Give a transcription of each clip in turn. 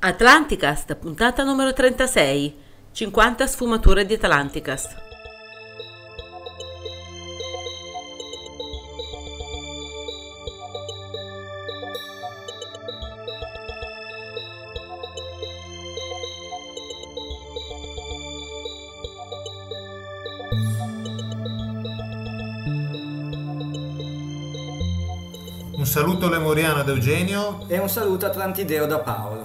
Atlanticast, puntata numero 36. 50 sfumature di Atlanticast. Un saluto lemuriano ad Eugenio. E un saluto atlantideo da Paolo.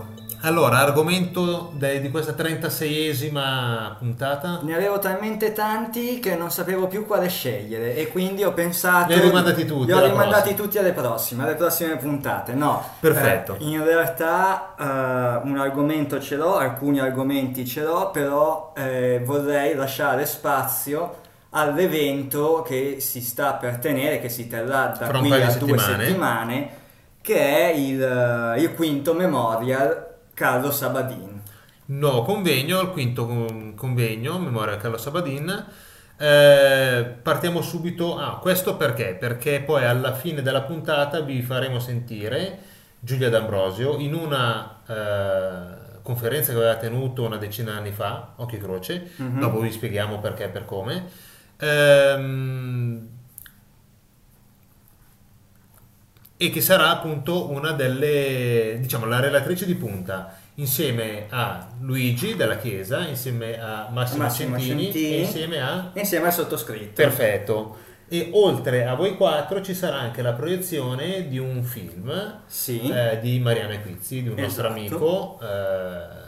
Allora, argomento de- di questa 36esima puntata. Ne avevo talmente tanti che non sapevo più quale scegliere e quindi ho pensato... Li hai rimandati tutti Li ho rimandati prossima. tutti alle prossime, alle prossime puntate. No. Perfetto. Eh, in realtà eh, un argomento ce l'ho, alcuni argomenti ce l'ho, però eh, vorrei lasciare spazio all'evento che si sta per tenere, che si terrà da Fra qui a due settimane. settimane, che è il, eh, il quinto memorial Carlo Sabadin. Nuovo convegno, il quinto con- convegno, Memoria Carlo Sabadin. Eh, partiamo subito. Ah, questo perché? Perché poi alla fine della puntata vi faremo sentire Giulia D'Ambrosio in una eh, conferenza che aveva tenuto una decina di anni fa, occhio e croce. Mhm. Dopo vi spieghiamo perché e per come. Ehm, e che sarà appunto una delle, diciamo, la relatrice di punta insieme a Luigi della Chiesa, insieme a Massimo, Massimo Centini, Centini. e insieme a... Insieme al sottoscritto. Perfetto. E oltre a voi quattro ci sarà anche la proiezione di un film Sì. eh, di Mariano Equizzi, di un nostro Esatto. amico. eh,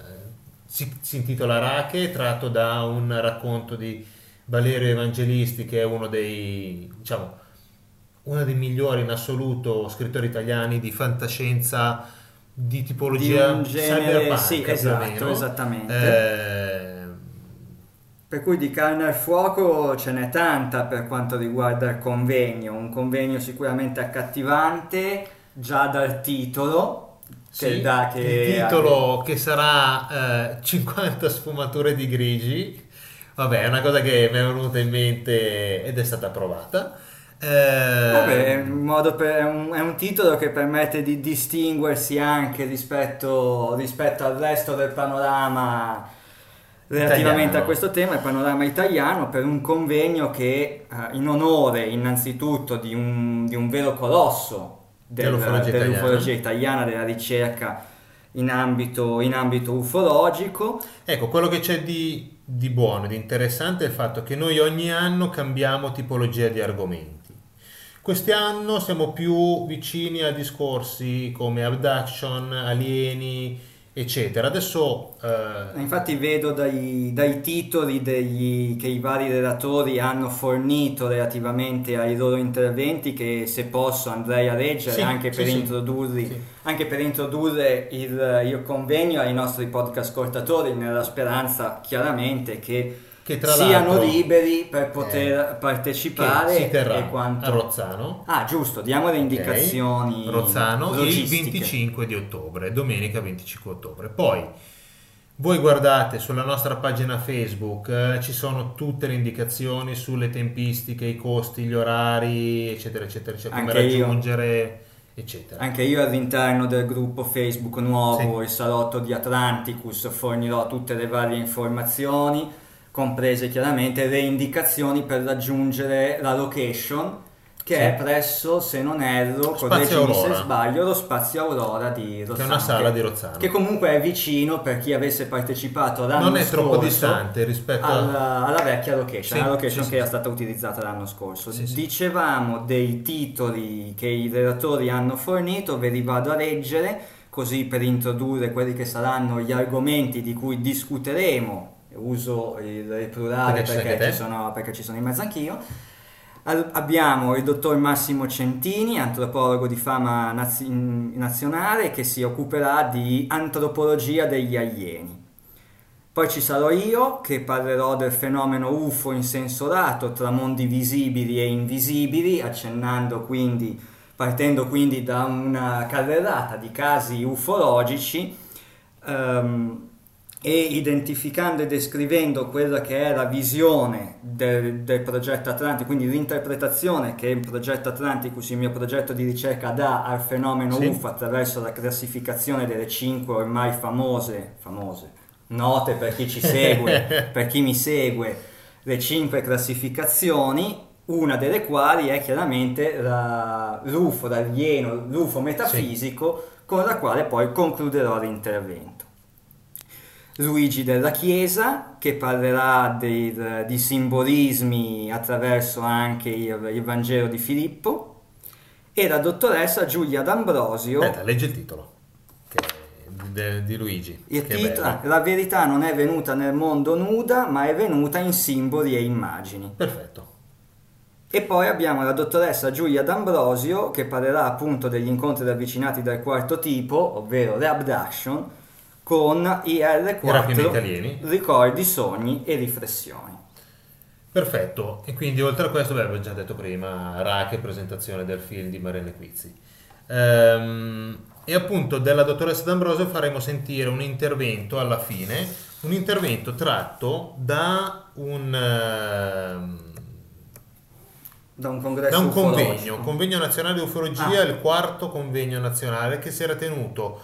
si, si intitola Rache, tratto da un racconto di Valerio Evangelisti, che è uno dei, diciamo, uno dei migliori in assoluto scrittori italiani di fantascienza di di tipologia un genere, cyberpunk, sì, esatto, esattamente. Eh, Per cui di carne al fuoco ce n'è tanta per quanto riguarda il convegno, un convegno sicuramente accattivante già dal titolo, che Sì, dà che il titolo che sarà eh, 50 sfumature di grigi. Vabbè, è una cosa che mi è venuta in mente ed è stata approvata. Eh, Vabbè, è un, modo per- è un- è un titolo che permette di distinguersi anche rispetto, rispetto al resto del panorama relativamente Italiano. a questo tema, il panorama italiano, per un convegno che eh, in onore innanzitutto di un, di un vero colosso del- Dell'ufologia dell'ufologia italiana, della ricerca in ambito, in ambito ufologico. Ecco, quello che c'è di, di buono, di interessante è il fatto che noi ogni anno cambiamo tipologia di argomenti. Quest'anno siamo più vicini a discorsi come abduction, alieni, eccetera. Adesso eh, Infatti vedo dai, dai titoli degli- che i vari relatori hanno fornito relativamente ai loro interventi che se posso andrei a leggere Sì, anche, sì, per sì. anche per introdurre il, il convegno ai nostri podcast ascoltatori nella speranza chiaramente che, Che tra siano liberi per poter che partecipare si terrà e quanto... a Rozzano. Ah giusto, diamo le indicazioni Rozzano il logistiche. 25 di ottobre, domenica 25 ottobre. Poi voi guardate sulla nostra pagina Facebook, eh, ci sono tutte le indicazioni sulle tempistiche, i costi, gli orari, eccetera, eccetera, eccetera, come Anche io. raggiungere, eccetera. Anche io all'interno del gruppo Facebook nuovo, Sì. il salotto di Atlanticus, fornirò tutte le varie informazioni, comprese chiaramente le indicazioni per raggiungere la location, che Sì. è presso, se non erro, correggimi se sbaglio, lo Spazio Aurora di Rozzano. Che è una sala di Rozzano. Che comunque è vicino per chi avesse partecipato l'anno Non è troppo scorso distante rispetto alla, alla vecchia location, Sì, la location sì, che era stata utilizzata l'anno scorso. Dicevamo dei titoli che i relatori hanno fornito, ve li vado a leggere così per introdurre quelli che saranno gli argomenti di cui discuteremo. Uso il, il plurale Perché perché, ci sono, perché ci sono in mezzo anch'io. Abbiamo il dottor Massimo Centini, antropologo di fama nazi- nazionale, che si occuperà di antropologia degli alieni. Poi ci sarò io che parlerò del fenomeno UFO in senso lato tra mondi visibili e invisibili, accennando quindi, partendo quindi da una carrellata di casi ufologici. ehm, e identificando e descrivendo quella che è la visione del, del progetto Atlantic, quindi l'interpretazione che il progetto Atlanticus, il mio progetto di ricerca, dà al fenomeno Sì. UFO attraverso la classificazione delle cinque ormai famose, famose, note per chi ci segue, per chi mi segue, le cinque classificazioni, una delle quali è chiaramente la- l'UFO, l'alieno, l'UFO metafisico, con la quale poi concluderò l'intervento. Luigi della Chiesa che parlerà del- di simbolismi attraverso anche il, il Vangelo di Filippo e la dottoressa Giulia D'Ambrosio. Aspetta, leggi il titolo che di Luigi. Il titolo- la verità non è venuta nel mondo nuda, ma è venuta in simboli e immagini. Perfetto. E poi abbiamo la dottoressa Giulia D'Ambrosio che parlerà appunto degli incontri ravvicinati del quarto tipo, ovvero le abduction, con I rapimenti IR4, alieni. ricordi, sogni e riflessioni. Perfetto. E quindi oltre a questo, beh, avevo già detto prima, rack presentazione del film di Marianne Quizzi. Ehm, e appunto della dottoressa D'Ambrosio faremo sentire un intervento alla fine, un intervento tratto da un, ehm, Da un congresso da un ufologico. convegno, convegno nazionale di ufologia, Ah. il quarto convegno nazionale che si era tenuto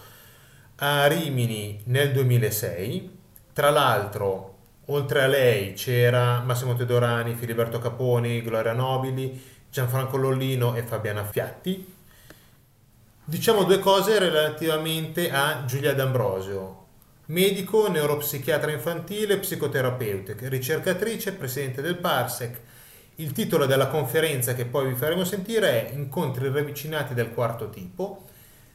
a Rimini nel 2006. Tra l'altro, oltre a lei c'era Massimo Tedorani, Filiberto Caponi, Gloria Nobili, Gianfranco Lollino e Fabiana Fiatti. Diciamo due cose relativamente a Giulia D'Ambrosio. Medico, neuropsichiatra infantile, psicoterapeuta, ricercatrice, presidente del Parsec. Il titolo della conferenza che poi vi faremo sentire è Incontri ravvicinati del quarto tipo,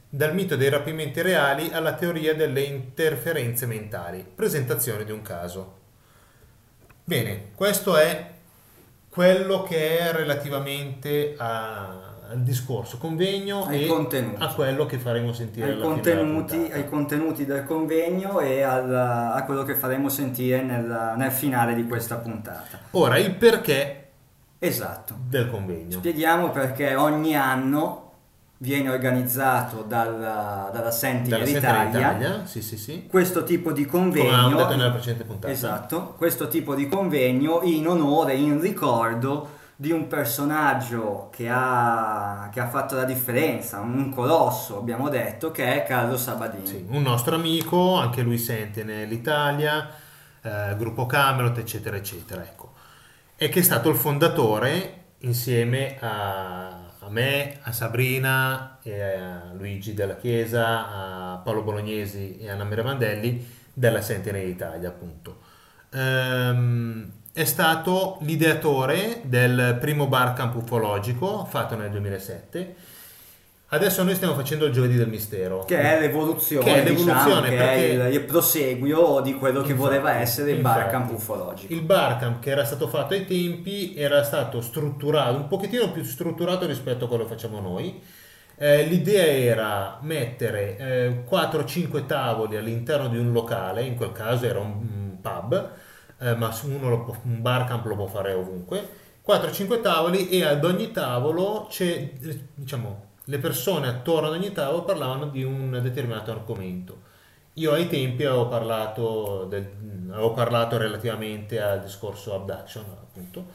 dal mito dei rapimenti reali alla teoria delle interferenze mentali. Presentazione di un caso. Bene, questo è quello che è relativamente a- al discorso convegno Ai e contenuti. a quello che faremo sentire ai contenuti, ai contenuti del convegno e al- a quello che faremo sentire nel, nel finale di questa puntata. Ora, il perché Esatto. del convegno. Spieghiamo perché ogni anno viene organizzato dalla, dalla Sentinel Dalla Italia, Italia, sì sì sì, questo tipo di come convegno. avevamo detto nella precedente puntata. Esatto, questo tipo di convegno in onore, in ricordo di un personaggio che ha, che ha fatto la differenza, un colosso abbiamo detto, che è Carlo Sabadini. Sì, un nostro amico, anche lui Sentinel Italia, eh, gruppo Camelot, eccetera, eccetera. Ecco. E che è stato il fondatore insieme a, a me, a Sabrina, a Luigi della Chiesa, a Paolo Bolognesi e a Anna Maria Mandelli della Sentinel Italia, appunto. Ehm, è stato l'ideatore del primo bar camp ufologico fatto nel 2007. Adesso noi stiamo facendo il giovedì del mistero. Che è l'evoluzione, Che è diciamo, l'evoluzione, che perché- è il, il proseguio di quello che Infatti, voleva essere il infatti. Barcamp ufologico. Il barcamp che era stato fatto ai tempi era stato strutturato, un pochettino più strutturato rispetto a quello che facciamo noi. Eh, l'idea era mettere eh, 4-5 tavoli all'interno di un locale, in quel caso era un, un pub, eh, ma su uno lo può- un barcamp lo può fare ovunque. 4-5 tavoli e ad ogni tavolo c'è, diciamo, le persone attorno ad ogni tavolo parlavano di un determinato argomento. Io ai tempi avevo parlato, del- avevo parlato relativamente al discorso abduction, appunto.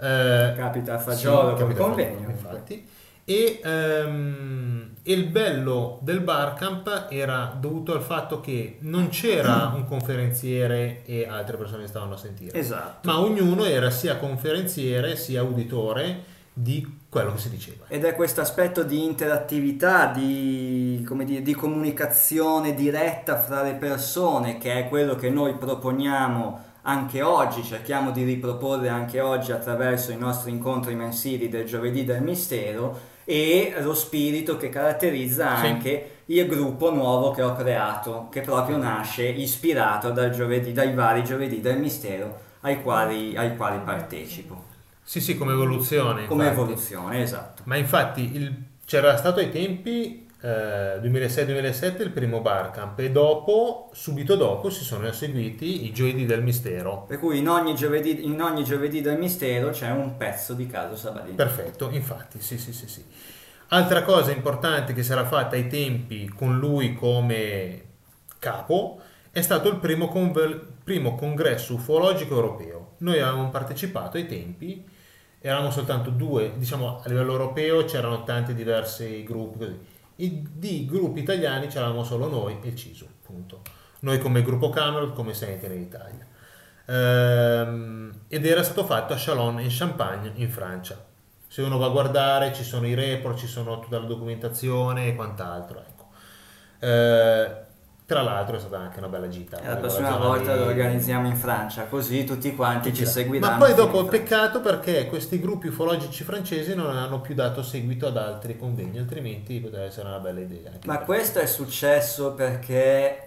Eh, Capita a fagiolo sì, capita convegno, infatti. E, ehm, e il bello del barcamp era dovuto al fatto che non c'era un conferenziere e altre persone che stavano a sentire, Esatto. ma ognuno era sia conferenziere sia uditore di quello che si diceva. Ed è questo aspetto di interattività, di, come dire, di comunicazione diretta fra le persone, che è quello che noi proponiamo anche oggi, cerchiamo di riproporre anche oggi attraverso i nostri incontri mensili del giovedì del mistero e lo spirito che caratterizza Sì. anche il gruppo nuovo che ho creato, che proprio nasce ispirato dal giovedì, dai vari giovedì del mistero ai quali, ai quali partecipo. Sì, sì, come evoluzione. Come infatti. evoluzione, esatto. Ma infatti il- c'era stato ai tempi eh, 2006-2007 il primo barcamp e dopo, subito dopo, si sono seguiti i giovedì del mistero. Per cui in ogni giovedì, in ogni giovedì del mistero c'è un pezzo di Carlo Sabadini. Perfetto, infatti, sì, sì, sì, sì. Altra cosa importante che si era fatta ai tempi con lui come capo è stato il primo, conver- primo congresso ufologico europeo. Noi avevamo partecipato ai tempi, eravamo soltanto due, diciamo a livello europeo c'erano tanti diversi gruppi così. I, di gruppi italiani c'eravamo solo noi e CISU, appunto. Noi come gruppo Camelot, come Sentinel in Italia. Ehm, ed era stato fatto a Chalon in Champagne in Francia. Se uno va a guardare ci sono i report, ci sono tutta la documentazione e quant'altro. Ecco. Eh, tra l'altro è stata anche una bella gita. La prossima volta lo organizziamo in Francia, così tutti quanti ci seguiranno. Ma poi dopo peccato perché questi gruppi ufologici francesi non hanno più dato seguito ad altri convegni, altrimenti potrebbe essere una bella idea. Ma questo è successo perché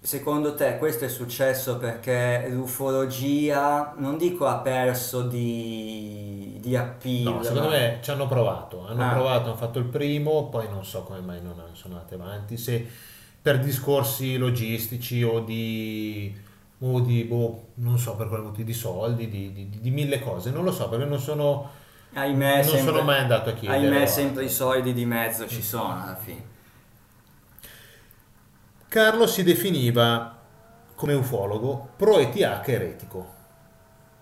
Secondo te questo è successo perché l'ufologia, non dico ha perso di, di appeal? No, secondo ma... me ci hanno provato, hanno Ah. provato, hanno fatto il primo, poi non so come mai non sono andati avanti, se per discorsi logistici o di, o di boh, non so per quali motivi, di soldi, di, di- di mille cose, non lo so perché non sono, Ahimè, non sempre, sono mai andato a chiedere. ahimè, sempre i soldi di mezzo ci sono alla fine. Carlo si definiva come ufologo pro ETH eretico,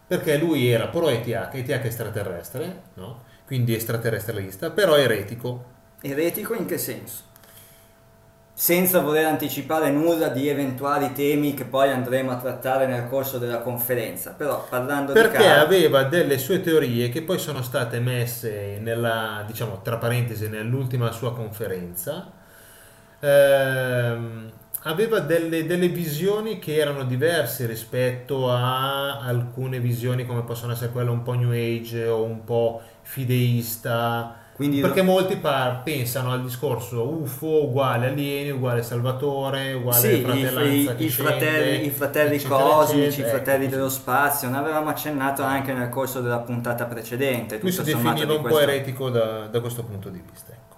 perché lui era pro ETH, extraterrestre, no? quindi extraterrestrialista, però eretico. Eretico in che senso? Senza voler anticipare nulla di eventuali temi che poi andremo a trattare nel corso della conferenza, però parlando Perché di Carlo, aveva delle sue teorie che poi sono state messe nella, diciamo, tra parentesi, nell'ultima sua conferenza. Ehm, aveva delle, delle visioni che erano diverse rispetto a alcune visioni come possono essere quelle un po' New Age o un po' fideista. Quindi Perché molti par- pensano al discorso UFO uguale alieni, uguale Salvatore, uguale Sì, i, fratellanza i- che i fratelli, i fratelli eccetera, cosmici, eccetera. i fratelli Ecco, dello spazio, ne avevamo accennato anche nel corso della puntata precedente. Lui si definiva di un po' eretico da, da questo punto di vista. ecco.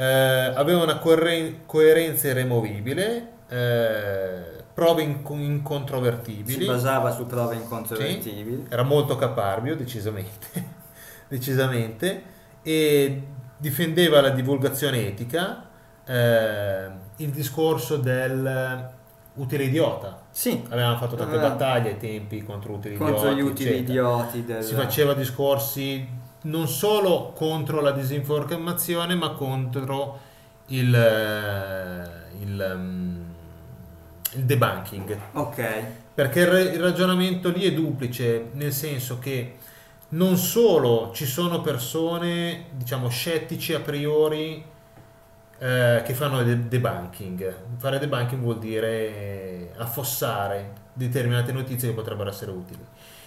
Eh, aveva una corre- coerenza irremovibile, eh, prove Si incontrovertibili, basava su prove incontrovertibili. era molto caparbio, decisamente, decisamente, e difendeva la divulgazione etica, eh, il discorso del utile idiota. Sì, Avevamo fatto tante Aveva- battaglie ai tempi contro utili contro idioti. gli utili eccetera idioti del... si faceva discorsi non solo contro la disinformazione, ma contro il, eh, il, mm, il debunking. Ok, Perché il ragionamento lì è duplice, nel senso che non solo ci sono persone, diciamo, scettici a priori eh, che fanno de- debunking. Fare debunking vuol dire affossare determinate notizie che potrebbero essere utili.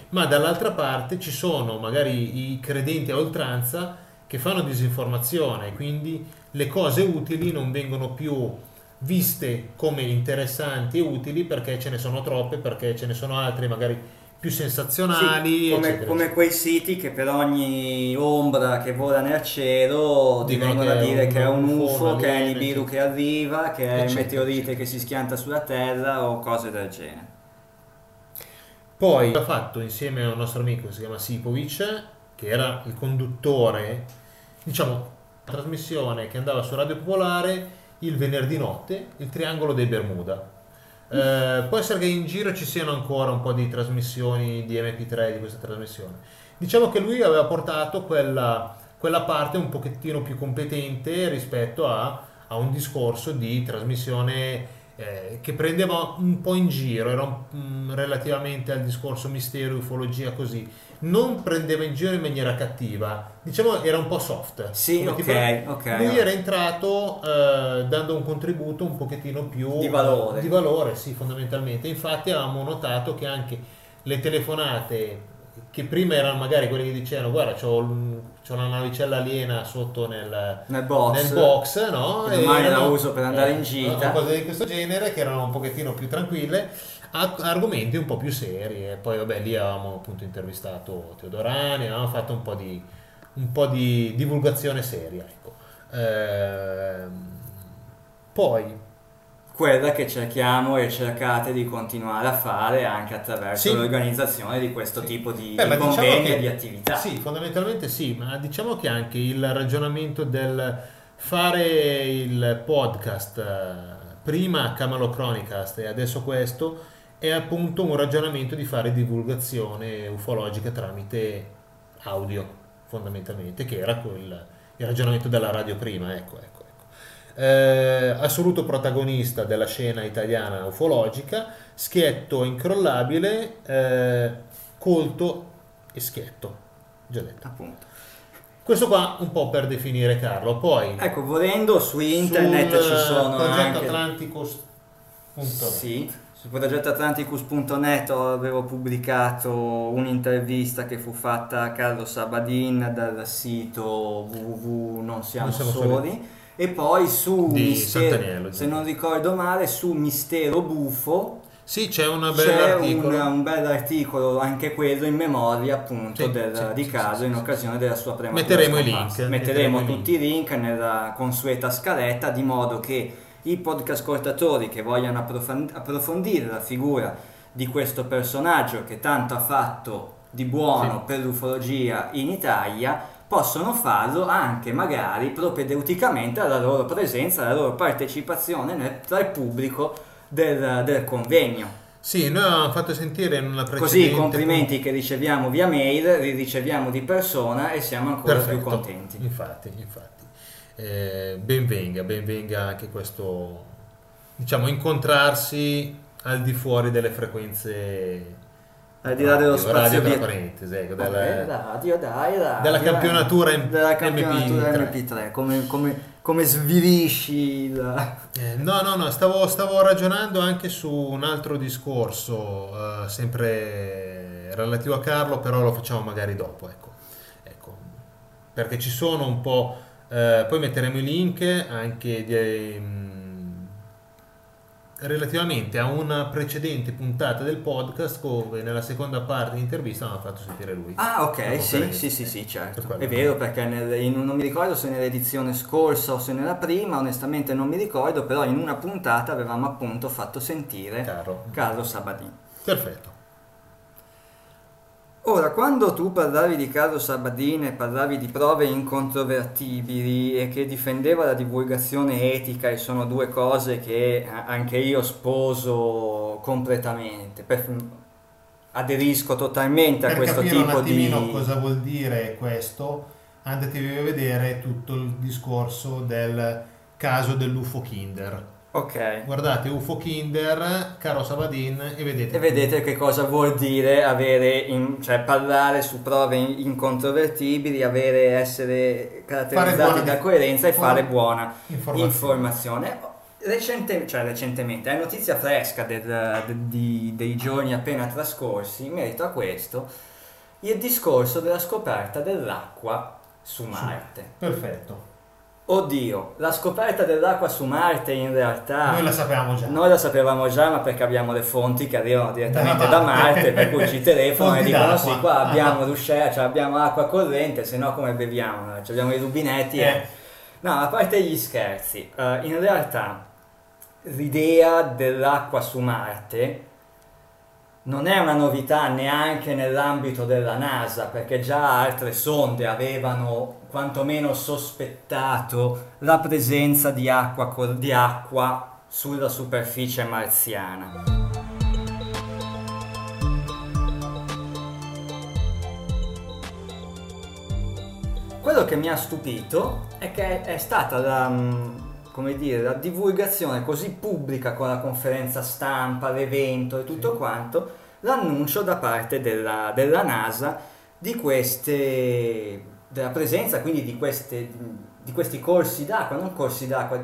Ma dall'altra parte ci sono magari i credenti a oltranza che fanno disinformazione, quindi le cose utili non vengono più viste come interessanti e utili perché ce ne sono troppe, perché ce ne sono altre magari più sensazionali. Sì, come, eccetera, come eccetera. quei siti che per ogni ombra che vola nel cielo ti vengono a dire un che è un UFO, che è eccetera. che arriva, che è il meteorite che si schianta sulla Terra o cose del genere. Poi ha fatto insieme a un nostro amico che si chiama Sipovic, che era il conduttore, diciamo, trasmissione che andava su Radio Popolare il venerdì notte, il triangolo dei Bermuda. Eh, può essere che in giro ci siano ancora un po' di trasmissioni di MP3 di questa trasmissione. Diciamo che lui aveva portato quella, quella parte un pochettino più competente rispetto a, a un discorso di trasmissione eh, che prendeva un po' in giro, era un- mm, relativamente al discorso mistero, ufologia così, non prendeva in giro in maniera cattiva, diciamo era un po' soft. Sì, ok, tipo- ok. Lui era entrato eh, dando un contributo un pochettino più Di valore. di valore, sì, fondamentalmente. Infatti avevamo notato che anche le telefonate che prima erano magari quelle che dicevano guarda c'ho, c'ho una navicella aliena sotto nel, Nel box. nel box, no? Che domani Erano- la uso per andare in eh, gita. Cose di questo genere che erano un pochettino più tranquille, a- argomenti un po' più seri. E poi vabbè lì avevamo appunto intervistato Teodorani, avevamo fatto un po' di, un po' di divulgazione seria. Ecco. Ehm, poi Quella che cerchiamo e cercate di continuare a fare anche attraverso Sì. l'organizzazione di questo Sì. tipo di, Beh, di diciamo convegni che- e di attività. Sì, fondamentalmente sì, ma diciamo che anche il ragionamento del fare il podcast eh, prima Camalo Chronicast e adesso questo, è appunto un ragionamento di fare divulgazione ufologica tramite audio, fondamentalmente, che era quel, il ragionamento della radio prima, ecco, ecco. Eh, assoluto protagonista della scena italiana ufologica, schietto incrollabile, eh, colto e schietto, già detto. Appunto. Questo qua un po' per definire Carlo, poi Ecco, volendo su internet ci sono progetto anche... Atlanticus.net. Sì, sul progetto Atlanticus.net avevo pubblicato un'intervista che fu fatta a Carlo Sabadin dal sito www E poi su Di Mistero, Sant'Aniello, se non ricordo male, su Mistero Buffo Sì, c'è un c'è un, un bel articolo, anche quello in memoria appunto Sì, del- sì, di Carlo sì, in occasione della sua prematura Metteremo i scomparsa. link, Metteremo metteremo i tutti i link. nella consueta scaletta di modo che i podcast ascoltatori che vogliano approfond- approfondire la figura di questo personaggio che tanto ha fatto di buono per l'ufologia in Italia possono farlo anche magari propedeuticamente alla loro presenza, alla loro partecipazione nel- tra il pubblico del, del convegno. Sì, noi avevamo fatto sentire in una Così precedente i complimenti che riceviamo via mail li riceviamo di persona e siamo ancora Perfetto. più contenti. Infatti, infatti. Eh, ben venga, ben venga anche questo, diciamo, incontrarsi al di fuori delle frequenze Al di là dello radio, spazio radio parentesi, ecco, delle- radio, dai, radio, della campionatura M- della campionatura MP3. MP3, come, come, come svilisci il... Eh, no, no, no, stavo, stavo ragionando anche su un altro discorso, eh, sempre relativo a Carlo, però lo facciamo magari dopo, ecco. Ecco, perché ci sono un po', eh, poi metteremo i link anche di, mm, relativamente a una precedente puntata del podcast dove nella seconda parte di intervista avevamo fatto sentire lui. Ah ok, sì, sì, sì, sì, certo. È vero perché nel- in- non mi ricordo se nell'edizione scorsa o se nella prima, onestamente non mi ricordo, però in una puntata avevamo appunto fatto sentire Caro. Carlo Sabadin. Perfetto. Ora, quando tu parlavi di Carlo Sabadin e parlavi di prove incontrovertibili e che difendeva la divulgazione etica e sono due cose che anche io sposo completamente, per- aderisco totalmente a per questo capire un tipo attimino di... cosa vuol dire questo, andatevi a vedere tutto il discorso del caso dell'UFO Kinder. Ok. Guardate UFO Kinder, caro Sabadin, e vedete. E vedete che cosa vuol dire avere, in- cioè parlare su prove in- incontrovertibili, avere, essere caratterizzati da coerenza e fare buona informazione. informazione. Recente- cioè recentemente, è notizia fresca del- de- di- dei giorni appena trascorsi, in merito a questo, il discorso della scoperta dell'acqua su Marte. Perfetto. Oddio, la scoperta dell'acqua su Marte in realtà... Noi la sapevamo già. Noi la sapevamo già, ma perché abbiamo le fonti che arrivano direttamente Da da Marte. Per cui ci telefonano e dicono d'acqua. sì, qua abbiamo Ah. ruscello, cioè abbiamo acqua corrente, se no come beviamo? Cioè, abbiamo i rubinetti. Eh. e- No, a parte gli scherzi, eh, in realtà l'idea dell'acqua su Marte non è una novità neanche nell'ambito della NASA, perché già altre sonde avevano quantomeno sospettato la presenza di acqua, di acqua sulla superficie marziana. Quello che mi ha stupito è che è stata la, mm, come dire, la divulgazione così pubblica con la conferenza stampa, l'evento e tutto quanto, l'annuncio da parte della, della NASA di queste, della presenza quindi di, queste, di questi corsi d'acqua, non corsi d'acqua,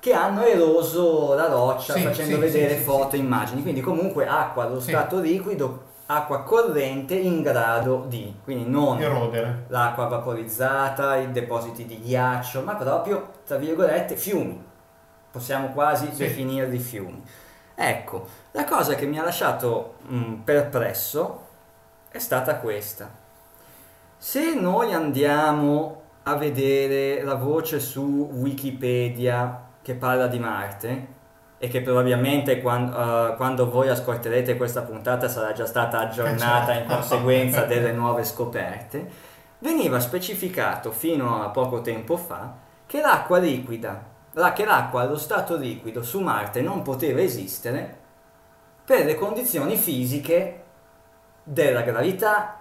che hanno eroso la roccia Sì, facendo sì, vedere sì, sì, foto, sì. immagini, quindi comunque acqua allo Sì. stato liquido, acqua corrente in grado di, quindi non Erodere. l'acqua vaporizzata, i depositi di ghiaccio, ma proprio, tra virgolette, fiumi. Possiamo quasi Sì. definirli fiumi. Ecco, la cosa che mi ha lasciato mm, perplesso è stata questa. Se noi andiamo a vedere la voce su Wikipedia che parla di Marte, e che probabilmente quan- eh, quando voi ascolterete questa puntata sarà già stata aggiornata in conseguenza delle nuove scoperte, veniva specificato fino a poco tempo fa che l'acqua liquida, la- che l'acqua allo stato liquido su Marte non poteva esistere per le condizioni fisiche della gravità,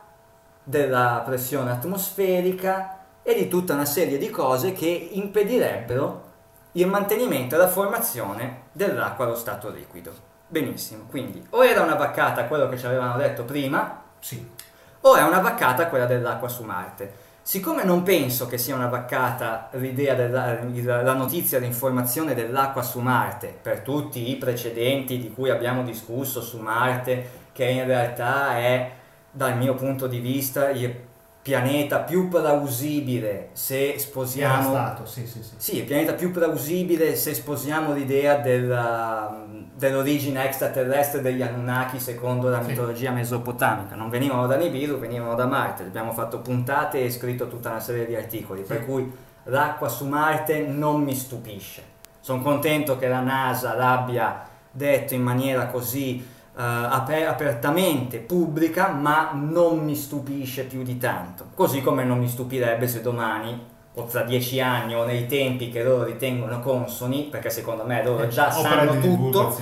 della pressione atmosferica e di tutta una serie di cose che impedirebbero il mantenimento e la formazione dell'acqua allo stato liquido. Benissimo, quindi o era una vaccata quello che ci avevano detto prima, Sì. o è una vaccata quella dell'acqua su Marte. Siccome non penso che sia una vaccata l'idea della la notizia, l'informazione dell'acqua su Marte, per tutti i precedenti di cui abbiamo discusso su Marte, che in realtà è, dal mio punto di vista, il pianeta più plausibile se sposiamo... stato, sì, sì, sì. Sì, il pianeta più plausibile se sposiamo l'idea della- dell'origine extraterrestre degli Anunnaki secondo la Sì. mitologia mesopotamica. Non venivano da Nibiru, venivano da Marte. Abbiamo fatto puntate e scritto tutta una serie di articoli, per Sì. cui l'acqua su Marte non mi stupisce. Sono contento che la NASA l'abbia detto in maniera così aper- apertamente pubblica, ma non mi stupisce più di tanto. Così come non mi stupirebbe se domani o tra dieci anni o nei tempi che loro ritengono consoni, perché secondo me loro già Opera sanno tutto,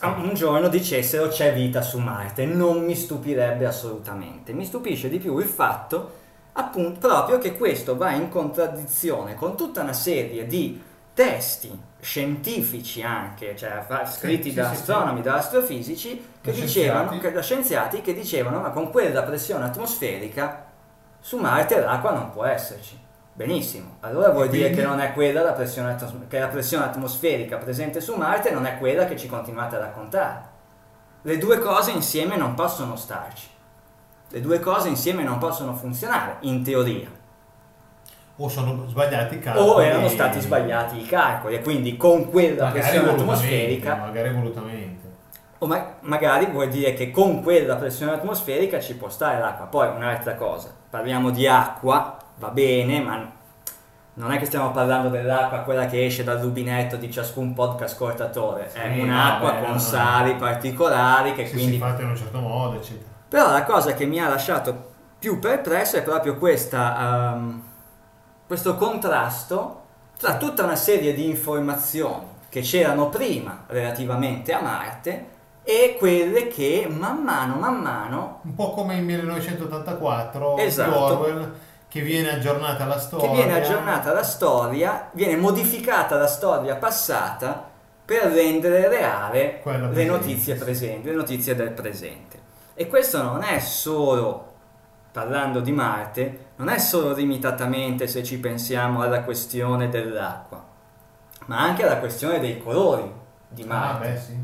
un giorno dicessero c'è vita su Marte, non mi stupirebbe assolutamente. Mi stupisce di più il fatto appunto proprio che questo va in contraddizione con tutta una serie di testi scientifici anche, cioè scritti sì, da sì, sì. astronomi, da astrofisici, che Da dicevano, che, da scienziati che dicevano ma con quella pressione atmosferica su Marte l'acqua non può esserci. Benissimo, allora vuol E dire quindi? che non è quella la pressione, atmos- che la pressione atmosferica presente su Marte non è quella che ci continuate a raccontare. Le due cose insieme non possono starci. Le due cose insieme non possono funzionare, in teoria. O sono sbagliati i calcoli. O erano stati sbagliati i calcoli e quindi con quella pressione atmosferica Magari volutamente. O ma- magari vuol dire che con quella pressione atmosferica ci può stare l'acqua. Poi un'altra cosa, parliamo di acqua, va bene, ma non è che stiamo parlando dell'acqua quella che esce dal rubinetto di ciascun podcast ascoltatore, è Sì, un'acqua vabbè, con no. sali particolari che Se quindi... si fatta in un certo modo, eccetera. Però la cosa che mi ha lasciato più perplesso è proprio questa, ehm, questo contrasto tra tutta una serie di informazioni che c'erano prima relativamente a Marte e quelle che man mano, man mano, Un po' come in 1984 Esatto. Orwell, che viene aggiornata la storia. che viene aggiornata la storia, viene modificata la storia passata per rendere reale le notizie presenti, le notizie del presente. E questo non è solo, parlando di Marte, non è solo limitatamente se ci pensiamo alla questione dell'acqua, ma anche alla questione dei colori di Ah, Marte. beh, sì.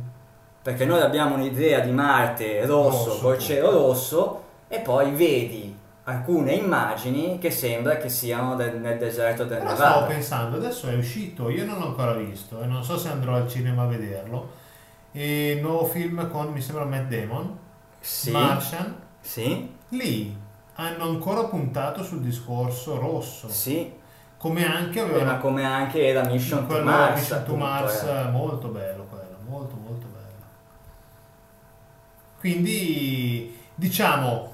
Perché noi abbiamo un'idea di Marte rosso, Rosso, col cielo rosso, e poi vedi alcune immagini che sembra che siano del- nel deserto del Però stavo Nevada. pensando, adesso è uscito, io non l'ho ancora visto e non so se andrò al cinema a vederlo. E il nuovo film con, mi sembra, Matt Damon, Sì, Martian. sì, Lì hanno ancora puntato sul discorso rosso. sì, Come anche Eh, ma come anche era Mission to quello Mars. Mission to Mars, eh. molto bello quello, molto molto bello. Quindi diciamo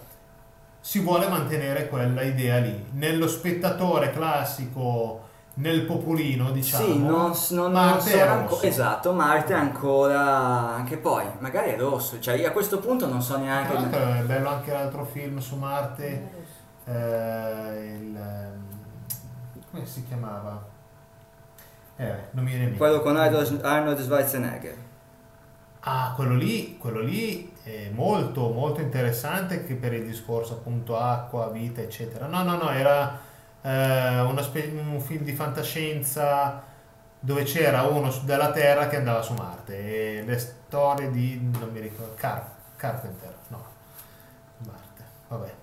si vuole mantenere quella idea lì. Nello spettatore classico, nel popolino, diciamo. Sì, non, non, Marte non è sono anco- rosso. esatto, Marte è ancora anche poi, magari è rosso, cioè io a questo punto non so Tra neanche l'altro è bello anche l'altro film su Marte, eh, il, ehm, come si chiamava? Eh, non mi viene in mente. quello con Arnold, Arnold Schwarzenegger. Ah, quello lì, quello lì è molto, molto interessante che per il discorso appunto acqua, vita, eccetera. No, no, no, era eh, spe- un film di fantascienza dove c'era uno della Terra che andava su Marte e le storie di, non mi ricordo, Car- Carpenter, no, Marte, vabbè.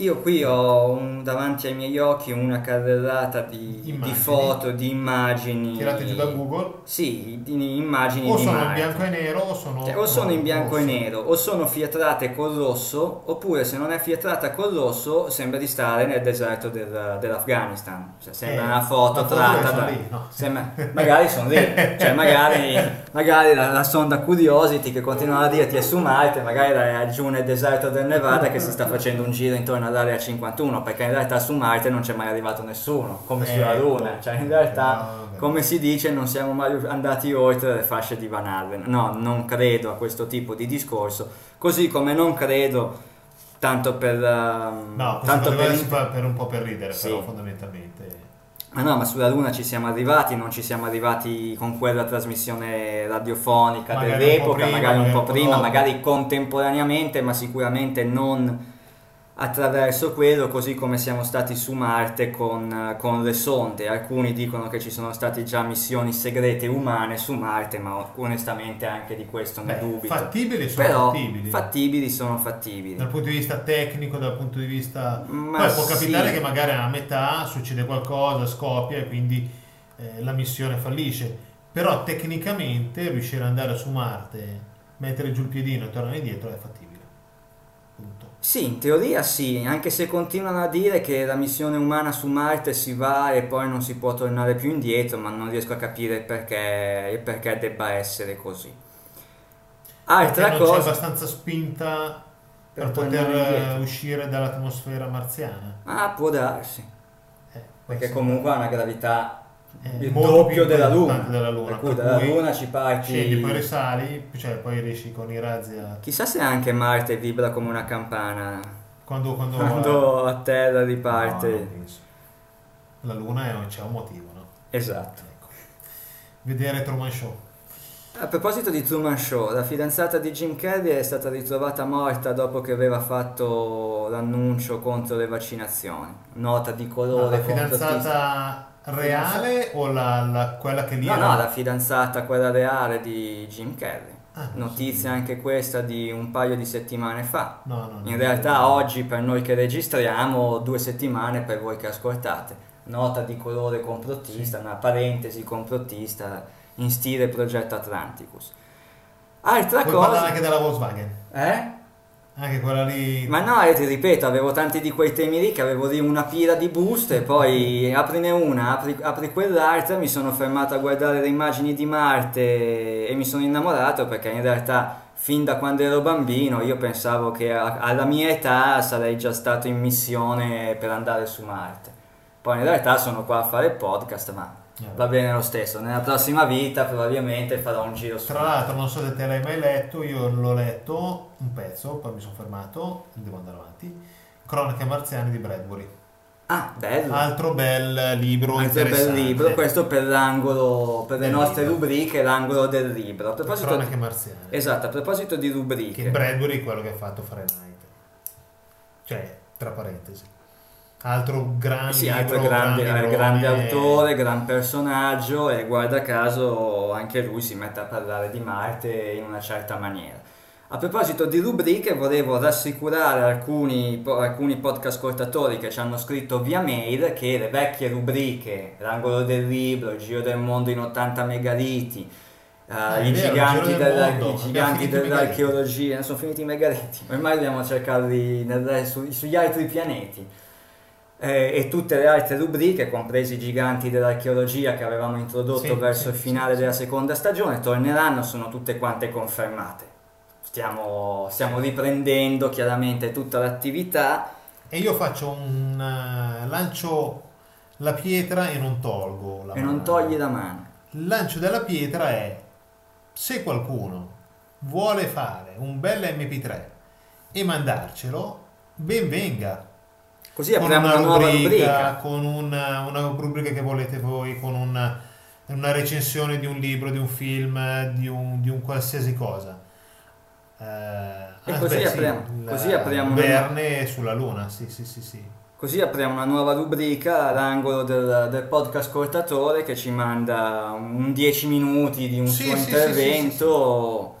Io qui ho un- davanti ai miei occhi una carrellata di, di foto, di immagini. Tirate giù da Google, Sì, di immagini o di sono in Marte. bianco e nero o sono... Cioè, o sono in bianco e rosso. nero, o sono fietrate col rosso, oppure se non è fietrata col rosso sembra di stare nel deserto del- dell'Afghanistan. Cioè, sembra Eh, una foto tratta da... lì, no? sembra- magari sono lì, cioè magari, magari la, la sonda Curiosity che continuano a dirti è su Marte, magari è giù nel deserto del Nevada che si sta facendo un giro intorno all'area 51, perché in realtà su Marte non c'è mai arrivato nessuno, come sulla Ecco. Luna, cioè in realtà, No, come si dice, non siamo mai andati oltre le fasce di Van Allen. No, non credo a questo tipo di discorso, così come non credo, tanto per... ehm, No, tanto per fa per un po' per ridere, Sì. però fondamentalmente... Ma no, ma sulla Luna ci siamo arrivati, non ci siamo arrivati con quella trasmissione radiofonica Magari un po' dell'epoca, prima, magari un po' un prima, magari contemporaneamente, ma sicuramente non attraverso quello, così come siamo stati su Marte con, con le sonde. Alcuni dicono che ci sono state già missioni segrete umane su Marte, ma onestamente anche di questo ne Beh, dubito. fattibili sono Però fattibili. fattibili sono fattibili. Dal punto di vista tecnico, dal punto di vista... Ma Poi può capitare sì. che magari a metà succede qualcosa, scoppia e quindi eh, la missione fallisce. Però tecnicamente riuscire ad andare su Marte, mettere giù il piedino e tornare indietro è fattibile. Sì, in teoria sì, anche se continuano a dire che la missione umana su Marte si va e poi non si può tornare più indietro, ma non riesco a capire perché, il perché debba essere così. Altra non c'è cosa... abbastanza spinta Per poter uscire dall'atmosfera marziana. Ah, può darsi, Eh, perché comunque ha una gravità è il doppio della Luna. della Luna, Per cui per dalla cui Luna ci parti... Scendi, poi risali, cioè poi riesci con i razzi a... Chissà se anche Marte vibra come una campana Quando, quando, quando a terra No, riparte. penso. La Luna è, c'è un motivo, no? Esatto. Ecco. Vedere Truman Show. A proposito di Truman Show, la fidanzata di Jim Carrey è stata ritrovata morta dopo che aveva fatto l'annuncio contro le vaccinazioni. Nota di No, colore. la complotista. fidanzata reale o la, la- quella che lì No, era- no, la fidanzata, quella reale di Jim Carrey. Ah, Notizia so. anche questa di un paio di settimane fa. No, no, no. In realtà oggi per noi che registriamo, due settimane per voi che ascoltate. Nota di colore complottista, una parentesi complottista in stile progetto Atlanticus. Altra Puoi parlare cosa... anche della Volkswagen. Eh? Anche quella lì... Ma no, io ti ripeto, avevo tanti di quei temi lì che avevo lì una pila di buste, poi aprine una, apri, apri quell'altra, mi sono fermato a guardare le immagini di Marte e mi sono innamorato perché in realtà fin da quando ero bambino io pensavo che a- alla mia età sarei già stato in missione per andare su Marte. Poi in realtà sono qua a fare il podcast, ma va bene lo stesso. Nella prossima vita probabilmente farò un giro su Tra l'altro, non so se te l'hai mai letto, io l'ho letto un pezzo, poi mi sono fermato, devo andare avanti. Cronache marziane di Bradbury. Ah, bello. Altro bel libro Altro bel libro, questo per l'angolo, per le nostre libro. rubriche, l'angolo del libro. A proposito, Cronache marziane. esatto, a proposito di Che rubriche, Bradbury è quello che ha fatto Fahrenheit. Cioè, tra parentesi. Altro grande sì, altro libro, grande, gran librone. grande autore, gran personaggio e guarda caso anche lui si mette a parlare di Marte in una certa maniera. A proposito di rubriche, volevo rassicurare alcuni, alcuni podcast ascoltatori che ci hanno scritto via mail che le vecchie rubriche, l'angolo del libro, il giro del mondo in 80 megaliti, eh, è i, vero, giganti del della- mondo, i giganti dell'archeologia, sono finiti i megaliti, ormai dobbiamo cercarli nel- su- sugli altri pianeti. Eh, e tutte le altre rubriche, compresi i giganti dell'archeologia che avevamo introdotto Sì, verso sì, il finale sì. della seconda stagione, torneranno, sono tutte quante confermate. Stiamo, stiamo riprendendo chiaramente tutta l'attività. E io faccio un eh, lancio la pietra e non tolgo la e mano. non togli la mano. Il lancio della pietra è se qualcuno vuole fare un bel MP3 e mandarcelo, ben venga. Così apriamo una, nuova rubrica. con una, una rubrica che volete voi, con una, una recensione di un libro, di un film, di un, di un qualsiasi cosa. Eh, E ah, così beh, sì, apriamo- il così apriamo una- Verne sulla Luna, sì, sì, sì, sì. Così apriamo una nuova rubrica all'angolo del, del podcast ascoltatore che ci manda un 10 minuti di un Sì, suo sì, sì, intervento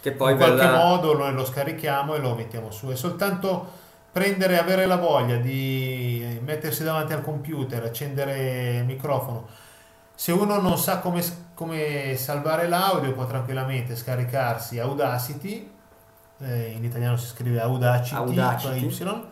che poi in qualche verrà... modo noi lo scarichiamo e lo mettiamo su. È soltanto prendere, avere la voglia di mettersi davanti al computer, accendere il microfono. Se uno non sa come, come salvare l'audio, può tranquillamente scaricarsi Audacity, eh, in italiano si scrive Audacity, Audacity. Y,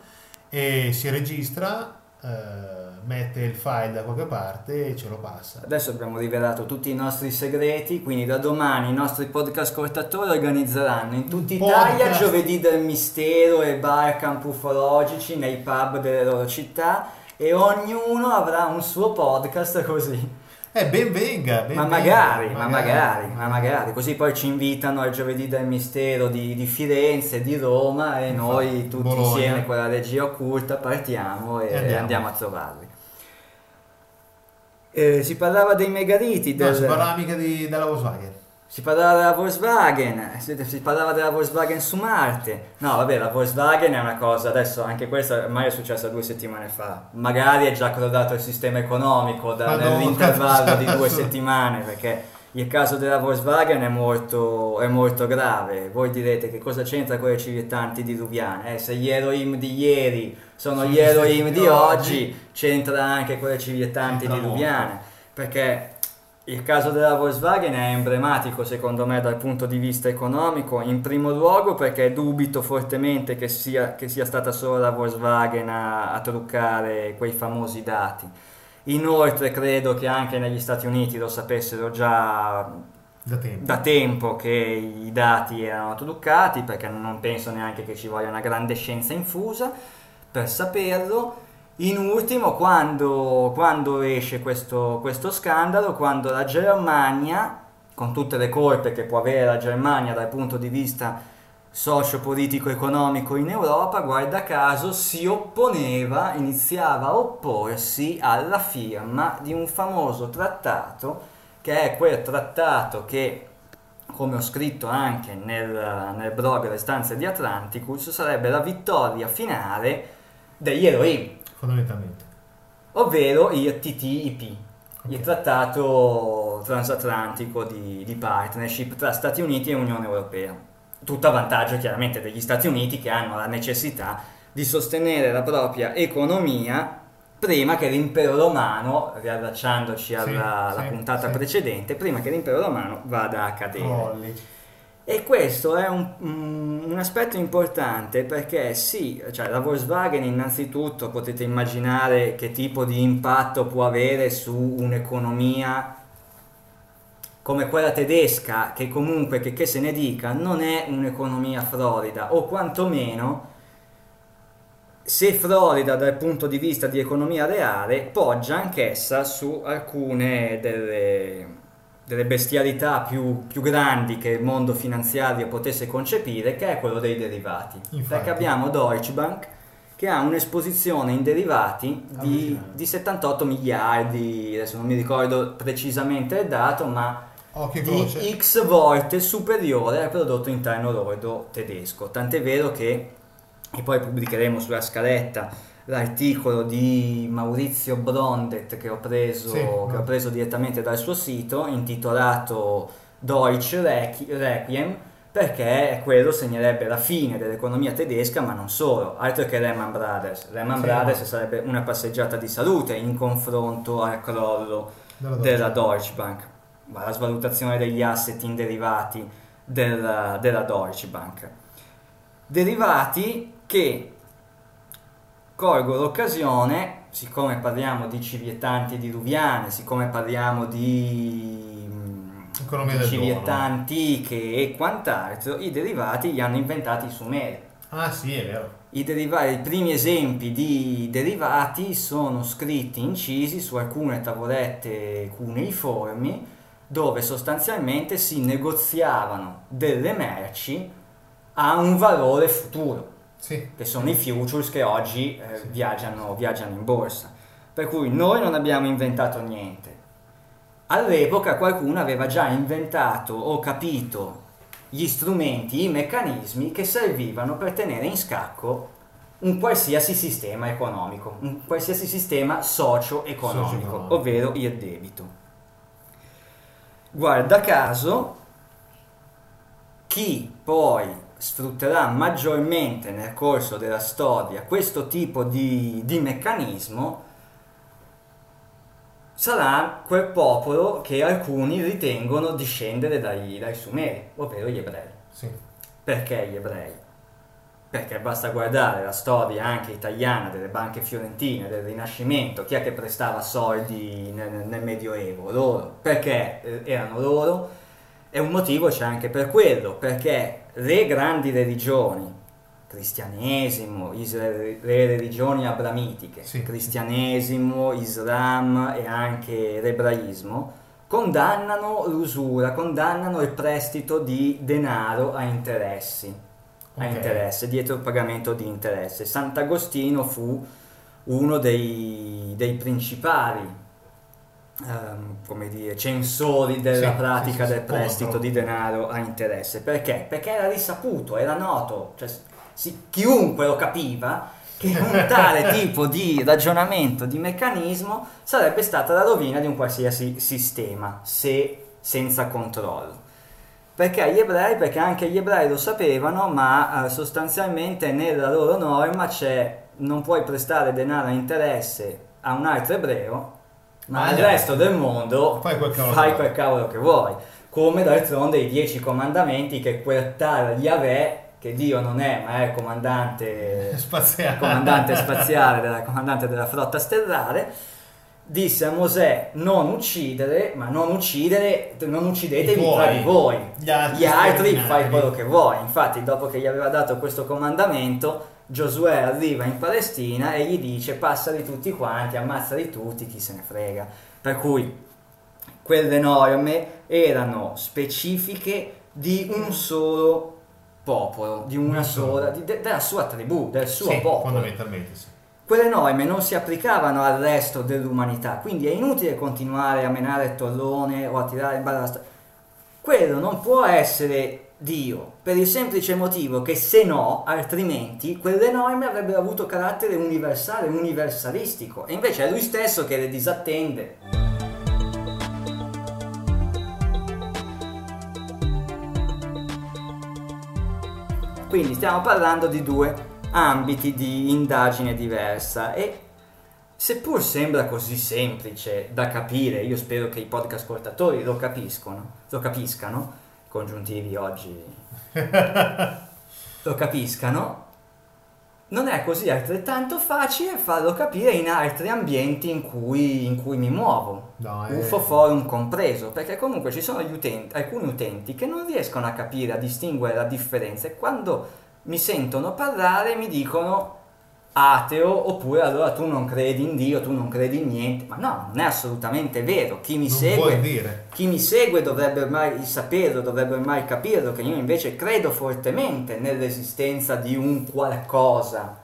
e si registra, eh, mette il file da qualche parte e ce lo passa. Adesso abbiamo rivelato tutti i nostri segreti, quindi da domani i nostri podcast ascoltatori organizzeranno in tutta Italia giovedì del mistero e bar campufologici nei pub delle loro città e ognuno avrà un suo podcast così. Eh, ben venga, ben Ma venga, magari, ma magari, ma magari, così poi ci invitano al giovedì del mistero di, di Firenze, di Roma e noi tutti Bologna. insieme con la regia occulta partiamo e E andiamo. andiamo. a trovarli. Eh, si parlava dei megaliti, No, del- si parla mica di, della Volkswagen. si parlava della Volkswagen, si, si parlava della Volkswagen su Marte. No, vabbè, la Volkswagen è una cosa, adesso anche questa ormai è successa due settimane fa. Magari è già crollato il sistema economico da- Madonna, nell'intervallo di due settimane, perché il caso della Volkswagen è molto, è molto grave. Voi direte che cosa c'entra con le civettanti diluviane? Eh, se gli Elohim di ieri sono gli stessi di oggi, c'entra anche con le civettanti C'entra diluviane. Perché il caso della Volkswagen è emblematico secondo me dal punto di vista economico, in primo luogo perché dubito fortemente che sia, che sia stata solo la Volkswagen a, a truccare quei famosi dati. Inoltre credo che anche negli Stati Uniti lo sapessero già Da tempo. da tempo che i dati erano truccati perché non penso neanche che ci voglia una grande scienza infusa per saperlo. In ultimo, quando, quando esce questo, questo scandalo, quando la Germania, con tutte le colpe che può avere la Germania dal punto di vista socio-politico-economico in Europa, guarda caso, si opponeva, iniziava a opporsi alla firma di un famoso trattato che è quel trattato che, come ho scritto anche nel, nel blog Le stanze di Atlanticus, sarebbe la vittoria finale degli Elohim, Fondamentalmente. ovvero il TTIP, il Ok. trattato transatlantico di, di partnership tra Stati Uniti e Unione Europea. Tutto a vantaggio chiaramente degli Stati Uniti che hanno la necessità di sostenere la propria economia prima che l'impero romano, riallacciandoci alla, Sì, sì, puntata sì. precedente, prima che l'impero romano vada a cadere. Crolli. E questo è un, un- un aspetto importante perché sì, cioè la Volkswagen innanzitutto potete immaginare che tipo di impatto può avere su un'economia come quella tedesca, che comunque, che, che se ne dica, non è un'economia florida, o quantomeno se florida dal punto di vista di economia reale, poggia anch'essa su alcune delle, delle bestialità più, più grandi che il mondo finanziario potesse concepire, che è quello dei derivati. Infatti. Perché abbiamo Deutsche Bank che ha un'esposizione in derivati di, di 78 miliardi, adesso non mi ricordo precisamente il dato, ma E di. X volte superiore al prodotto interno lordo tedesco. Tant'è vero che, e poi pubblicheremo sulla scaletta l'articolo di Maurizio Brondet che ho preso, Sì, che no. ho preso direttamente dal suo sito, intitolato Deutsche Requi- Requiem, perché quello segnerebbe la fine dell'economia tedesca, ma non solo, altro che Lehman Brothers. Lehman Sì, Brothers no. sarebbe una passeggiata di salute in confronto al crollo Della della Deutsche Deutsche Bank, ma la svalutazione degli asset in derivati della, della Deutsche Bank. Derivati che colgo l'occasione, siccome parliamo di civiettanti diluviane, siccome parliamo di, mm, Economia di civiltà antiche e quant'altro, i derivati li hanno inventati i Sumeri. Ah sì, è vero. I, deriva- I primi esempi di derivati sono scritti incisi su alcune tavolette cuneiformi dove sostanzialmente si negoziavano delle merci a un valore futuro, Sì. che sono i futures che oggi eh, Sì. viaggiano, viaggiano in borsa. Per cui noi non abbiamo inventato niente. All'epoca qualcuno aveva già inventato o capito gli strumenti, i meccanismi che servivano per tenere in scacco un qualsiasi sistema economico, un qualsiasi sistema socio-economico, Socio-economico. ovvero il debito. Guarda caso, chi poi sfrutterà maggiormente nel corso della storia questo tipo di, di meccanismo sarà quel popolo che alcuni ritengono discendere dai, dai Sumeri, ovvero gli ebrei. Sì. Perché gli ebrei? Perché basta guardare la storia anche italiana delle banche fiorentine, del Rinascimento, chi è che prestava soldi nel, nel Medioevo? Loro. Perché eh, erano loro? E un motivo c'è anche per quello, perché le grandi religioni, cristianesimo, isra- le religioni abramitiche, Sì. cristianesimo, Islam e anche l'ebraismo, condannano l'usura, condannano il prestito di denaro a interessi, a Ok. interesse, dietro il pagamento di interesse. Sant'Agostino fu uno dei, dei principali come dire, censori della Sì, pratica sì, del prestito di denaro a interesse. Perché? Perché era risaputo, era noto, cioè, si- chiunque lo capiva che un tale tipo di ragionamento, di meccanismo sarebbe stata la rovina di un qualsiasi sistema, se senza controllo. Perché gli ebrei? Perché anche gli ebrei lo sapevano, ma eh, sostanzialmente nella loro norma c'è non puoi prestare denaro a interesse a un altro ebreo, ma al agli resto del mondo Fai quel cavolo fai che quel vuoi. cavolo che vuoi. Come d'altronde i dieci comandamenti che quel tale Yahweh, che Dio non è, ma è il comandante Spaziale. comandante spaziale, della, comandante della flotta stellare, disse a Mosè non uccidere, ma non uccidere, non uccidetevi tra di voi. Gli altri Gli altri fai quello che vuoi. Infatti, dopo che gli aveva dato questo comandamento, Giosuè arriva in Palestina e gli dice passali tutti quanti, ammazzali tutti, chi se ne frega. Per cui quelle norme erano specifiche di un solo popolo, di una sola, di- de- della sua tribù, del suo Sì, popolo. fondamentalmente sì. Quelle norme non si applicavano al resto dell'umanità, quindi è inutile continuare a menare il tollone o a tirare in ballasta. Quello non può essere Dio, per il semplice motivo che se no, altrimenti, quelle norme avrebbero avuto carattere universale, universalistico, e invece è lui stesso che le disattende. Quindi stiamo parlando di due ambiti di indagine diversa e seppur sembra così semplice da capire, io spero che i podcast ascoltatori lo capiscono, lo capiscano, congiuntivi oggi lo capiscano, non è così altrettanto facile farlo capire in altri ambienti in cui, in cui mi muovo. No, è- UFO forum compreso, perché comunque ci sono utenti, alcuni utenti che non riescono a capire, a distinguere la differenza e quando mi sentono parlare mi dicono ateo oppure allora tu non credi in Dio, tu non credi in niente, ma no, non è assolutamente vero, chi mi segue chi mi segue dovrebbe ormai saperlo, dovrebbe ormai capirlo, che io invece credo fortemente nell'esistenza di un qualcosa.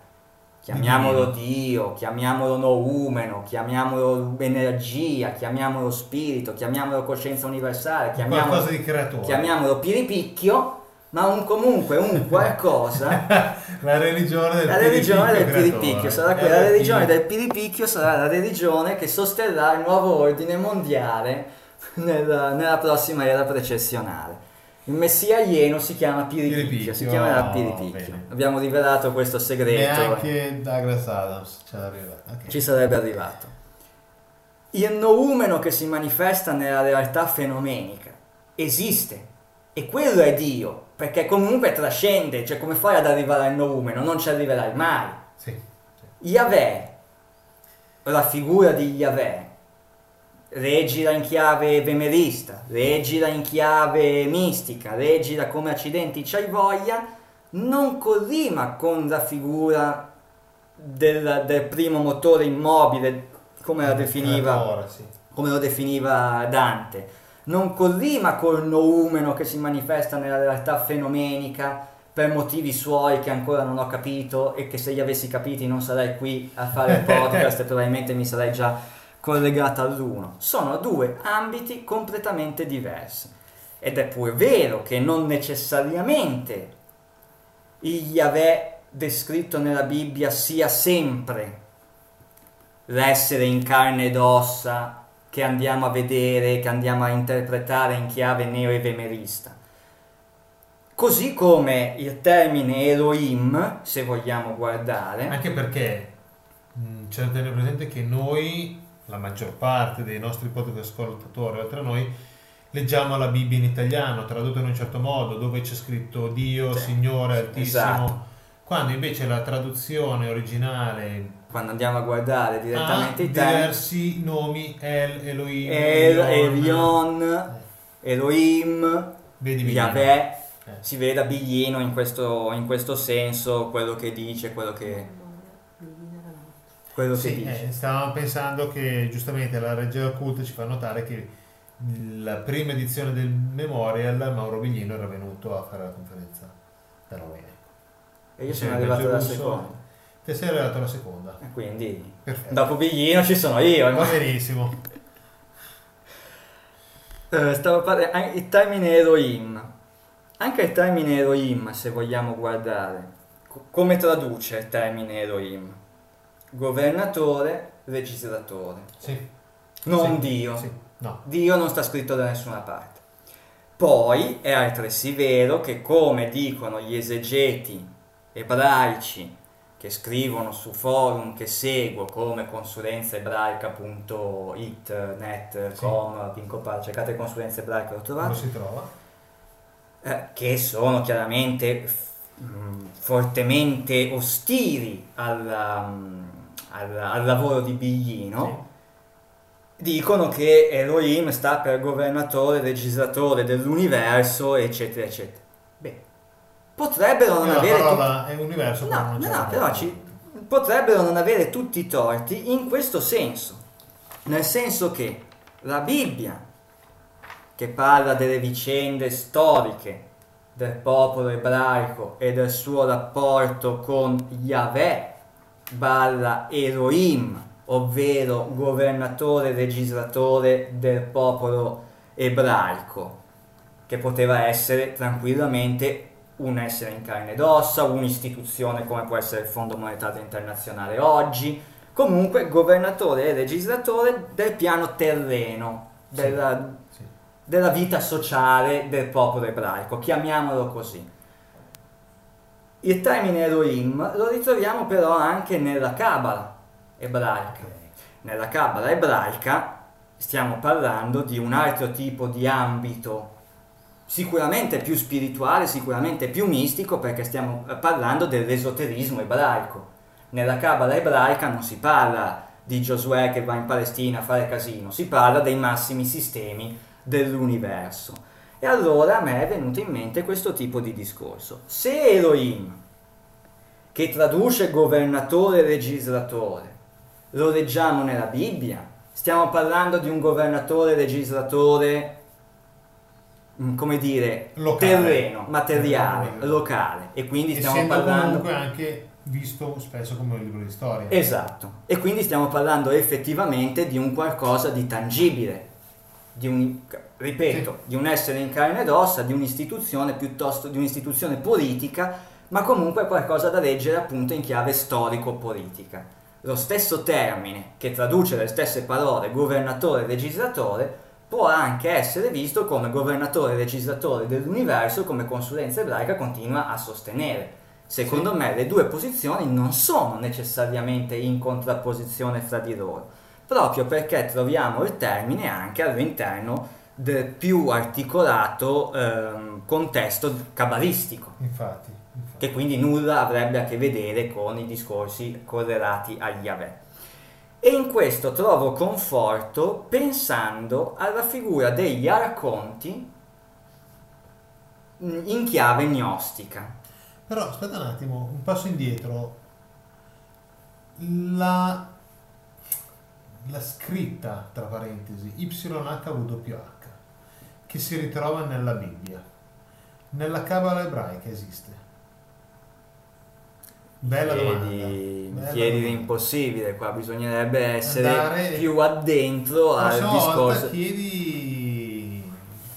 Chiamiamolo Dio, chiamiamolo noumeno, chiamiamolo energia, chiamiamolo spirito, chiamiamolo coscienza universale, chiamiamolo, Qualcosa di creatore. chiamiamolo piripicchio, ma un comunque un qualcosa La religione del la religione del piripicchio sarà quella, la religione del piripicchio sarà la religione che sosterrà il nuovo ordine mondiale nel- nella prossima era precessionale. Il messia ieno si chiama piripicchio, Piripicchio, si chiamerà oh, piripicchio. bene. Abbiamo rivelato questo segreto, Neanche Douglas Adams ce l'aveva. Ok. ci sarebbe arrivato. Il noumeno che si manifesta nella realtà fenomenica esiste e quello è Dio, perché comunque trascende, cioè come fai ad arrivare al noumeno? Non ci arriverai mai. Sì. Yahweh, la figura di Yahweh, reggila in chiave vemerista, reggila in chiave mistica, reggila come accidenti c'hai voglia, non collima con la figura del, del primo motore immobile, come la definiva Creatore, sì. come lo definiva Dante, non collima col noumeno che si manifesta nella realtà fenomenica per motivi suoi che ancora non ho capito e che se li avessi capiti non sarei qui a fare il podcast e probabilmente mi sarei già collegata all'uno. Sono due ambiti completamente diversi. Ed è pure vero che non necessariamente il Yahweh descritto nella Bibbia sia sempre l'essere in carne ed ossa che andiamo a vedere, che andiamo a interpretare in chiave neo-evemerista. Così come il termine Elohim, se vogliamo guardare, Anche perché mh, c'è da tenere presente che noi, la maggior parte dei nostri podcast ascoltatori, oltre a noi, leggiamo la Bibbia in italiano, tradotto in un certo modo, dove c'è scritto Dio, Sì, Signore Altissimo. esatto. Quando invece la traduzione originale Quando andiamo a guardare direttamente i temi, diversi nomi, El, Elohim, El, Elion, Elion, Elohim. Yahweh, Eh. si vede a Biglino in questo, in questo senso quello che dice, quello che, quello che Sì, dice. eh, stavamo pensando che giustamente la Regia Occulta ci fa notare che la prima edizione del Memorial Mauro Biglino era venuto a fare la conferenza da noi. E io sono arrivato alla seconda. Te sei arrivato alla seconda. Quindi Perfetto. dopo Biglino ci sono io. Va benissimo. Eh, stavo parlando il termine Elohim. Anche il termine Elohim, se vogliamo guardare, co- come traduce il termine Elohim? Governatore, legislatore. Sì. Non Sì, Dio. Sì. No. Dio non sta scritto da nessuna parte. Poi è altresì vero che, come dicono gli esegeti ebraici che scrivono su forum che seguo come consulenzaebraica.it, net, Sì. com, Pinco Par, cercate consulenza ebraica lo trovate, si trova? eh, che sono chiaramente mh, fortemente ostili alla, mh, al, al lavoro di Biglino. Dicono che Elohim sta per governatore, legislatore dell'universo, eccetera, eccetera. Potrebbero non avere... parola è universo. No, no, no, però ci- potrebbero non avere tutti i torti in questo senso. Nel senso che la Bibbia, che parla delle vicende storiche del popolo ebraico e del suo rapporto con Yahweh, balla Elohim, ovvero governatore legislatore del popolo ebraico, che poteva essere tranquillamente un essere in carne ed ossa, un'istituzione come può essere il Fondo Monetario Internazionale oggi, comunque governatore e legislatore del piano terreno, Sì. della, Sì. della vita sociale del popolo ebraico, chiamiamolo così. Il termine Elohim lo ritroviamo però anche nella Kabbalah ebraica. Nella Kabbalah ebraica stiamo parlando di un altro tipo di ambito sicuramente più spirituale, sicuramente più mistico perché stiamo eh, parlando dell'esoterismo ebraico. Nella Kabbalah ebraica non si parla di Giosuè che va in Palestina a fare casino, si parla dei massimi sistemi dell'universo. E allora a me è venuto in mente questo tipo di discorso. Se Elohim, che traduce governatore e legislatore, lo leggiamo nella Bibbia, stiamo parlando di un governatore e legislatore, come dire, Locale. terreno, materiale, Terreno. locale. E quindi stiamo Essendo parlando... comunque anche visto spesso come un libro di storia. Esatto, e quindi stiamo parlando effettivamente di un qualcosa di tangibile, di un, ripeto, di un essere in carne ed ossa, di un'istituzione piuttosto di un'istituzione politica, ma comunque qualcosa da leggere appunto in chiave storico-politica. Lo stesso termine che traduce le stesse parole governatore e legislatore può anche essere visto come governatore e legislatore dell'universo come consulenza ebraica continua a sostenere. Secondo me le due posizioni non sono necessariamente in contrapposizione fra di loro, proprio perché troviamo il termine anche all'interno del più articolato ehm, contesto cabalistico, Infatti. infatti. che quindi nulla avrebbe a che vedere con i discorsi correlati agli Yahweh. E in questo trovo conforto pensando alla figura degli arconti in chiave gnostica. Però aspetta un attimo, un passo indietro. La, la scritta, tra parentesi, YHWH, che si ritrova nella Bibbia, nella Kabbalah ebraica esiste. Bella domanda. chiedi, Bella chiedi domanda. l'impossibile, qua bisognerebbe essere Andare- più addentro La al prossima discorso. chiedi...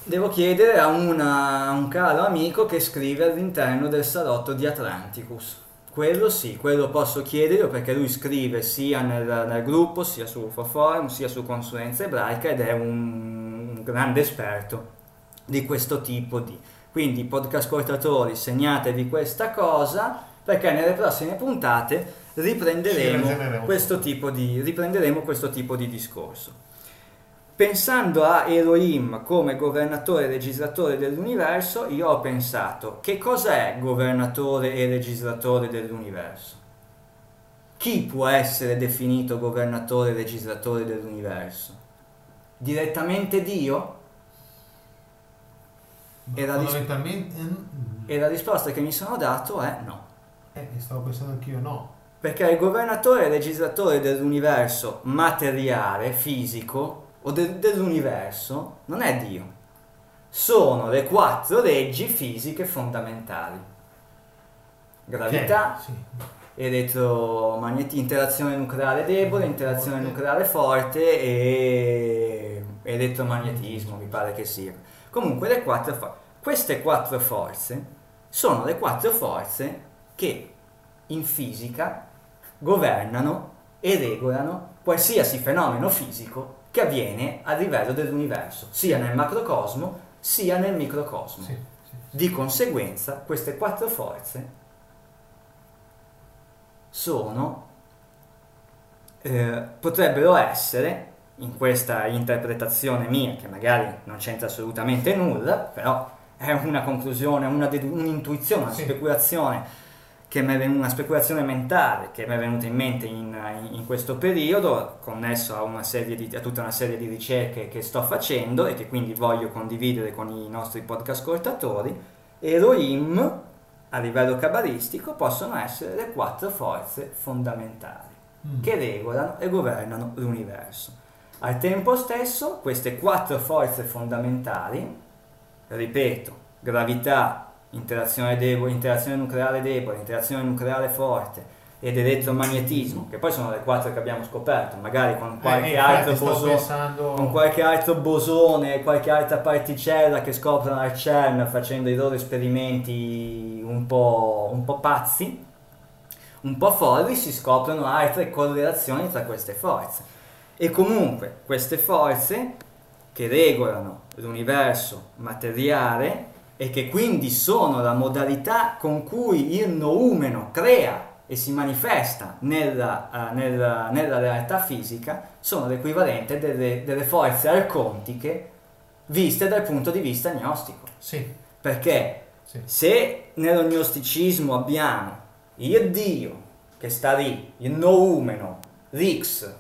Devo chiedere a, una- a un caro amico che scrive all'interno del salotto di Atlanticus. Quello sì, quello posso chiederlo perché lui scrive sia nel, nel gruppo, sia su UFO Forum, sia su Consulenza Ebraica ed è un, un grande esperto di questo tipo di. Quindi podcast ascoltatori, segnatevi questa cosa perché nelle prossime puntate riprenderemo questo, tipo di, riprenderemo questo tipo di discorso. pensando a Elohim come governatore e legislatore dell'universo, io ho pensato che cos'è governatore e legislatore dell'universo? Chi può essere definito governatore e legislatore dell'universo? Direttamente Dio? E la, ris- Fondamentalmente... mm, e la risposta che mi sono dato è no. Eh, stavo pensando anch'io, no. Perché il governatore e legislatore dell'universo materiale, fisico, o de- dell'universo, non è Dio. Sono le quattro leggi fisiche fondamentali. Gravità, sì. elettromagnetismo, interazione nucleare debole, interazione Forte. nucleare forte e elettromagnetismo, mi pare che sia. Comunque le quattro for- queste quattro forze sono le quattro forze che in fisica governano e regolano qualsiasi fenomeno fisico che avviene a livello dell'universo, sia nel macrocosmo sia nel microcosmo. Sì, sì. Di conseguenza, queste quattro forze sono, eh, potrebbero essere, in questa interpretazione mia, che magari non c'entra assolutamente nulla, però è una conclusione, una dedu- un'intuizione, una Sì. speculazione che mi è ven- una speculazione mentale che mi è venuta in mente in, in questo periodo, connesso a, una serie di, a tutta una serie di ricerche che sto facendo e che quindi voglio condividere con i nostri podcast ascoltatori. Elohim, a livello cabalistico, possono essere le quattro forze fondamentali Mm. che regolano e governano l'universo. Al tempo stesso, queste quattro forze fondamentali, ripeto, gravità, interazione, debole, interazione nucleare debole, interazione nucleare forte ed elettromagnetismo, che poi sono le quattro che abbiamo scoperto, magari con qualche Eh, altro bosone pensando... con qualche altro bosone, qualche altra particella che scoprono al CERN facendo i loro esperimenti un po', un po' pazzi, un po' folli, si scoprono altre correlazioni tra queste forze. E comunque queste forze che regolano l'universo materiale e che quindi sono la modalità con cui il noumeno crea e si manifesta nella, eh, nella- nella realtà fisica, sono l'equivalente delle, delle forze arcontiche viste dal punto di vista gnostico. Sì, Perché sì. se nello gnosticismo abbiamo il Dio che sta lì, il noumeno, l'X,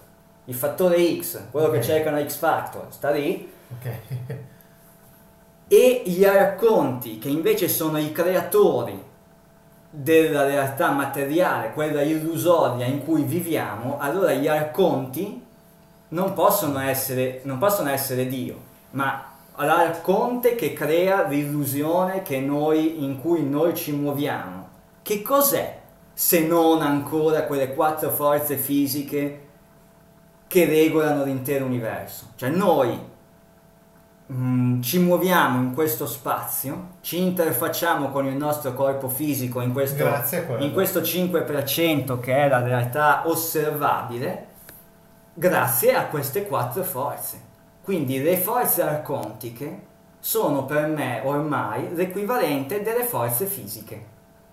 il fattore X, quello che Ok. cercano X Factor, sta lì, Ok. e gli arconti che invece sono i creatori della realtà materiale, quella illusoria in cui viviamo, allora gli arconti non possono essere, non possono essere Dio, ma l'arconte che crea l'illusione noi, in cui noi ci muoviamo. Che cos'è se non ancora quelle quattro forze fisiche che regolano l'intero universo? Cioè noi mm, ci muoviamo in questo spazio, ci interfacciamo con il nostro corpo fisico in questo, in questo 5% che è la realtà osservabile, grazie a queste quattro forze. Quindi le forze arcontiche sono per me ormai l'equivalente delle forze fisiche,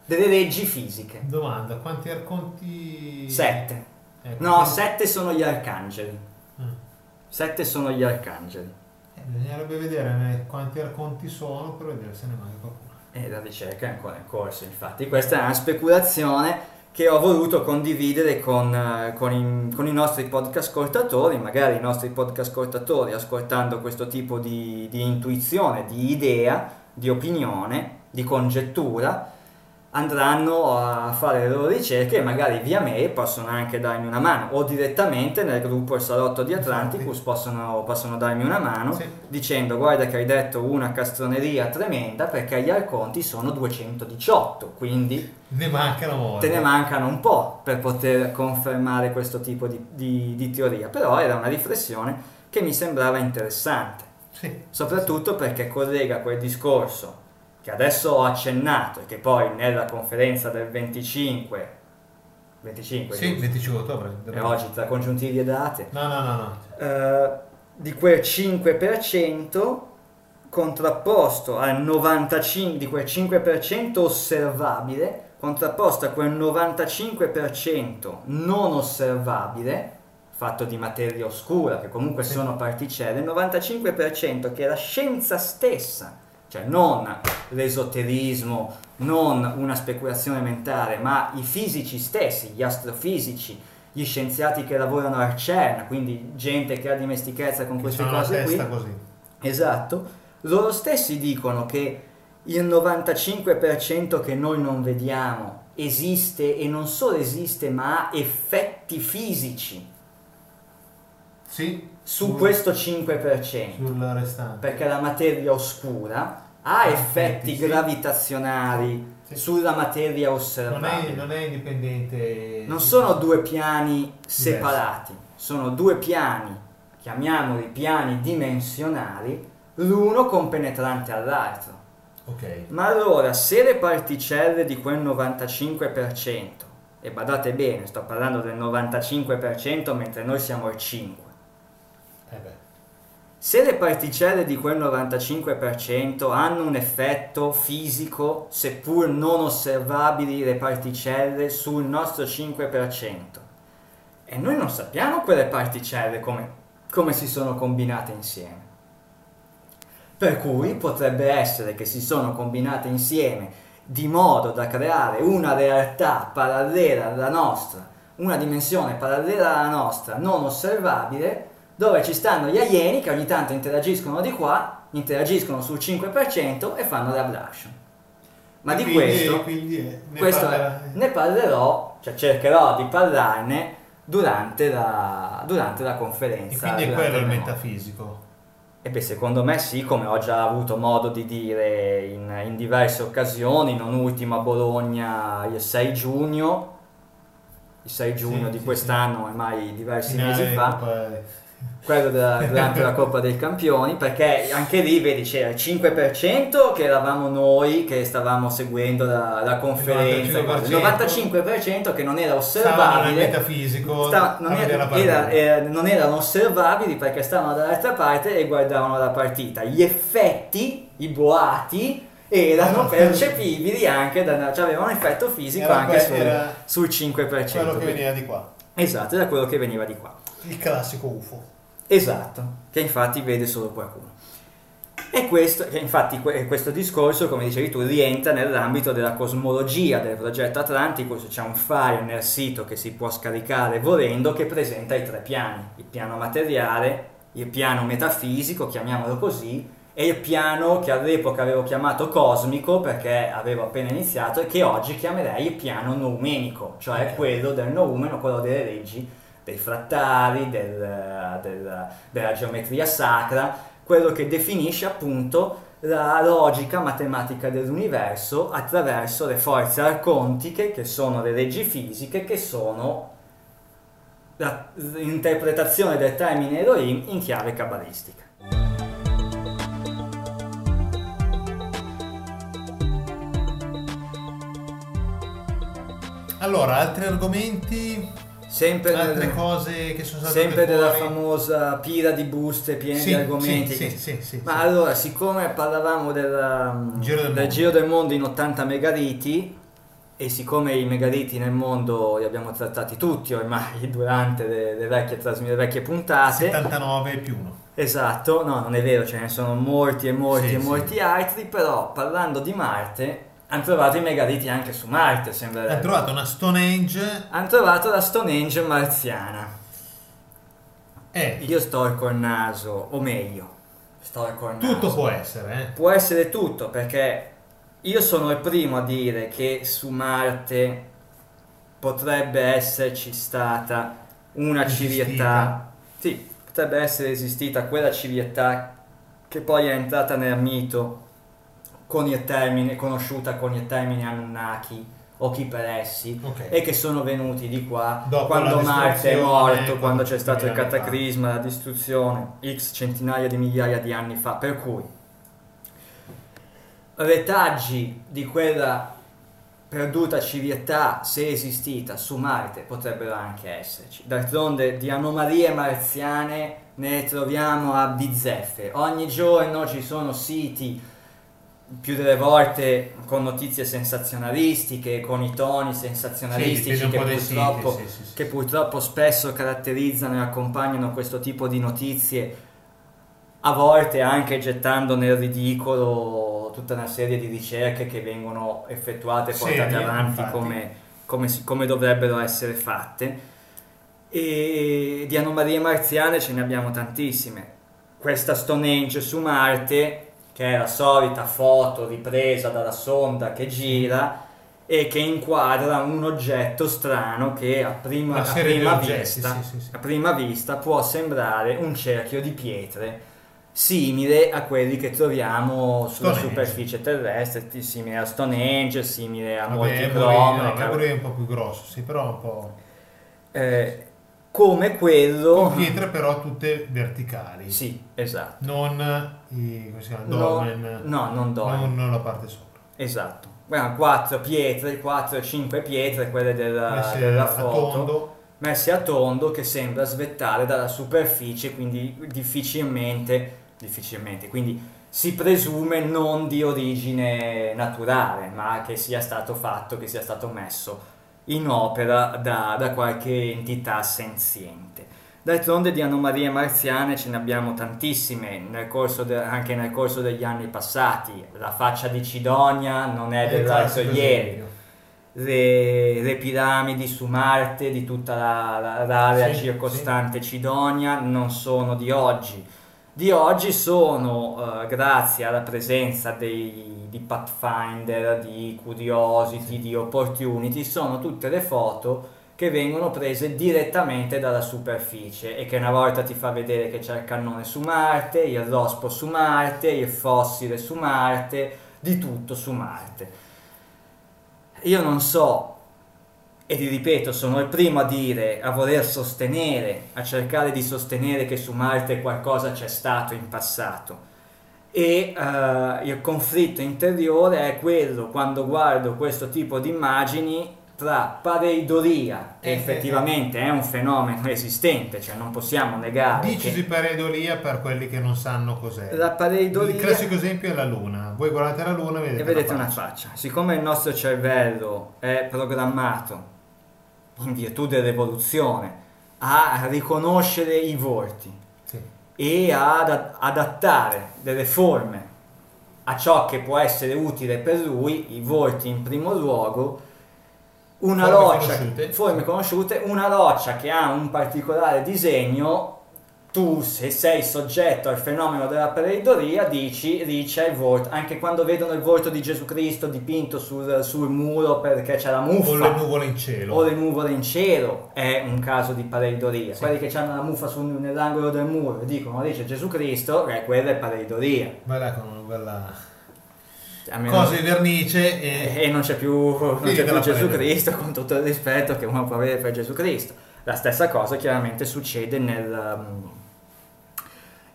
delle leggi fisiche. Domanda, quanti arconti... Sette. Ecco, No, sette sono gli arcangeli. Ah. Sette sono gli arcangeli. Eh, bisognerebbe vedere eh, quanti arconti sono per vedere se ne manca qualcuno. E la ricerca è ancora in corso, infatti questa è una speculazione che ho voluto condividere con, eh, con i, con i nostri podcast ascoltatori, magari i nostri podcast ascoltatori ascoltando questo tipo di, di intuizione, di idea, di opinione, di congettura, andranno a fare le loro ricerche e magari via me possono anche darmi una mano. O direttamente nel gruppo Il Salotto di Atlanticus possono, possono darmi una mano Sì. dicendo guarda che hai detto una castroneria tremenda perché gli arconti sono 218 quindi Ne mancano te ne mancano un po' per poter confermare questo tipo di, di- di teoria. Però era una riflessione che mi sembrava interessante. Sì. soprattutto perché collega quel discorso che adesso ho accennato e che poi nella conferenza del 25 25 Sì, giusto? 25 ottobre. e oggi tra congiuntivi e date No, no, no, no. eh, di quel 5% contrapposto al 95% di quel 5% osservabile contrapposto a quel 95% non osservabile fatto di materia oscura, che comunque Sì. sono particelle, il 95% che è la scienza stessa, cioè non l'esoterismo, non una speculazione mentale, ma i fisici stessi, gli astrofisici, gli scienziati che lavorano al CERN, quindi gente che ha dimestichezza con Che queste cose qui. così. Esatto, loro stessi dicono che il 95% che noi non vediamo esiste e non solo esiste ma ha effetti fisici Sì. Su questo 5%, Sul restante. perché la materia oscura ha effetti sì. gravitazionali Sì. sulla materia Non è, osservabile. non è indipendente. Non sono due piani separati, sono due piani, chiamiamoli piani dimensionali, l'uno compenetrante all'altro. Ok. Ma allora, se le particelle di quel 95%, e badate bene, sto parlando del 95% mentre noi siamo al 5%, Eh beh. Se le particelle di quel 95% hanno un effetto fisico, seppur non osservabili le particelle, sul nostro 5%, e noi non sappiamo quelle particelle come, come si sono combinate insieme. Per cui potrebbe essere che si sono combinate insieme di modo da creare una realtà parallela alla nostra, una dimensione parallela alla nostra, non osservabile, dove ci stanno gli alieni che ogni tanto interagiscono di qua, interagiscono sul 5% e fanno l'abduction. Ma di Quindi- questo, quindi, eh, ne questo è- parlerà- ne parlerò, cioè cercherò di parlarne durante la, durante la conferenza. E quindi è quello il metafisico. e beh, secondo me sì, come ho già avuto modo di dire in, in diverse occasioni, non ultima a Bologna il 6 giugno, il 6 giugno Sì, di sì, quest'anno, ormai diversi Finale mesi fa, Coppa- quello della- durante la Coppa dei Campioni, perché anche lì vedi c'era il 5% che eravamo noi che stavamo seguendo la, la conferenza, il 95%. 95% che non era osservabile. metafisico Sta- non, era- era- era- non erano osservabili perché stavano dall'altra parte e guardavano la partita. Gli effetti, i boati, erano percepibili anche da, cioè avevano un effetto fisico anche que- sul, sul 5%. quello che veniva di qua. Esatto, era quello che veniva di qua. Il classico UFO. Esatto, che infatti vede solo qualcuno. E questo, che infatti que- questo discorso, come dicevi tu, rientra nell'ambito della cosmologia del progetto Atlantico, c'è un file nel sito che si può scaricare volendo che presenta i tre piani, il piano materiale, il piano metafisico, chiamiamolo così, e il piano che all'epoca avevo chiamato cosmico perché avevo appena iniziato e che oggi chiamerei il piano noumenico, cioè quello del noumeno, quello delle leggi dei frattali, del- del- della geometria sacra, quello che definisce appunto la logica matematica dell'universo attraverso le forze arcontiche, che sono le leggi fisiche, che sono l'interpretazione del termine Elohim in chiave cabalistica. Allora, altri argomenti, Sempre, nel- altre cose che sono state sempre della fuori? famosa pila di buste piene Sì, di argomenti. Sì, sì, sì, sì, Ma allora, siccome parlavamo del, Giro del mondo. giro del mondo in 80 megaliti, e siccome i megaliti nel mondo li abbiamo trattati tutti ormai durante le, le vecchie, le vecchie puntate, 79 più 1. esatto, no, non è vero, ce ne sono molti e molti e molti altri, però parlando di Marte, hanno trovato i megaliti anche su Marte, sembra. Ha trovato una Stonehenge Hanno trovato la Stonehenge marziana. e Io sto col naso, o meglio, sto col naso. tutto può essere, eh. Può essere tutto perché io sono il primo a dire che su Marte potrebbe esserci stata una Esistita. civiltà. Sì, potrebbe essere esistita quella civiltà che poi è entrata nel mito con il termine, conosciuta con il termine Anunnaki o chi per essi Ok. e che sono venuti di qua Dopo quando Marte è morto, quando c'è stato il cataclisma, la distruzione, x centinaia di migliaia di anni fa, per cui retaggi di quella perduta civiltà, se esistita, su Marte potrebbero anche esserci. D'altronde di anomalie marziane ne troviamo a bizzeffe. Ogni giorno ci sono siti più delle volte con notizie sensazionalistiche, con i toni Sì, sensazionalistici un che, purtroppo, siti, sì, sì, sì. che purtroppo spesso caratterizzano e accompagnano questo tipo di notizie, a volte anche gettando nel ridicolo tutta una serie di ricerche che vengono effettuate e portate Serie, avanti come, come come dovrebbero essere fatte. E di anomalie marziane ce ne abbiamo tantissime. Questa Stonehenge su Marte, che è la solita foto ripresa dalla sonda che gira e che inquadra un oggetto strano che a prima, a prima oggetti, vista, sì, sì, sì. a prima vista può sembrare un cerchio di pietre simile a quelli che troviamo sulla Stonehenge. superficie terrestre, simile a Stonehenge, simile a Vabbè, molti Emory è un po' più grosso, sì, però un po'... eh, come quello... Con pietre però tutte verticali. Sì, esatto. Non i... come si chiama? No, Dolmen. no, non dolmen. Non la parte sopra. Esatto. Guarda, quattro pietre, 4 o 5 pietre, quelle della, Messe della a foto, tondo. messe a tondo che sembra svettare dalla superficie, quindi difficilmente, difficilmente, quindi si presume non di origine naturale, ma che sia stato fatto, che sia stato messo in opera da, da qualche entità senziente. D'altronde di anomalie marziane ce ne abbiamo tantissime nel corso de- anche nel corso degli anni passati. La faccia di Cidonia non è dell'altro classico ieri. Le, le piramidi su Marte di tutta la- la- l'area Sì, circostante Cidonia non sono di oggi. Di oggi sono, eh, grazie alla presenza dei, di Pathfinder, di Curiosity, di Opportunity, sono tutte le foto che vengono prese direttamente dalla superficie e che una volta ti fa vedere che c'è il cannone su Marte, il rospo su Marte, il fossile su Marte, di tutto su Marte. Io non so, e ti ripeto, sono il primo a dire, a voler sostenere, a cercare di sostenere che su Marte qualcosa c'è stato in passato. E eh, il conflitto interiore è quello quando guardo questo tipo di immagini tra pareidolia, che Eh, eh, effettivamente è un fenomeno esistente, cioè non possiamo negare Dici che di pareidolia per quelli che non sanno cos'è. la pareidolia Il classico esempio è la luna. Voi guardate la luna e vedete, e vedete la una faccia. Siccome il nostro cervello è programmato in virtù dell'evoluzione a riconoscere i volti. E ad adattare delle forme a ciò che può essere utile per lui, i volti in primo luogo, una Forme roccia, conosciute. forme conosciute, una roccia che ha un particolare disegno, tu se sei soggetto al fenomeno della pareidolia dici dice il volto, anche quando vedono il volto di Gesù Cristo dipinto sul, sul muro perché c'è la muffa O le nuvole in cielo. o le nuvole in cielo è un caso di pareidolia. Sì. Quelli che hanno la muffa sul- nell'angolo del muro e dicono dice Gesù Cristo, eh, quella è pareidolia. Vai là con una bella cosa di vernice e... e non c'è più, non c'è più Gesù. Cristo con tutto il rispetto che uno può avere per Gesù Cristo. La stessa cosa chiaramente succede nel, um,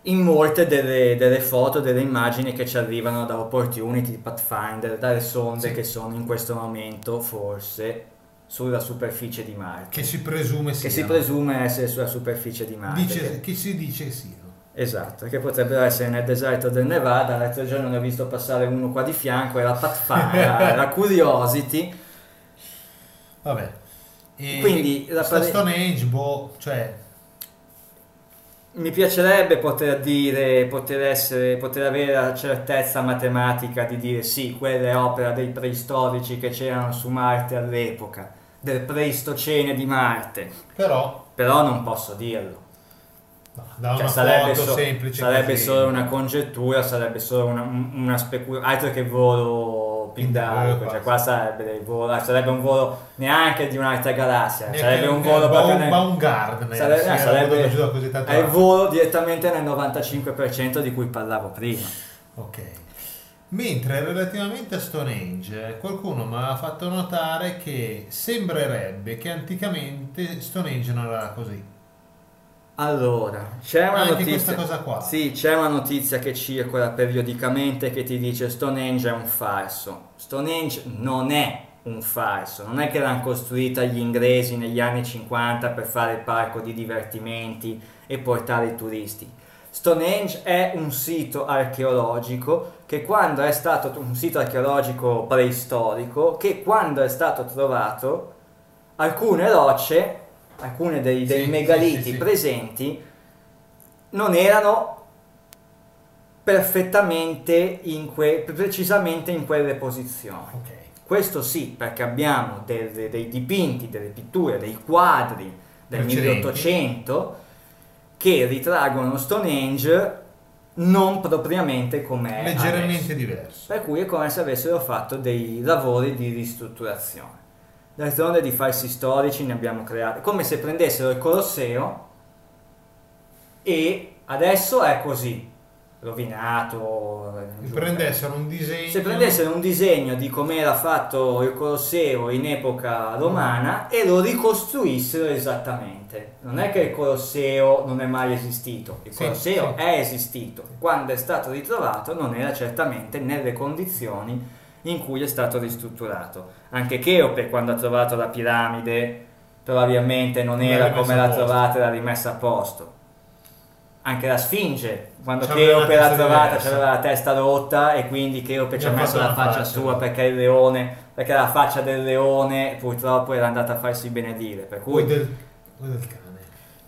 in molte delle, delle foto, delle immagini che ci arrivano da Opportunity, Pathfinder, dalle sonde Sì. che sono in questo momento forse sulla superficie di Marte. che si presume sia. che si presume essere sulla superficie di Marte. Dice, che- che si dice siano. Esatto, che potrebbero essere nel deserto del Nevada. L'altro giorno ne ho visto passare uno qua di fianco, era Pathfinder, la Curiosity. Vabbè. E Quindi, la pare- Stonehenge, boh, cioè... Mi piacerebbe poter dire, poter essere, poter avere la certezza matematica di dire sì, quella è opera dei preistorici che c'erano su Marte all'epoca, del Pleistocene di Marte. Però, Però non posso dirlo. no, Cioè, sarebbe, so- semplice sarebbe solo una congettura, sarebbe solo una, una speculazione, altro che volo pindarico, Eh, cioè qua sarebbe, del volo, sarebbe un volo neanche di un'altra galassia, Neanche sarebbe un volo proprio nel, Baumgartner, sarebbe, no, era sarebbe- così tanto è il volo direttamente nel 95% di cui parlavo prima. Ok. Mentre relativamente a Stonehenge, qualcuno mi ha fatto notare che sembrerebbe che anticamente Stonehenge non era così. Allora, c'è una Anche notizia. Sì, c'è una notizia che circola periodicamente che ti dice Stonehenge è un falso. Stonehenge non è un falso, non è che l'hanno costruita gli inglesi negli anni 50 per fare il parco di divertimenti e portare i turisti. Stonehenge è un sito archeologico che quando è stato un sito archeologico preistorico che quando è stato trovato alcune rocce, alcune dei, dei Sì, megaliti sì, sì, presenti non erano perfettamente in que- precisamente in quelle posizioni. Ok. Questo sì, perché abbiamo delle- dei dipinti, delle pitture, dei quadri del Precedenti. 1800 che ritraggono Stonehenge non propriamente come Leggermente adesso. diverso. Per cui è come se avessero fatto dei lavori di ristrutturazione. D'altronde di falsi storici ne abbiamo creati, come se prendessero il Colosseo e adesso è così, rovinato. Prendessero un disegno. Se prendessero un disegno di come era fatto il Colosseo in epoca romana e lo ricostruissero esattamente. Non è che il Colosseo non è mai esistito, il Sì, Colosseo sì. è esistito. Quando è stato ritrovato non era certamente nelle condizioni in cui è stato ristrutturato. Anche Cheope quando ha trovato la piramide probabilmente non Non era come l'ha trovata e l'ha rimessa a posto. Anche la Sfinge, quando C'aveva Cheope l'ha trovata, diversa. aveva la testa rotta e quindi Cheope ci ha messo la faccia faccia. sua perché il leone, perché la faccia del leone purtroppo era andata a farsi benedire. Per O cui del, o del.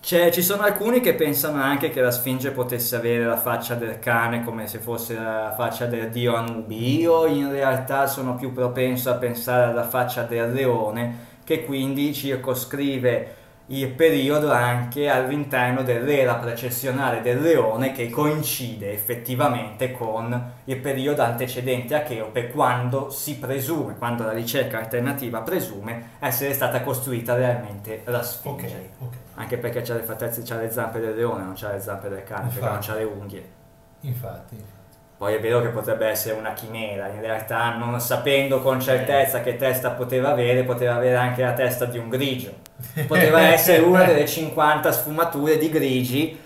C'è- ci sono alcuni che pensano anche che la Sfinge potesse avere la faccia del cane come se fosse la faccia del dio Anubi. Io in realtà sono più propenso a pensare alla faccia del leone che quindi circoscrive il periodo anche all'interno dell'era precessionale del leone che coincide effettivamente con il periodo antecedente a Cheope quando si presume, quando la ricerca alternativa presume essere stata costruita realmente la Sfinge. ok. Anche perché c'ha le fattezze, c'ha le zampe del leone, non c'ha le zampe del cane, perché non Infatti. c'ha le unghie. Infatti, infatti. Poi è vero che potrebbe essere una chimera, in realtà non sapendo con certezza che testa poteva avere, poteva avere anche la testa di un grigio. Poteva essere una delle 50 sfumature di grigi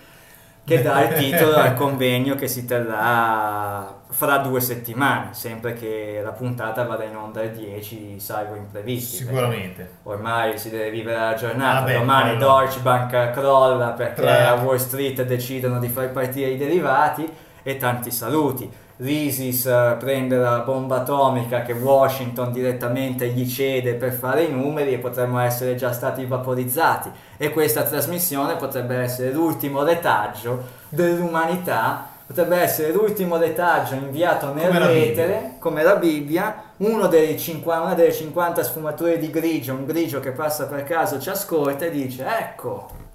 che dà il titolo al convegno che si terrà fra due settimane, sempre che la puntata vada in onda il 10 salvo imprevisti. Sicuramente. Ormai si deve vivere la giornata, Vabbè, domani quello- Deutsche Bank crolla perché Tra- a Wall Street decidono di far partire i derivati e tanti saluti. L'ISIS eh, prende la bomba atomica che Washington direttamente gli cede per fare i numeri e potremmo essere già stati vaporizzati. E questa trasmissione potrebbe essere l'ultimo retaggio dell'umanità, potrebbe essere l'ultimo retaggio inviato nell'etere come la Bibbia, uno dei cinqua- una delle 50 sfumature di grigio, un grigio che passa per caso ci ascolta e dice ecco,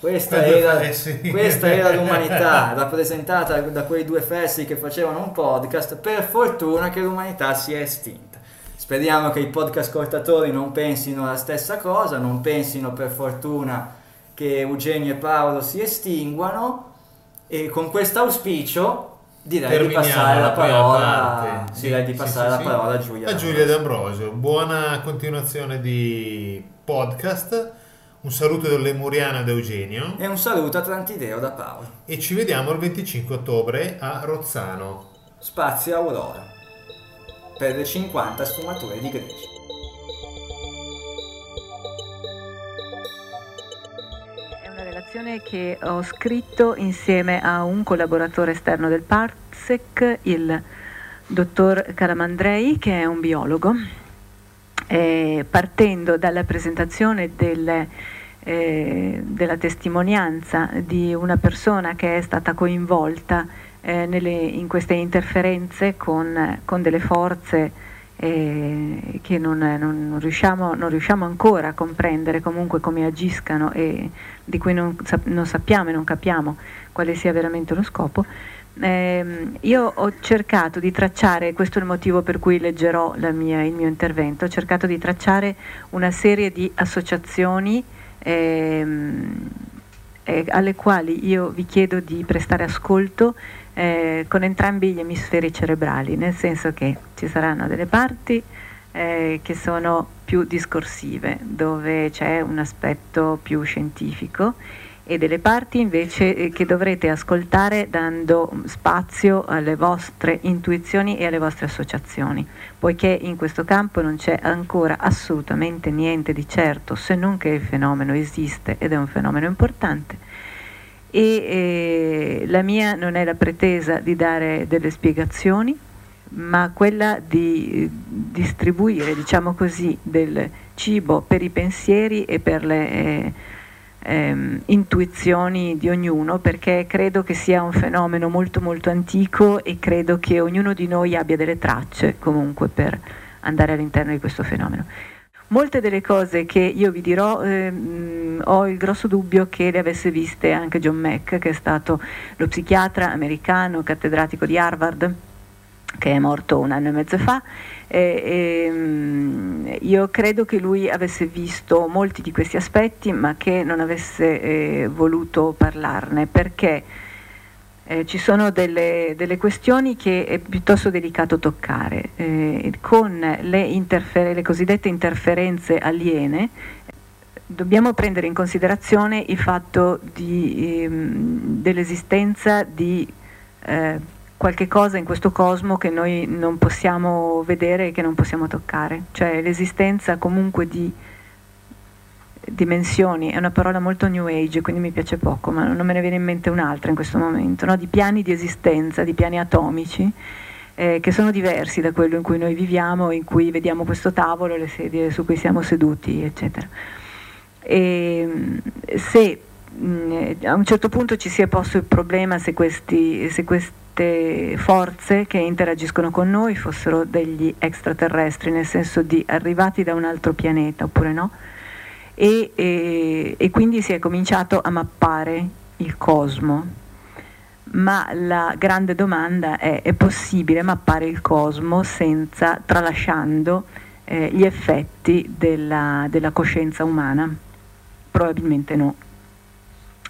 questa era, fessi." questa era l'umanità rappresentata da quei due fessi che facevano un podcast, per fortuna che l'umanità si è estinta. Speriamo che i podcast ascoltatori non pensino la stessa cosa, non pensino per fortuna che Eugenio e Paolo si estinguano e con questo auspicio direi di Terminiamo passare la parola, sì, direi di passare sì, la sì. parola a Giulia. A Giulia D'Ambrosio. Buona continuazione di podcast. Un saluto del Lemuriano ed Eugenio. E un saluto a Trantideo da Paolo. E ci vediamo il 25 ottobre a Rozzano. Spazio Aurora per le 50 sfumature di una relazione che ho scritto insieme a un collaboratore esterno del Parsec, il dottor Calamandrei, che è un biologo, Eh, partendo dalla presentazione del, eh, della testimonianza di una persona che è stata coinvolta eh, nelle- in queste interferenze con, con delle forze eh, che non, non- riusciamo, non riusciamo ancora a comprendere comunque come agiscano e di cui non, non sappiamo e non capiamo quale sia veramente lo scopo. Ehm, io ho cercato di tracciare, questo è il motivo per cui leggerò mia- il mio intervento, ho cercato di tracciare una serie di associazioni ehm, eh, alle quali io vi chiedo di prestare ascolto eh, con entrambi gli emisferi cerebrali, nel senso che ci saranno delle parti eh, che sono più discorsive, dove c'è un aspetto più scientifico e delle parti invece eh, che dovrete ascoltare dando spazio alle vostre intuizioni e alle vostre associazioni, poiché in questo campo non c'è ancora assolutamente niente di certo se non che il fenomeno esiste ed è un fenomeno importante. E eh, la mia non è la pretesa di dare delle spiegazioni, ma quella di eh, distribuire, diciamo così, del cibo per i pensieri e per le eh, ehm, intuizioni di ognuno, perché credo che sia un fenomeno molto molto antico e credo che ognuno di noi abbia delle tracce comunque per andare all'interno di questo fenomeno. Molte delle cose che io vi dirò ehm, ho il grosso dubbio che le avesse viste anche John Mack, che è stato lo psichiatra americano, cattedratico di Harvard, che è morto un anno e mezzo fa. E, e, mm, io credo che lui avesse visto molti di questi aspetti, ma che non avesse eh, voluto parlarne perché eh, ci sono delle, delle, questioni che è piuttosto delicato toccare. Eh, con le, interfer- le, cosiddette interferenze aliene dobbiamo prendere in considerazione il fatto di, ehm, dell'esistenza di eh, qualche cosa in questo cosmo che noi non possiamo vedere e che non possiamo toccare, cioè l'esistenza comunque di dimensioni, è una parola molto new age, quindi mi piace poco, ma non me ne viene in mente un'altra in questo momento, no? di piani di esistenza, di piani atomici, eh, che sono diversi da quello in cui noi viviamo, in cui vediamo questo tavolo, le sedie su cui siamo seduti, eccetera. E se mh, a un certo punto ci si è posto il problema se, questi, se queste forze che interagiscono con noi fossero degli extraterrestri, nel senso di arrivati da un altro pianeta oppure no, e, e, e quindi si è cominciato a mappare il cosmo. Ma la grande domanda è, è possibile mappare il cosmo senza, tralasciando eh, gli effetti della, della coscienza umana? Probabilmente no.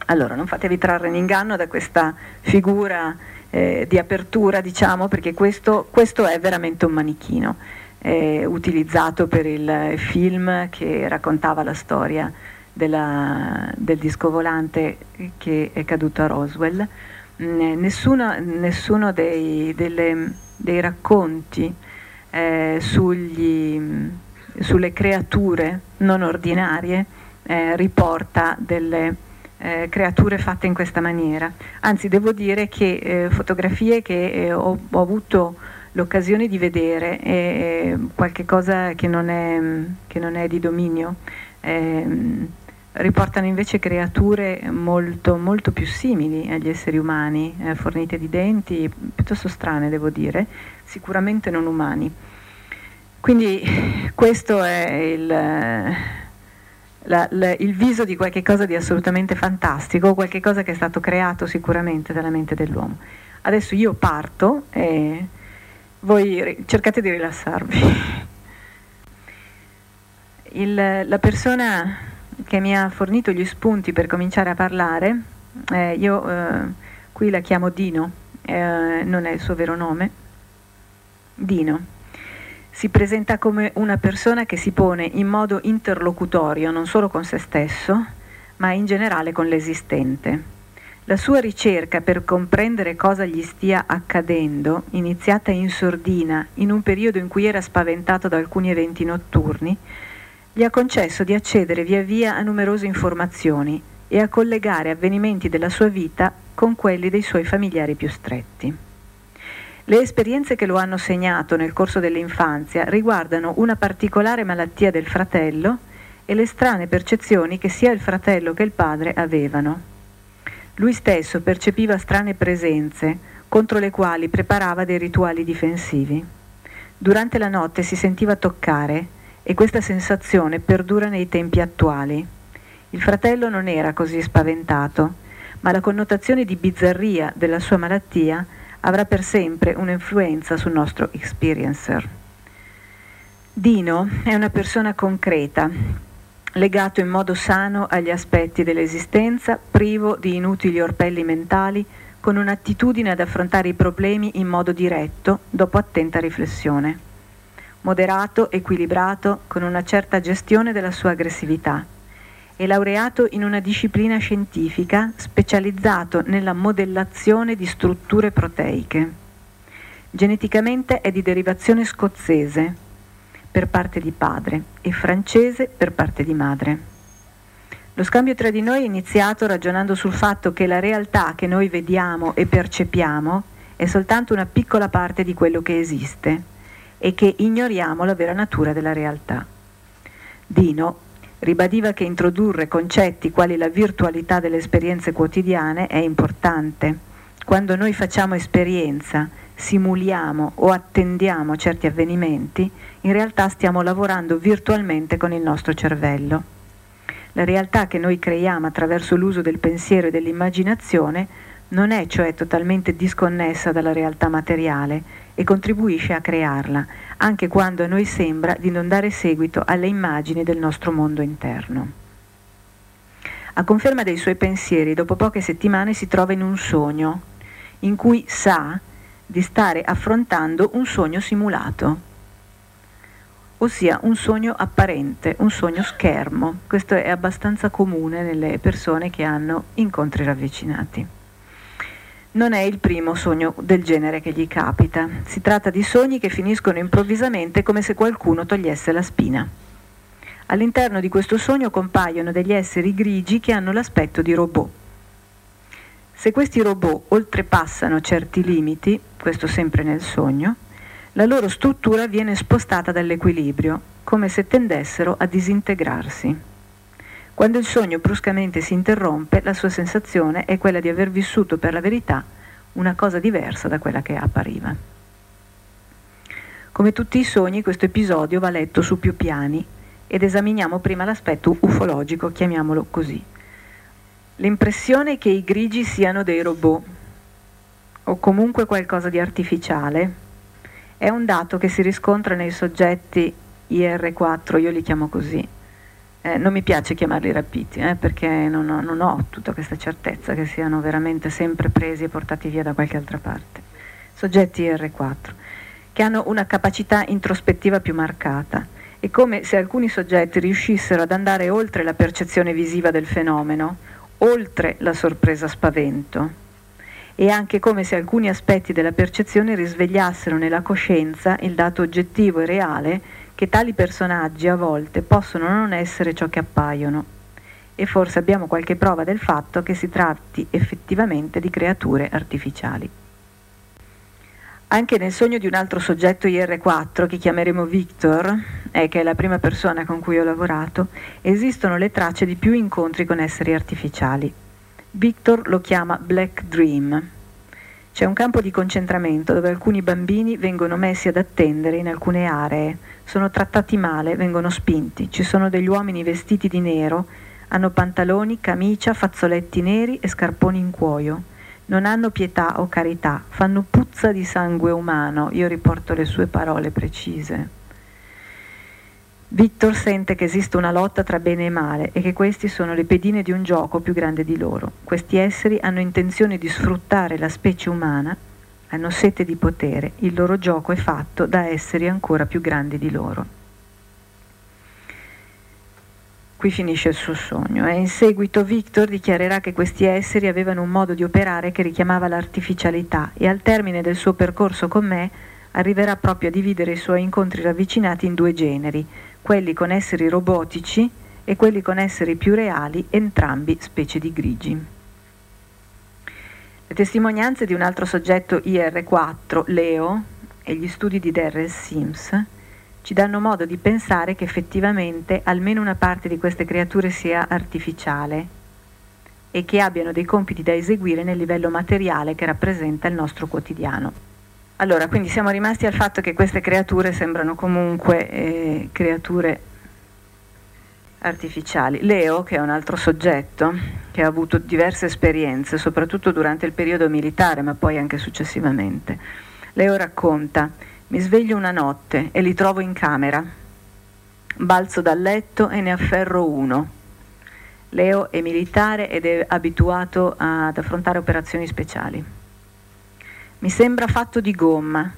Allora, non fatevi trarre in inganno da questa figura eh, di apertura, diciamo, perché questo, questo, è veramente un manichino eh, utilizzato per il film che raccontava la storia della, del disco volante che è caduto a Roswell. Mm, nessuno, nessuno dei, delle, dei, racconti eh, sugli, sulle creature non ordinarie eh, riporta delle eh, creature fatte in questa maniera. Anzi, devo dire che eh, fotografie che eh, ho, ho avuto l'occasione di vedere è qualcosa che non è, che non è di dominio. Eh, riportano invece creature molto, molto, più simili agli esseri umani, eh, fornite di denti, piuttosto strane devo dire, sicuramente non umani. Quindi questo è il, la, la, il viso di qualcosa di assolutamente fantastico, qualcosa che è stato creato sicuramente dalla mente dell'uomo. Adesso io parto e voi cercate di rilassarvi. Il, la persona che mi ha fornito gli spunti per cominciare a parlare, eh, io eh, qui la chiamo Dino, eh, non è il suo vero nome, Dino. Si presenta come una persona che si pone in modo interlocutorio non solo con se stesso, ma in generale con l'esistente la sua ricerca per comprendere cosa gli stia accadendo, iniziata in sordina in un periodo in cui era spaventato da alcuni eventi notturni, gli ha concesso di accedere via via a numerose informazioni e a collegare avvenimenti della sua vita con quelli dei suoi familiari più stretti. Le esperienze che lo hanno segnato nel corso dell'infanzia riguardano una particolare malattia del fratello e le strane percezioni che sia il fratello che il padre avevano. Lui stesso percepiva strane presenze contro le quali preparava dei rituali difensivi. Durante la notte si sentiva toccare e questa sensazione perdura nei tempi attuali. Il fratello non era così spaventato, ma la connotazione di bizzarria della sua malattia avrà per sempre un'influenza sul nostro experiencer. Dino è una persona concreta legato in modo sano agli aspetti dell'esistenza, privo di inutili orpelli mentali, con un'attitudine ad affrontare i problemi in modo diretto, dopo attenta riflessione. Moderato, equilibrato, con una certa gestione della sua aggressività. È laureato in una disciplina scientifica specializzato nella modellazione di strutture proteiche. Geneticamente è di derivazione scozzese, per parte di padre e francese per parte di madre. Lo scambio tra di noi è iniziato ragionando sul fatto che la realtà che noi vediamo e percepiamo è soltanto una piccola parte di quello che esiste e che ignoriamo la vera natura della realtà. Dino ribadiva che introdurre concetti quali la virtualità delle esperienze quotidiane è importante. Quando noi facciamo esperienza, simuliamo o attendiamo certi avvenimenti, in realtà stiamo lavorando virtualmente con il nostro cervello. La realtà che noi creiamo attraverso l'uso del pensiero e dell'immaginazione non è cioè totalmente disconnessa dalla realtà materiale e contribuisce a crearla, anche quando a noi sembra di non dare seguito alle immagini del nostro mondo interno. A conferma dei suoi pensieri, dopo poche settimane si trova in un sogno, in cui sa di stare affrontando un sogno simulato ossia un sogno apparente, un sogno schermo. Questo è abbastanza comune nelle persone che hanno incontri ravvicinati. Non è il primo sogno del genere che gli capita, si tratta di sogni che finiscono improvvisamente come se qualcuno togliesse la spina. All'interno di questo sogno compaiono degli esseri grigi che hanno l'aspetto di robot. Se questi robot oltrepassano certi limiti, questo sempre nel sogno, la loro struttura viene spostata dall'equilibrio, come se tendessero a disintegrarsi. Quando il sogno bruscamente si interrompe, la sua sensazione è quella di aver vissuto per la verità una cosa diversa da quella che appariva. Come tutti i sogni, questo episodio va letto su più piani ed esaminiamo prima l'aspetto ufologico, chiamiamolo così. L'impressione che i grigi siano dei robot o comunque qualcosa di artificiale è un dato che si riscontra nei soggetti IR4, io li chiamo così. Eh, non mi piace chiamarli rapiti eh, perché non ho, non ho tutta questa certezza che siano veramente sempre presi e portati via da qualche altra parte. Soggetti IR4 che hanno una capacità introspettiva più marcata. È come se alcuni soggetti riuscissero ad andare oltre la percezione visiva del fenomeno, oltre la sorpresa spavento, è anche come se alcuni aspetti della percezione risvegliassero nella coscienza il dato oggettivo e reale che tali personaggi a volte possono non essere ciò che appaiono. E forse abbiamo qualche prova del fatto che si tratti effettivamente di creature artificiali. Anche nel sogno di un altro soggetto IR4, che chiameremo Victor, e che è la prima persona con cui ho lavorato, esistono le tracce di più incontri con esseri artificiali. Victor lo chiama Black Dream. C'è un campo di concentramento dove alcuni bambini vengono messi ad attendere in alcune aree, sono trattati male, vengono spinti, ci sono degli uomini vestiti di nero, hanno pantaloni, camicia, fazzoletti neri e scarponi in cuoio. Non hanno pietà o carità, fanno puzza di sangue umano, io riporto le sue parole precise. Victor sente che esiste una lotta tra bene e male e che questi sono le pedine di un gioco più grande di loro. Questi esseri hanno intenzione di sfruttare la specie umana, hanno sete di potere, il loro gioco è fatto da esseri ancora più grandi di loro. Qui finisce il suo sogno e in seguito Victor dichiarerà che questi esseri avevano un modo di operare che richiamava l'artificialità e al termine del suo percorso con me arriverà proprio a dividere i suoi incontri ravvicinati in due generi, quelli con esseri robotici e quelli con esseri più reali, entrambi specie di grigi. Le testimonianze di un altro soggetto IR4, Leo, e gli studi di Darrell Sims ci danno modo di pensare che effettivamente almeno una parte di queste creature sia artificiale e che abbiano dei compiti da eseguire nel livello materiale che rappresenta il nostro quotidiano. Allora, quindi siamo rimasti al fatto che queste creature sembrano comunque eh, creature artificiali. Leo, che è un altro soggetto che ha avuto diverse esperienze, soprattutto durante il periodo militare, ma poi anche successivamente. Leo racconta, mi sveglio una notte e li trovo in camera. Balzo dal letto e ne afferro uno. Leo è militare ed è abituato ad affrontare operazioni speciali. Mi sembra fatto di gomma,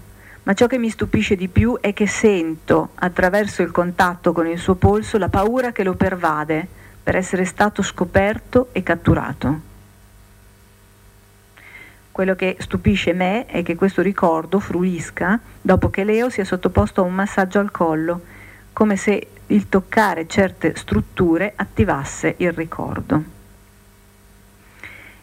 ma ciò che mi stupisce di più è che sento, attraverso il contatto con il suo polso, la paura che lo pervade per essere stato scoperto e catturato. Quello che stupisce me è che questo ricordo fruisca dopo che Leo sia sottoposto a un massaggio al collo, come se il toccare certe strutture attivasse il ricordo.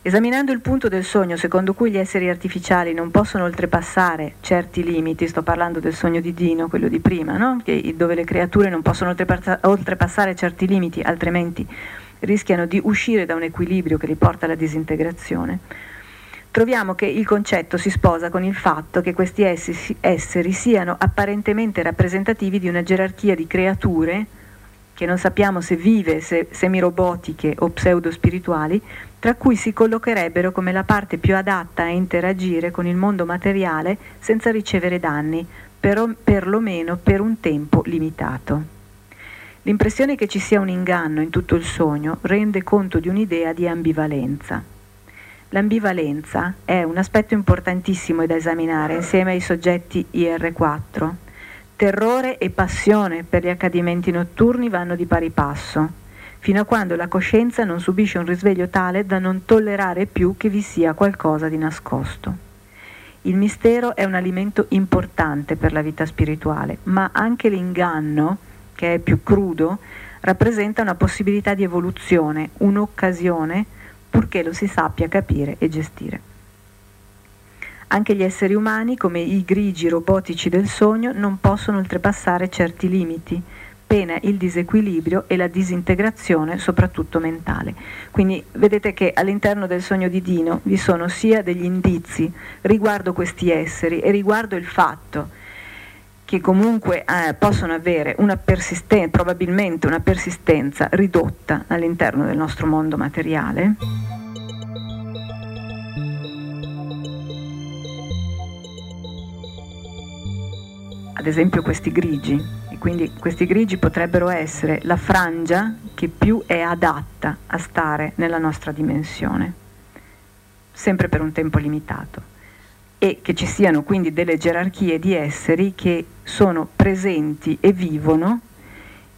Esaminando il punto del sogno secondo cui gli esseri artificiali non possono oltrepassare certi limiti, sto parlando del sogno di Dino, quello di prima, no? che, dove le creature non possono oltrepassare certi limiti, altrimenti rischiano di uscire da un equilibrio che li porta alla disintegrazione, troviamo che il concetto si sposa con il fatto che questi esseri siano apparentemente rappresentativi di una gerarchia di creature che non sappiamo se vive, se semirobotiche o pseudo-spirituali, tra cui si collocherebbero come la parte più adatta a interagire con il mondo materiale senza ricevere danni, per, perlomeno per un tempo limitato. L'impressione che ci sia un inganno in tutto il sogno rende conto di un'idea di ambivalenza. L'ambivalenza è un aspetto importantissimo da esaminare insieme ai soggetti IR4 Terrore e passione per gli accadimenti notturni vanno di pari passo, fino a quando la coscienza non subisce un risveglio tale da non tollerare più che vi sia qualcosa di nascosto. Il mistero è un alimento importante per la vita spirituale, ma anche l'inganno, che è più crudo, rappresenta una possibilità di evoluzione, un'occasione, purché lo si sappia capire e gestire. Anche gli esseri umani, come i grigi robotici del sogno, non possono oltrepassare certi limiti, pena il disequilibrio e la disintegrazione, soprattutto mentale. Quindi vedete che all'interno del sogno di Dino vi sono sia degli indizi riguardo questi esseri e riguardo il fatto che comunque eh, possono avere una persistenza, probabilmente una persistenza ridotta all'interno del nostro mondo materiale. Ad esempio questi grigi, e quindi questi grigi potrebbero essere la frangia che più è adatta a stare nella nostra dimensione, sempre per un tempo limitato, e che ci siano quindi delle gerarchie di esseri che sono presenti e vivono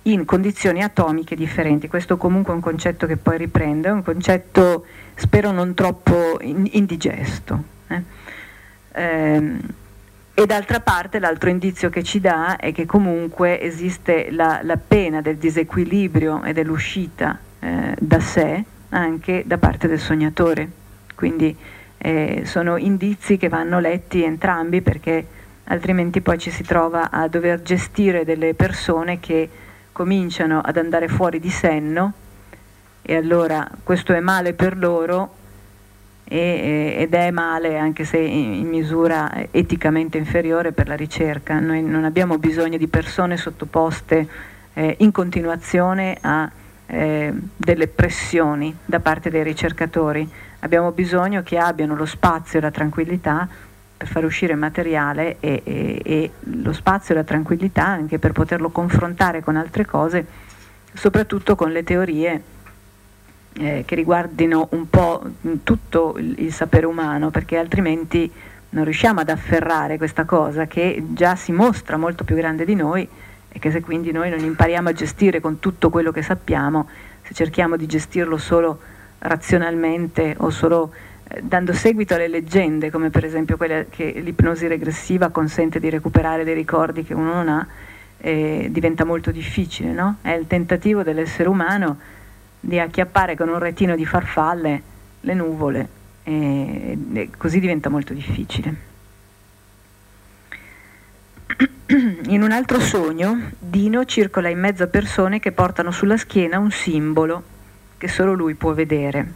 in condizioni atomiche differenti. Questo comunque è un concetto che poi riprende, è un concetto spero non troppo indigesto. Eh? Ehm, e d'altra parte l'altro indizio che ci dà è che comunque esiste la, la pena del disequilibrio e dell'uscita eh, da sé anche da parte del sognatore. Quindi eh, sono indizi che vanno letti entrambi perché altrimenti poi ci si trova a dover gestire delle persone che cominciano ad andare fuori di senno e allora questo è male per loro e, ed è male anche se in misura eticamente inferiore per la ricerca. Noi non abbiamo bisogno di persone sottoposte eh, in continuazione a eh, delle pressioni da parte dei ricercatori, abbiamo bisogno che abbiano lo spazio e la tranquillità per far uscire materiale e, e, e lo spazio e la tranquillità anche per poterlo confrontare con altre cose, soprattutto con le teorie eh, che riguardino un po' tutto il, il sapere umano, perché altrimenti non riusciamo ad afferrare questa cosa che già si mostra molto più grande di noi e che se quindi noi non impariamo a gestire con tutto quello che sappiamo, se cerchiamo di gestirlo solo razionalmente o solo eh, dando seguito alle leggende, come per esempio quella che l'ipnosi regressiva consente di recuperare dei ricordi che uno non ha, eh, diventa molto difficile, no? È il tentativo dell'essere umano di acchiappare con un retino di farfalle le nuvole e, e così diventa molto difficile. In un altro sogno, Dino circola in mezzo a persone che portano sulla schiena un simbolo che solo lui può vedere.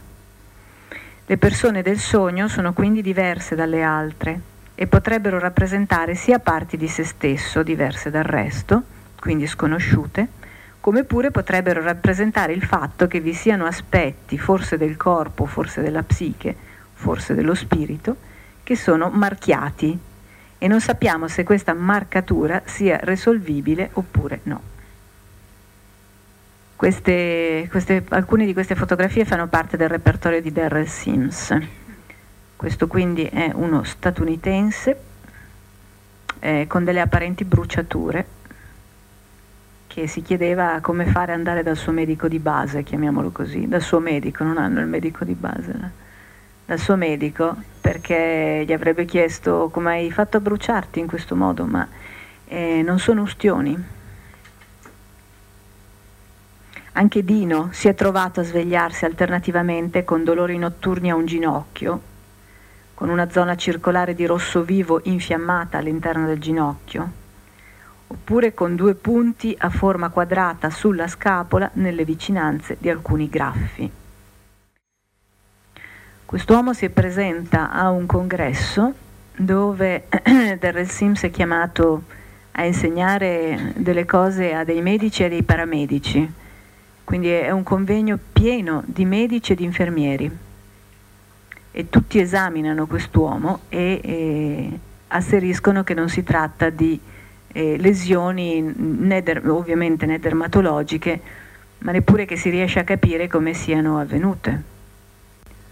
Le persone del sogno sono quindi diverse dalle altre e potrebbero rappresentare sia parti di se stesso diverse dal resto, quindi sconosciute, come pure potrebbero rappresentare il fatto che vi siano aspetti, forse del corpo, forse della psiche, forse dello spirito, che sono marchiati e non sappiamo se questa marcatura sia risolvibile oppure no. Queste, queste, alcune di queste fotografie fanno parte del repertorio di Darrell Sims. Questo quindi è uno statunitense eh, con delle apparenti bruciature che si chiedeva come fare ad andare dal suo medico di base, chiamiamolo così, dal suo medico, non hanno il medico di base, no? dal suo medico, perché gli avrebbe chiesto come hai fatto a bruciarti in questo modo, ma eh, non sono ustioni. Anche Dino si è trovato a svegliarsi alternativamente con dolori notturni a un ginocchio, con una zona circolare di rosso vivo infiammata all'interno del ginocchio, oppure con due punti a forma quadrata sulla scapola nelle vicinanze di alcuni graffi. Quest'uomo si presenta a un congresso dove Darrell Sims è chiamato a insegnare delle cose a dei medici e dei paramedici. Quindi è un convegno pieno di medici e di infermieri. E tutti esaminano quest'uomo e, e asseriscono che non si tratta di eh, lesioni né der- ovviamente né dermatologiche, ma neppure che si riesce a capire come siano avvenute.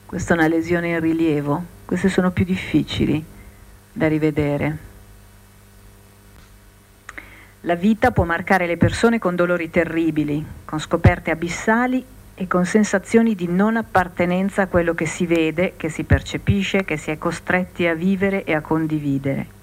Questa è una lesione in rilievo, queste sono più difficili da rivedere. La vita può marcare le persone con dolori terribili, con scoperte abissali e con sensazioni di non appartenenza a quello che si vede, che si percepisce, che si è costretti a vivere e a condividere.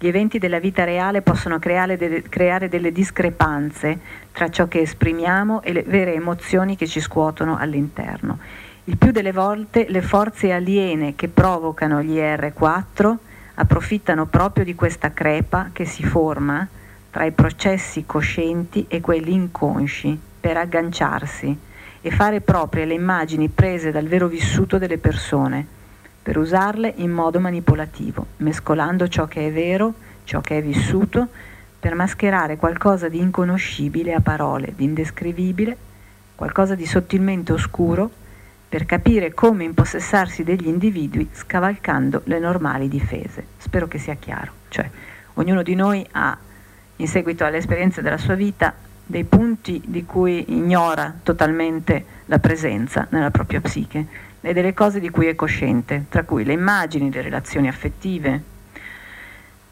Gli eventi della vita reale possono creare delle, creare delle discrepanze tra ciò che esprimiamo e le vere emozioni che ci scuotono all'interno. Il più delle volte le forze aliene che provocano gli R4 approfittano proprio di questa crepa che si forma tra i processi coscienti e quelli inconsci per agganciarsi e fare proprie le immagini prese dal vero vissuto delle persone, per usarle in modo manipolativo, mescolando ciò che è vero, ciò che è vissuto, per mascherare qualcosa di inconoscibile a parole, di indescrivibile, qualcosa di sottilmente oscuro, per capire come impossessarsi degli individui scavalcando le normali difese. Spero che sia chiaro. Cioè, ognuno di noi ha in seguito alle esperienze della sua vita dei punti di cui ignora totalmente la presenza nella propria psiche e delle cose di cui è cosciente, tra cui le immagini, le relazioni affettive.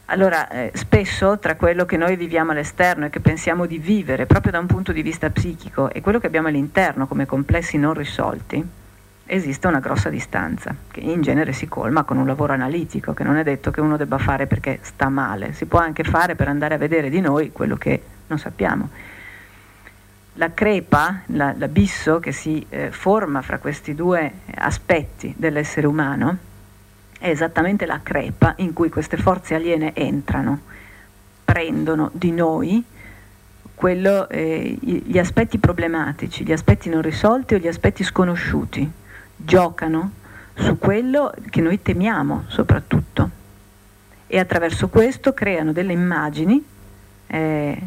Allora, eh, spesso tra quello che noi viviamo all'esterno e che pensiamo di vivere proprio da un punto di vista psichico e quello che abbiamo all'interno come complessi non risolti, esiste una grossa distanza, che in genere si colma con un lavoro analitico, che non è detto che uno debba fare perché sta male, si può anche fare per andare a vedere di noi quello che non sappiamo. La crepa, la, l'abisso che si eh, forma fra questi due aspetti dell'essere umano, è esattamente la crepa in cui queste forze aliene entrano, prendono di noi quello, eh, gli aspetti problematici, gli aspetti non risolti o gli aspetti sconosciuti. Giocano su quello che noi temiamo soprattutto. E attraverso questo creano delle immagini eh,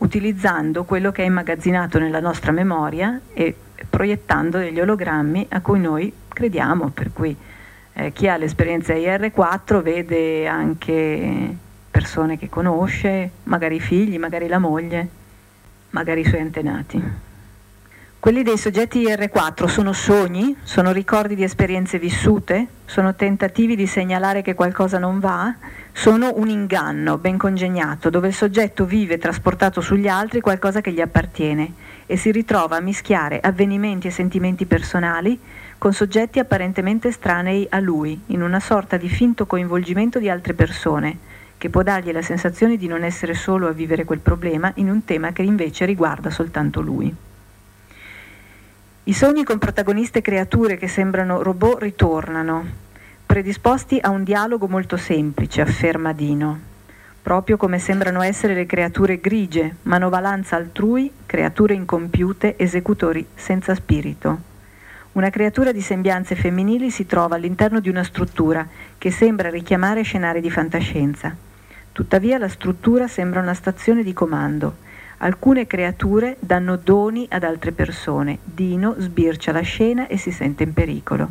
utilizzando quello che è immagazzinato nella nostra memoria e proiettando degli ologrammi a cui noi crediamo, per cui eh, chi ha l'esperienza IR4 vede anche persone che conosce, magari i figli, magari la moglie, magari i suoi antenati. Quelli dei soggetti IR4 sono sogni, sono ricordi di esperienze vissute, sono tentativi di segnalare che qualcosa non va, sono un inganno ben congegnato dove il soggetto vive trasportato sugli altri qualcosa che gli appartiene e si ritrova a mischiare avvenimenti e sentimenti personali con soggetti apparentemente estranei a lui, in una sorta di finto coinvolgimento di altre persone, che può dargli la sensazione di non essere solo a vivere quel problema in un tema che invece riguarda soltanto lui. I sogni con protagoniste creature che sembrano robot ritornano, predisposti a un dialogo molto semplice, afferma Dino, proprio come sembrano essere le creature grigie, manovalanza altrui, creature incompiute, esecutori senza spirito. Una creatura di sembianze femminili si trova all'interno di una struttura che sembra richiamare scenari di fantascienza. Tuttavia la struttura sembra una stazione di comando Alcune creature danno doni ad altre persone. Dino sbircia la scena e si sente in pericolo.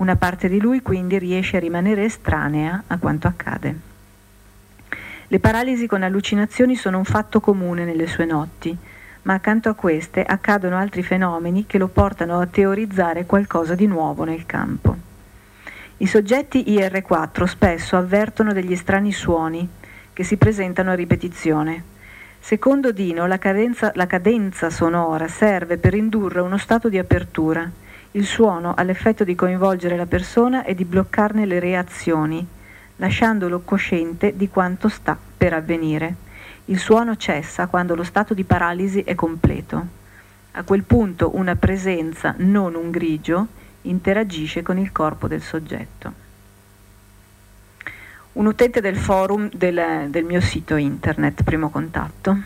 Una parte di lui quindi riesce a rimanere estranea a quanto accade. Le paralisi con allucinazioni sono un fatto comune nelle sue notti, ma accanto a queste accadono altri fenomeni che lo portano a teorizzare qualcosa di nuovo nel campo. I soggetti IR4 spesso avvertono degli strani suoni che si presentano a ripetizione. Secondo Dino, la cadenza, la cadenza sonora serve per indurre uno stato di apertura. Il suono ha l'effetto di coinvolgere la persona e di bloccarne le reazioni, lasciandolo cosciente di quanto sta per avvenire. Il suono cessa quando lo stato di paralisi è completo. A quel punto una presenza, non un grigio, interagisce con il corpo del soggetto. Un utente del forum del, del mio sito internet, primo contatto,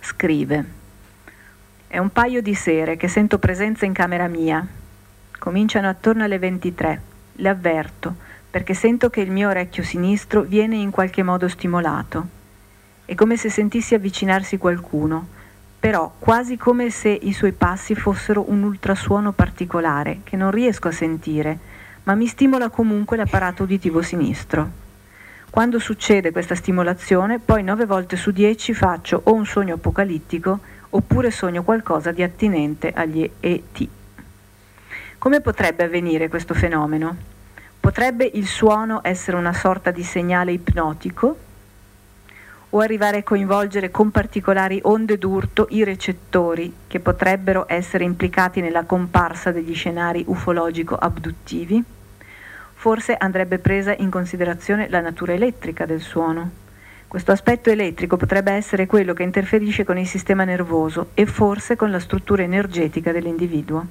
scrive, è un paio di sere che sento presenza in camera mia, cominciano attorno alle 23, le avverto, perché sento che il mio orecchio sinistro viene in qualche modo stimolato. È come se sentissi avvicinarsi qualcuno, però quasi come se i suoi passi fossero un ultrasuono particolare che non riesco a sentire, ma mi stimola comunque l'apparato uditivo sinistro. Quando succede questa stimolazione, poi nove volte su dieci faccio o un sogno apocalittico oppure sogno qualcosa di attinente agli ET. Come potrebbe avvenire questo fenomeno? Potrebbe il suono essere una sorta di segnale ipnotico o arrivare a coinvolgere con particolari onde d'urto i recettori che potrebbero essere implicati nella comparsa degli scenari ufologico-abduttivi? Forse andrebbe presa in considerazione la natura elettrica del suono. Questo aspetto elettrico potrebbe essere quello che interferisce con il sistema nervoso e forse con la struttura energetica dell'individuo.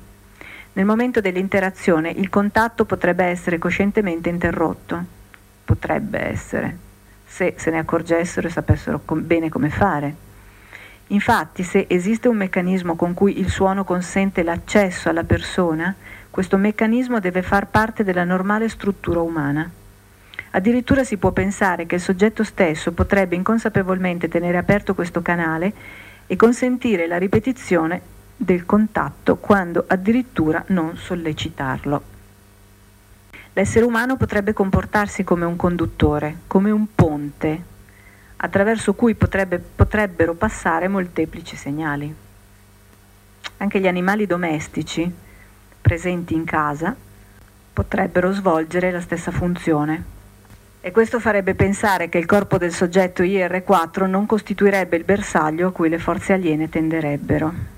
Nel momento dell'interazione il contatto potrebbe essere coscientemente interrotto. Potrebbe essere se se ne accorgessero e sapessero com- bene come fare. Infatti, se esiste un meccanismo con cui il suono consente l'accesso alla persona, questo meccanismo deve far parte della normale struttura umana. Addirittura si può pensare che il soggetto stesso potrebbe inconsapevolmente tenere aperto questo canale e consentire la ripetizione del contatto quando addirittura non sollecitarlo. L'essere umano potrebbe comportarsi come un conduttore, come un ponte, attraverso cui potrebbe, potrebbero passare molteplici segnali. Anche gli animali domestici presenti in casa potrebbero svolgere la stessa funzione. E questo farebbe pensare che il corpo del soggetto IR4 non costituirebbe il bersaglio a cui le forze aliene tenderebbero.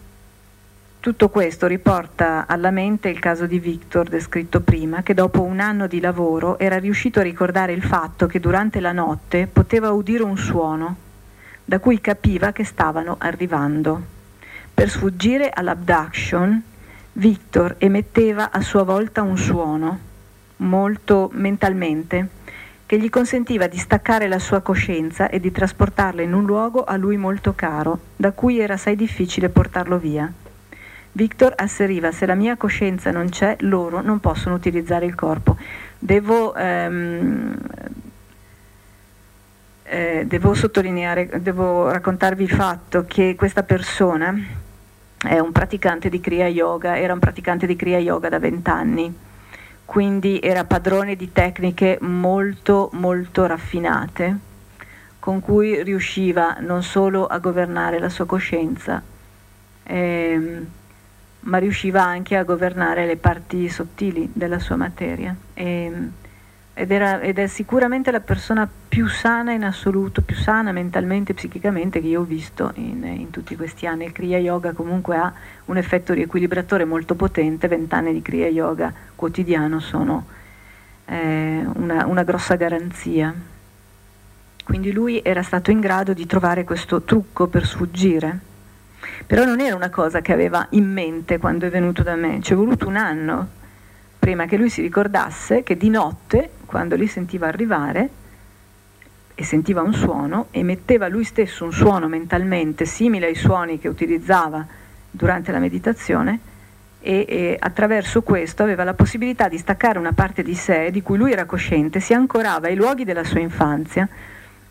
Tutto questo riporta alla mente il caso di Victor descritto prima, che dopo un anno di lavoro era riuscito a ricordare il fatto che durante la notte poteva udire un suono, da cui capiva che stavano arrivando. Per sfuggire all'abduction, Victor emetteva a sua volta un suono, molto mentalmente, che gli consentiva di staccare la sua coscienza e di trasportarla in un luogo a lui molto caro, da cui era assai difficile portarlo via. Victor asseriva se la mia coscienza non c'è, loro non possono utilizzare il corpo. Devo, ehm, eh, devo sottolineare, devo raccontarvi il fatto che questa persona è un praticante di Kriya Yoga, era un praticante di Kriya Yoga da vent'anni, quindi era padrone di tecniche molto molto raffinate con cui riusciva non solo a governare la sua coscienza, ehm, ma riusciva anche a governare le parti sottili della sua materia. E, ed, era, ed, è sicuramente la persona più sana in assoluto, più sana mentalmente e psichicamente che io ho visto in, in, tutti questi anni. Il Kriya Yoga comunque ha un effetto riequilibratore molto potente, vent'anni di Kriya Yoga quotidiano sono eh, una, una grossa garanzia. Quindi lui era stato in grado di trovare questo trucco per sfuggire però non era una cosa che aveva in mente quando è venuto da me, ci è voluto un anno prima che lui si ricordasse che di notte, quando li sentiva arrivare e sentiva un suono, emetteva lui stesso un suono mentalmente simile ai suoni che utilizzava durante la meditazione e, e, attraverso questo aveva la possibilità di staccare una parte di sé di cui lui era cosciente, si ancorava ai luoghi della sua infanzia,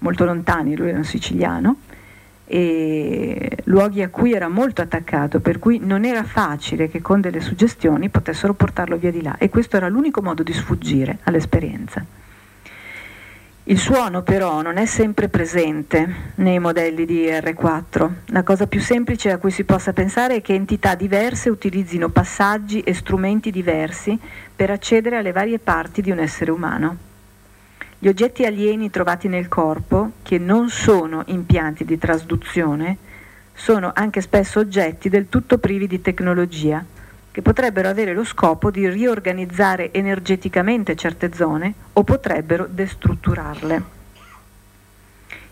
molto lontani, lui era un siciliano, e luoghi a cui era molto attaccato, per cui non era facile che con delle suggestioni potessero portarlo via di là e questo era l'unico modo di sfuggire all'esperienza. Il suono però non è sempre presente nei modelli di R4. La cosa più semplice a cui si possa pensare è che entità diverse utilizzino passaggi e strumenti diversi per accedere alle varie parti di un essere umano. Gli oggetti alieni trovati nel corpo, che non sono impianti di trasduzione, sono anche spesso oggetti del tutto privi di tecnologia, che potrebbero avere lo scopo di riorganizzare energeticamente certe zone o potrebbero destrutturarle.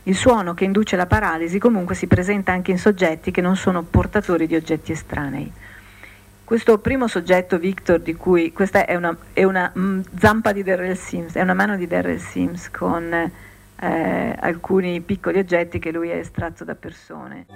Il suono che induce la paralisi comunque si presenta anche in soggetti che non sono portatori di oggetti estranei. Questo primo soggetto, Victor, di cui questa è una, è una mm, zampa di Darrell Sims, è una mano di Darrell Sims con eh, alcuni piccoli oggetti che lui ha estratto da persone.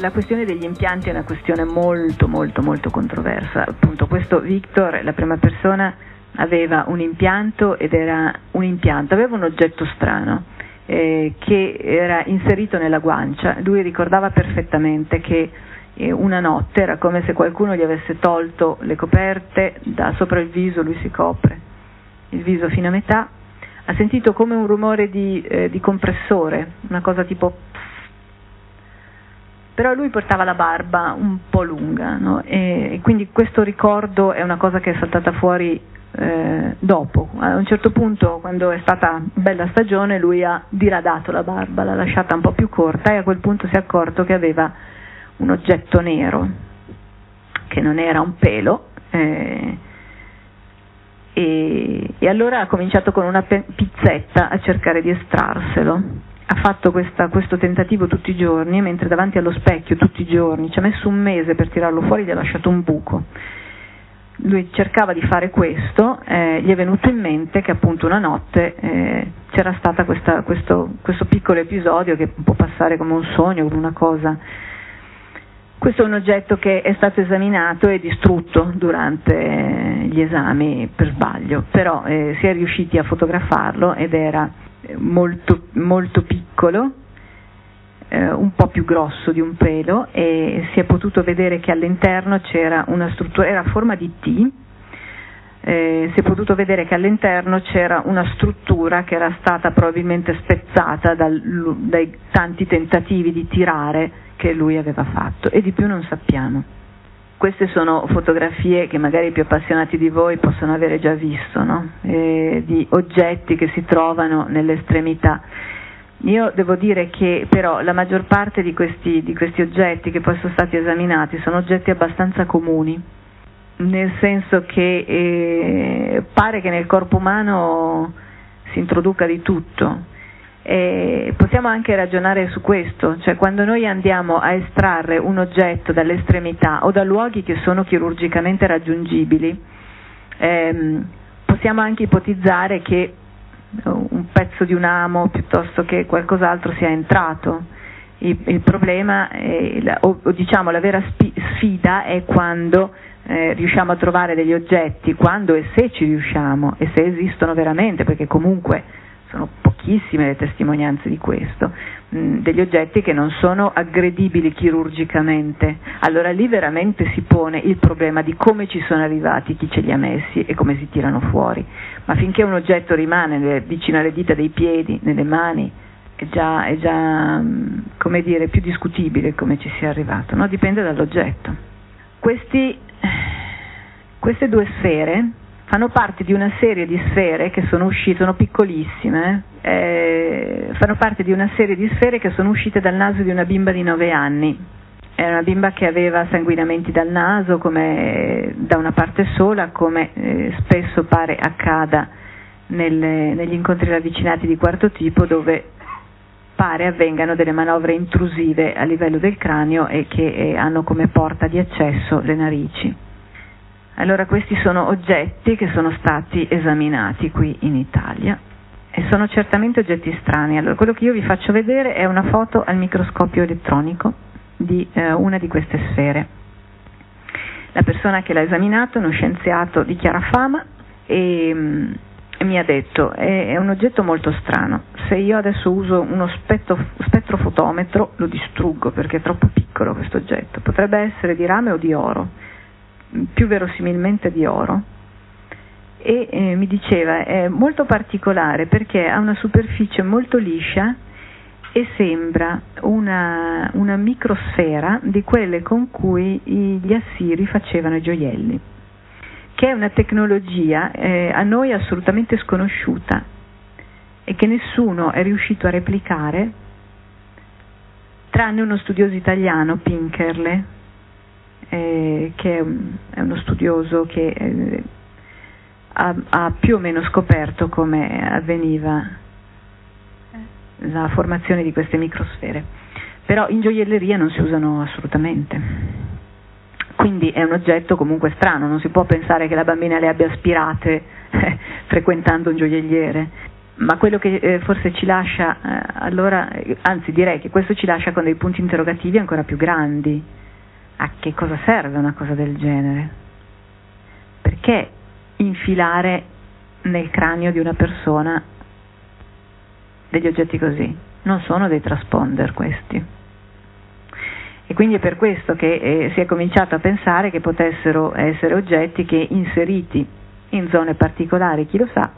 La questione degli impianti è una questione molto molto molto controversa. Appunto, questo Victor, la prima persona, aveva un impianto ed era un impianto, aveva un oggetto strano eh, che era inserito nella guancia. Lui ricordava perfettamente che eh, una notte era come se qualcuno gli avesse tolto le coperte, da sopra il viso lui si copre, il viso fino a metà, ha sentito come un rumore di, eh, di compressore, una cosa tipo però lui portava la barba un po' lunga no? e, e, quindi questo ricordo è una cosa che è saltata fuori eh, dopo. A un certo punto, quando è stata bella stagione, lui ha diradato la barba, l'ha lasciata un po' più corta e a quel punto si è accorto che aveva un oggetto nero, che non era un pelo. Eh, e, e, allora ha cominciato con una pizzetta a cercare di estrarselo ha fatto questa, questo tentativo tutti i giorni, mentre davanti allo specchio tutti i giorni, ci ha messo un mese per tirarlo fuori, gli ha lasciato un buco. Lui cercava di fare questo, eh, gli è venuto in mente che appunto una notte eh, c'era stato questo, questo piccolo episodio che può passare come un sogno, come una cosa. Questo è un oggetto che è stato esaminato e distrutto durante gli esami per sbaglio, però eh, si è riusciti a fotografarlo ed era molto, molto piccolo, eh, un po' più grosso di un pelo e si è potuto vedere che all'interno c'era una struttura, era a forma di T, eh, si è potuto vedere che all'interno c'era una struttura che era stata probabilmente spezzata dal, dai tanti tentativi di tirare che lui aveva fatto e di più non sappiamo. Queste sono fotografie che magari i più appassionati di voi possono avere già visto, no? eh, di oggetti che si trovano nell'estremità. Io devo dire che però la maggior parte di questi, di questi oggetti che poi sono stati esaminati sono oggetti abbastanza comuni, nel senso che eh, pare che nel corpo umano si introduca di tutto, eh, possiamo anche ragionare su questo, cioè quando noi andiamo a estrarre un oggetto dall'estremità o da luoghi che sono chirurgicamente raggiungibili, ehm, possiamo anche ipotizzare che un pezzo di un amo piuttosto che qualcos'altro sia entrato. Il, il problema, è, o, o, diciamo la vera sfida è quando eh, riusciamo a trovare degli oggetti, quando e se ci riusciamo e se esistono veramente, perché comunque sono pochissime le testimonianze di questo, mh, mm, degli oggetti che non sono aggredibili chirurgicamente. Allora lì veramente si pone il problema di come ci sono arrivati, chi ce li ha messi e come si tirano fuori. Ma finché un oggetto rimane vicino alle dita dei piedi, nelle mani, è già, è già mm, come dire, più discutibile come ci sia arrivato, no? dipende dall'oggetto. Questi, queste due sfere fanno parte di una serie di sfere che sono uscite, sono piccolissime, eh, fanno parte di una serie di sfere che sono uscite dal naso di una bimba di 9 anni. Era una bimba che aveva sanguinamenti dal naso come, da una parte sola, come eh, spesso pare accada nelle, negli incontri ravvicinati di quarto tipo, dove pare avvengano delle manovre intrusive a livello del cranio e che eh, hanno come porta di accesso le narici. Allora questi sono oggetti che sono stati esaminati qui in Italia e sono certamente oggetti strani. Allora quello che io vi faccio vedere è una foto al microscopio elettronico di eh, una di queste sfere. La persona che l'ha esaminato è uno scienziato di chiara fama e, mm, e mi ha detto è, è, un oggetto molto strano, se io adesso uso uno spettro, spettrofotometro lo distruggo perché è troppo piccolo questo oggetto, potrebbe essere di rame o di oro più verosimilmente di oro. E eh, mi diceva è molto particolare perché ha una superficie molto liscia e sembra una, una microsfera di quelle con cui gli assiri facevano i gioielli, che è una tecnologia eh, a noi assolutamente sconosciuta e che nessuno è riuscito a replicare tranne uno studioso italiano, Pinkerle, eh, che è, un, è, uno studioso che eh, ha, ha, più o meno scoperto come avveniva la formazione di queste microsfere. Però in gioielleria non si usano assolutamente. Quindi è un oggetto comunque strano, non si può pensare che la bambina le abbia aspirate frequentando un gioielliere ma quello che eh, forse ci lascia, eh, allora, anzi direi che questo ci lascia con dei punti interrogativi ancora più grandi. A che cosa serve una cosa del genere? Perché infilare nel cranio di una persona degli oggetti così? Non sono dei transponder questi. E quindi è per questo che eh, si è cominciato a pensare che potessero essere oggetti che inseriti in zone particolari, chi lo sa,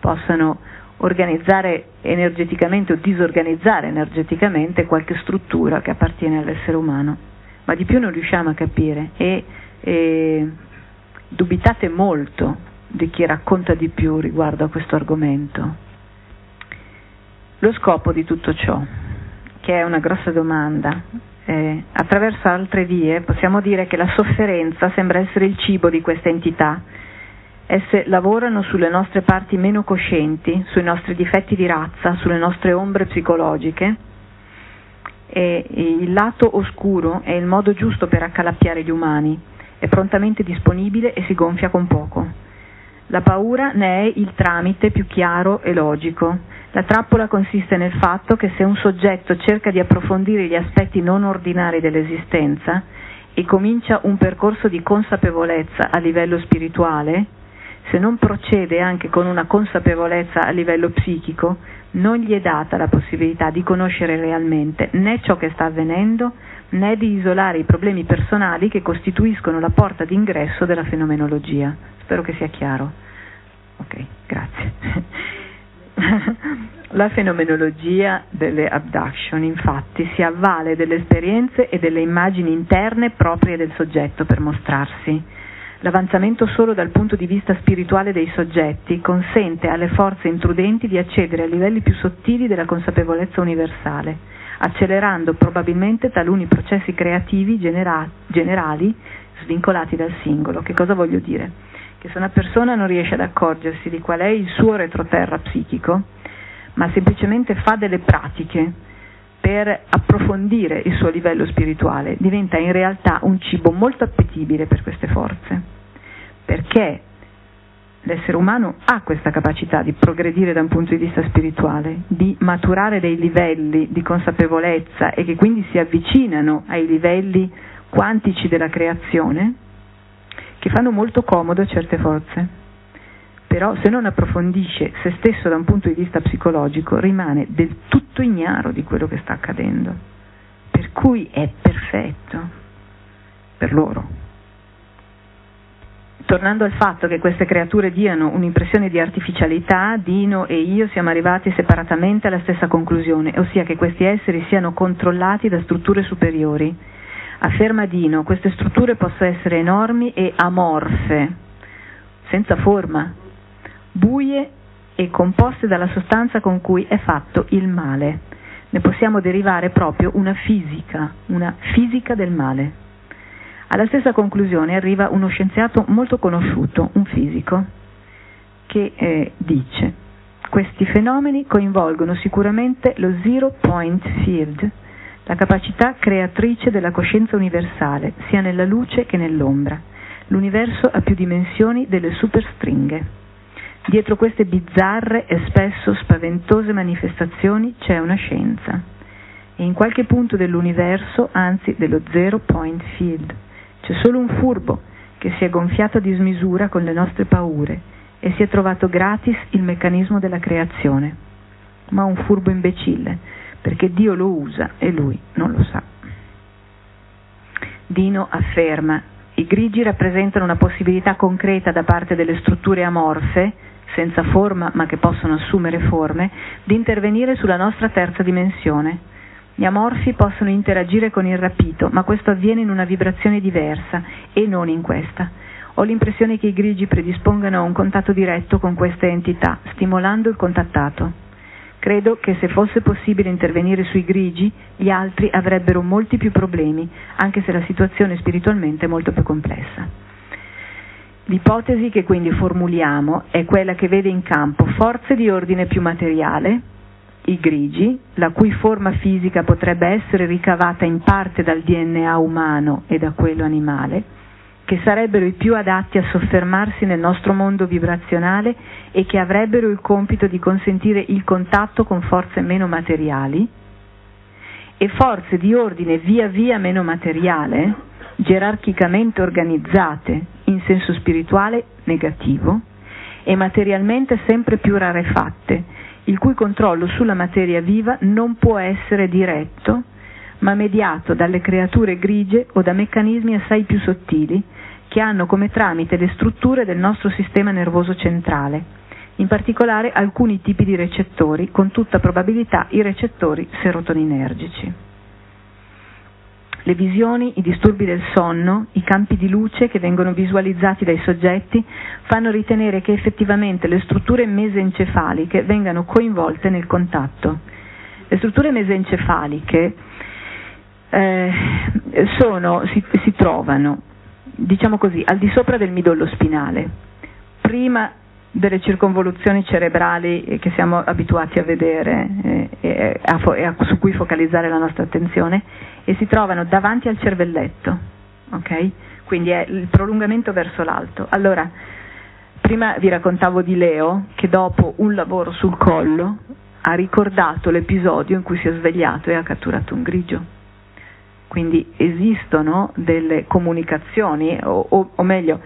possano organizzare energeticamente o disorganizzare energeticamente qualche struttura che appartiene all'essere umano, ma di più non riusciamo a capire e, e dubitate molto di chi racconta di più riguardo a questo argomento. Lo scopo di tutto ciò, che è una grossa domanda, eh, attraverso altre vie possiamo dire che la sofferenza sembra essere il cibo di questa entità Esse lavorano sulle nostre parti meno coscienti, sui nostri difetti di razza, sulle nostre ombre psicologiche e il lato oscuro è il modo giusto per accalappiare gli umani, è prontamente disponibile e si gonfia con poco. La paura ne è il tramite più chiaro e logico. La trappola consiste nel fatto che se un soggetto cerca di approfondire gli aspetti non ordinari dell'esistenza e comincia un percorso di consapevolezza a livello spirituale, se non procede anche con una consapevolezza a livello psichico, non gli è data la possibilità di conoscere realmente né ciò che sta avvenendo né di isolare i problemi personali che costituiscono la porta d'ingresso della fenomenologia. Spero che sia chiaro. Ok, grazie. La fenomenologia delle abduction infatti si avvale delle esperienze e delle immagini interne proprie del soggetto per mostrarsi L'avanzamento solo dal punto di vista spirituale dei soggetti consente alle forze intrudenti di accedere a livelli più sottili della consapevolezza universale, accelerando probabilmente taluni processi creativi genera- generali svincolati dal singolo. Che cosa voglio dire? Che se una persona non riesce ad accorgersi di qual è il suo retroterra psichico, ma semplicemente fa delle pratiche per approfondire il suo livello spirituale, diventa in realtà un cibo molto appetibile per queste forze, perché l'essere umano ha questa capacità di progredire da un punto di vista spirituale, di maturare dei livelli di consapevolezza e che quindi si avvicinano ai livelli quantici della creazione, che fanno molto comodo a certe forze però se non approfondisce se stesso da un punto di vista psicologico rimane del tutto ignaro di quello che sta accadendo, per cui è perfetto per loro. Tornando al fatto che queste creature diano un'impressione di artificialità, Dino e io siamo arrivati separatamente alla stessa conclusione, ossia che questi esseri siano controllati da strutture superiori. Afferma Dino, queste strutture possono essere enormi e amorfe, senza forma, buie e composte dalla sostanza con cui è fatto il male. Ne possiamo derivare proprio una fisica, una fisica del male. Alla stessa conclusione arriva uno scienziato molto conosciuto, un fisico, che eh, dice questi fenomeni coinvolgono sicuramente lo zero point field, la capacità creatrice della coscienza universale, sia nella luce che nell'ombra. L'universo ha più dimensioni delle superstringhe. Dietro queste bizzarre e spesso spaventose manifestazioni c'è una scienza. E in qualche punto dell'universo, anzi dello zero point field, c'è solo un furbo che si è gonfiato a dismisura con le nostre paure e si è trovato gratis il meccanismo della creazione. Ma un furbo imbecille, perché Dio lo usa e lui non lo sa. Dino afferma, i grigi rappresentano una possibilità concreta da parte delle strutture amorfe senza forma ma che possono assumere forme, di intervenire sulla nostra terza dimensione. Gli amorfi possono interagire con il rapito, ma questo avviene in una vibrazione diversa e non in questa. Ho l'impressione che i grigi predispongano a un contatto diretto con queste entità, stimolando il contattato. Credo che se fosse possibile intervenire sui grigi, gli altri avrebbero molti più problemi, anche se la situazione spiritualmente è molto più complessa. L'ipotesi che quindi formuliamo è quella che vede in campo forze di ordine più materiale, i grigi, la cui forma fisica potrebbe essere ricavata in parte dal DNA umano e da quello animale, che sarebbero i più adatti a soffermarsi nel nostro mondo vibrazionale e che avrebbero il compito di consentire il contatto con forze meno materiali, e forze di ordine via via meno materiale, gerarchicamente organizzate in senso spirituale negativo e materialmente sempre più rarefatte, il cui controllo sulla materia viva non può essere diretto, ma mediato dalle creature grigie o da meccanismi assai più sottili, che hanno come tramite le strutture del nostro sistema nervoso centrale, in particolare alcuni tipi di recettori, con tutta probabilità i recettori serotoninergici. Le visioni, i disturbi del sonno, i campi di luce che vengono visualizzati dai soggetti fanno ritenere che effettivamente le strutture mesencefaliche vengano coinvolte nel contatto. Le strutture mesencefaliche eh, sono, si, si trovano diciamo così, al di sopra del midollo spinale, prima delle circonvoluzioni cerebrali che siamo abituati a vedere eh, e, a, e a, su cui focalizzare la nostra attenzione e si trovano davanti al cervelletto, ok? Quindi è il prolungamento verso l'alto. Allora, prima vi raccontavo di Leo che dopo un lavoro sul collo ha ricordato l'episodio in cui si è svegliato e ha catturato un grigio quindi esistono delle comunicazioni, o, o, o meglio,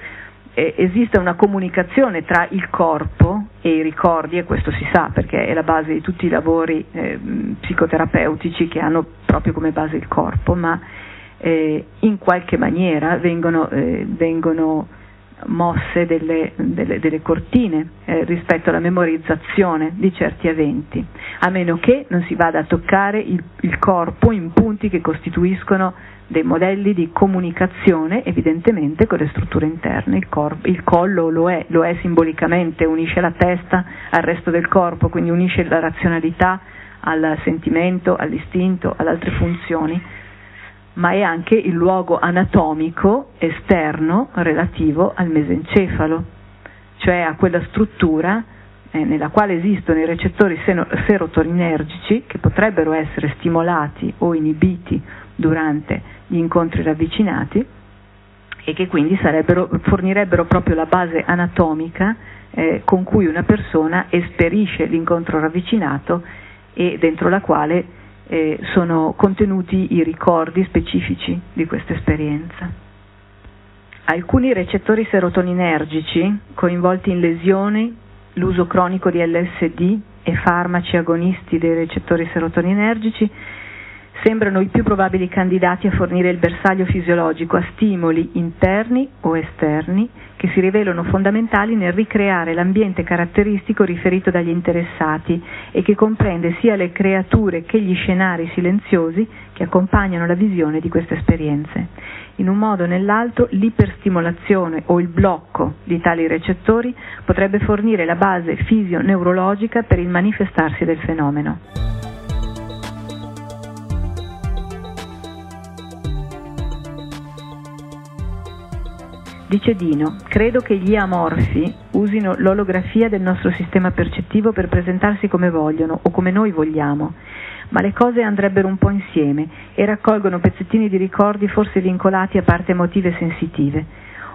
eh, esiste una comunicazione tra il corpo e i ricordi, e questo si sa perché è la base di tutti i lavori eh, psicoterapeutici che hanno proprio come base il corpo, ma eh, in qualche maniera vengono, eh, vengono mosse delle, delle, delle cortine eh, rispetto alla memorizzazione di certi eventi, a meno che non si vada a toccare il, il corpo in punti che costituiscono dei modelli di comunicazione evidentemente con le strutture interne. Il, corpo, il, collo lo è, lo è simbolicamente, unisce la testa al resto del corpo, quindi unisce la razionalità al sentimento, all'istinto, ad altre funzioni ma è anche il luogo anatomico esterno relativo al mesencefalo, cioè a quella struttura eh, nella quale esistono i recettori serotoninergici che potrebbero essere stimolati o inibiti durante gli incontri ravvicinati e che quindi fornirebbero proprio la base anatomica eh, con cui una persona esperisce l'incontro ravvicinato e dentro la quale eh, sono contenuti i ricordi specifici di questa esperienza. Alcuni recettori serotoninergici coinvolti in lesioni, l'uso cronico di LSD e farmaci agonisti dei recettori serotoninergici sembrano i più probabili candidati a fornire il bersaglio fisiologico a stimoli interni o esterni che si rivelano fondamentali nel ricreare l'ambiente caratteristico riferito dagli interessati e che comprende sia le creature che gli scenari silenziosi che accompagnano la visione di queste esperienze. In un modo o nell'altro l'iperstimolazione o il blocco di tali recettori potrebbe fornire la base fisio-neurologica per il manifestarsi del fenomeno. Dice Dino, credo che gli amorfi usino l'olografia del nostro sistema percettivo per presentarsi come vogliono o come noi vogliamo, ma le cose andrebbero un po' insieme e raccolgono pezzettini di ricordi forse vincolati a parti emotive sensitive.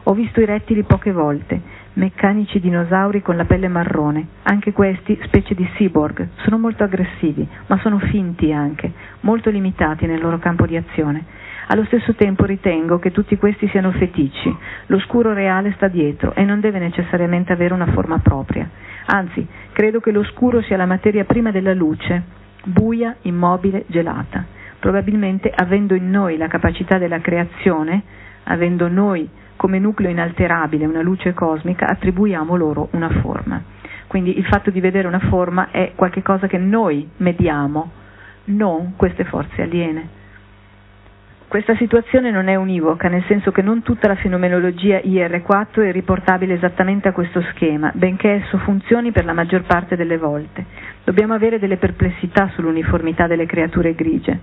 Ho visto i rettili poche volte, meccanici dinosauri con la pelle marrone, anche questi specie di cyborg, sono molto aggressivi, ma sono finti anche, molto limitati nel loro campo di azione. Allo stesso tempo ritengo che tutti questi siano feticci, l'oscuro reale sta dietro e non deve necessariamente avere una forma propria. Anzi, credo che l'oscuro sia la materia prima della luce, buia, immobile, gelata. Probabilmente avendo in noi la capacità della creazione, avendo noi come nucleo inalterabile una luce cosmica, attribuiamo loro una forma. Quindi il fatto di vedere una forma è qualcosa che noi mediamo, non queste forze aliene. Questa situazione non è univoca, nel senso che non tutta la fenomenologia IR4 è riportabile esattamente a questo schema, benché esso funzioni per la maggior parte delle volte. Dobbiamo avere delle perplessità sull'uniformità delle creature grigie.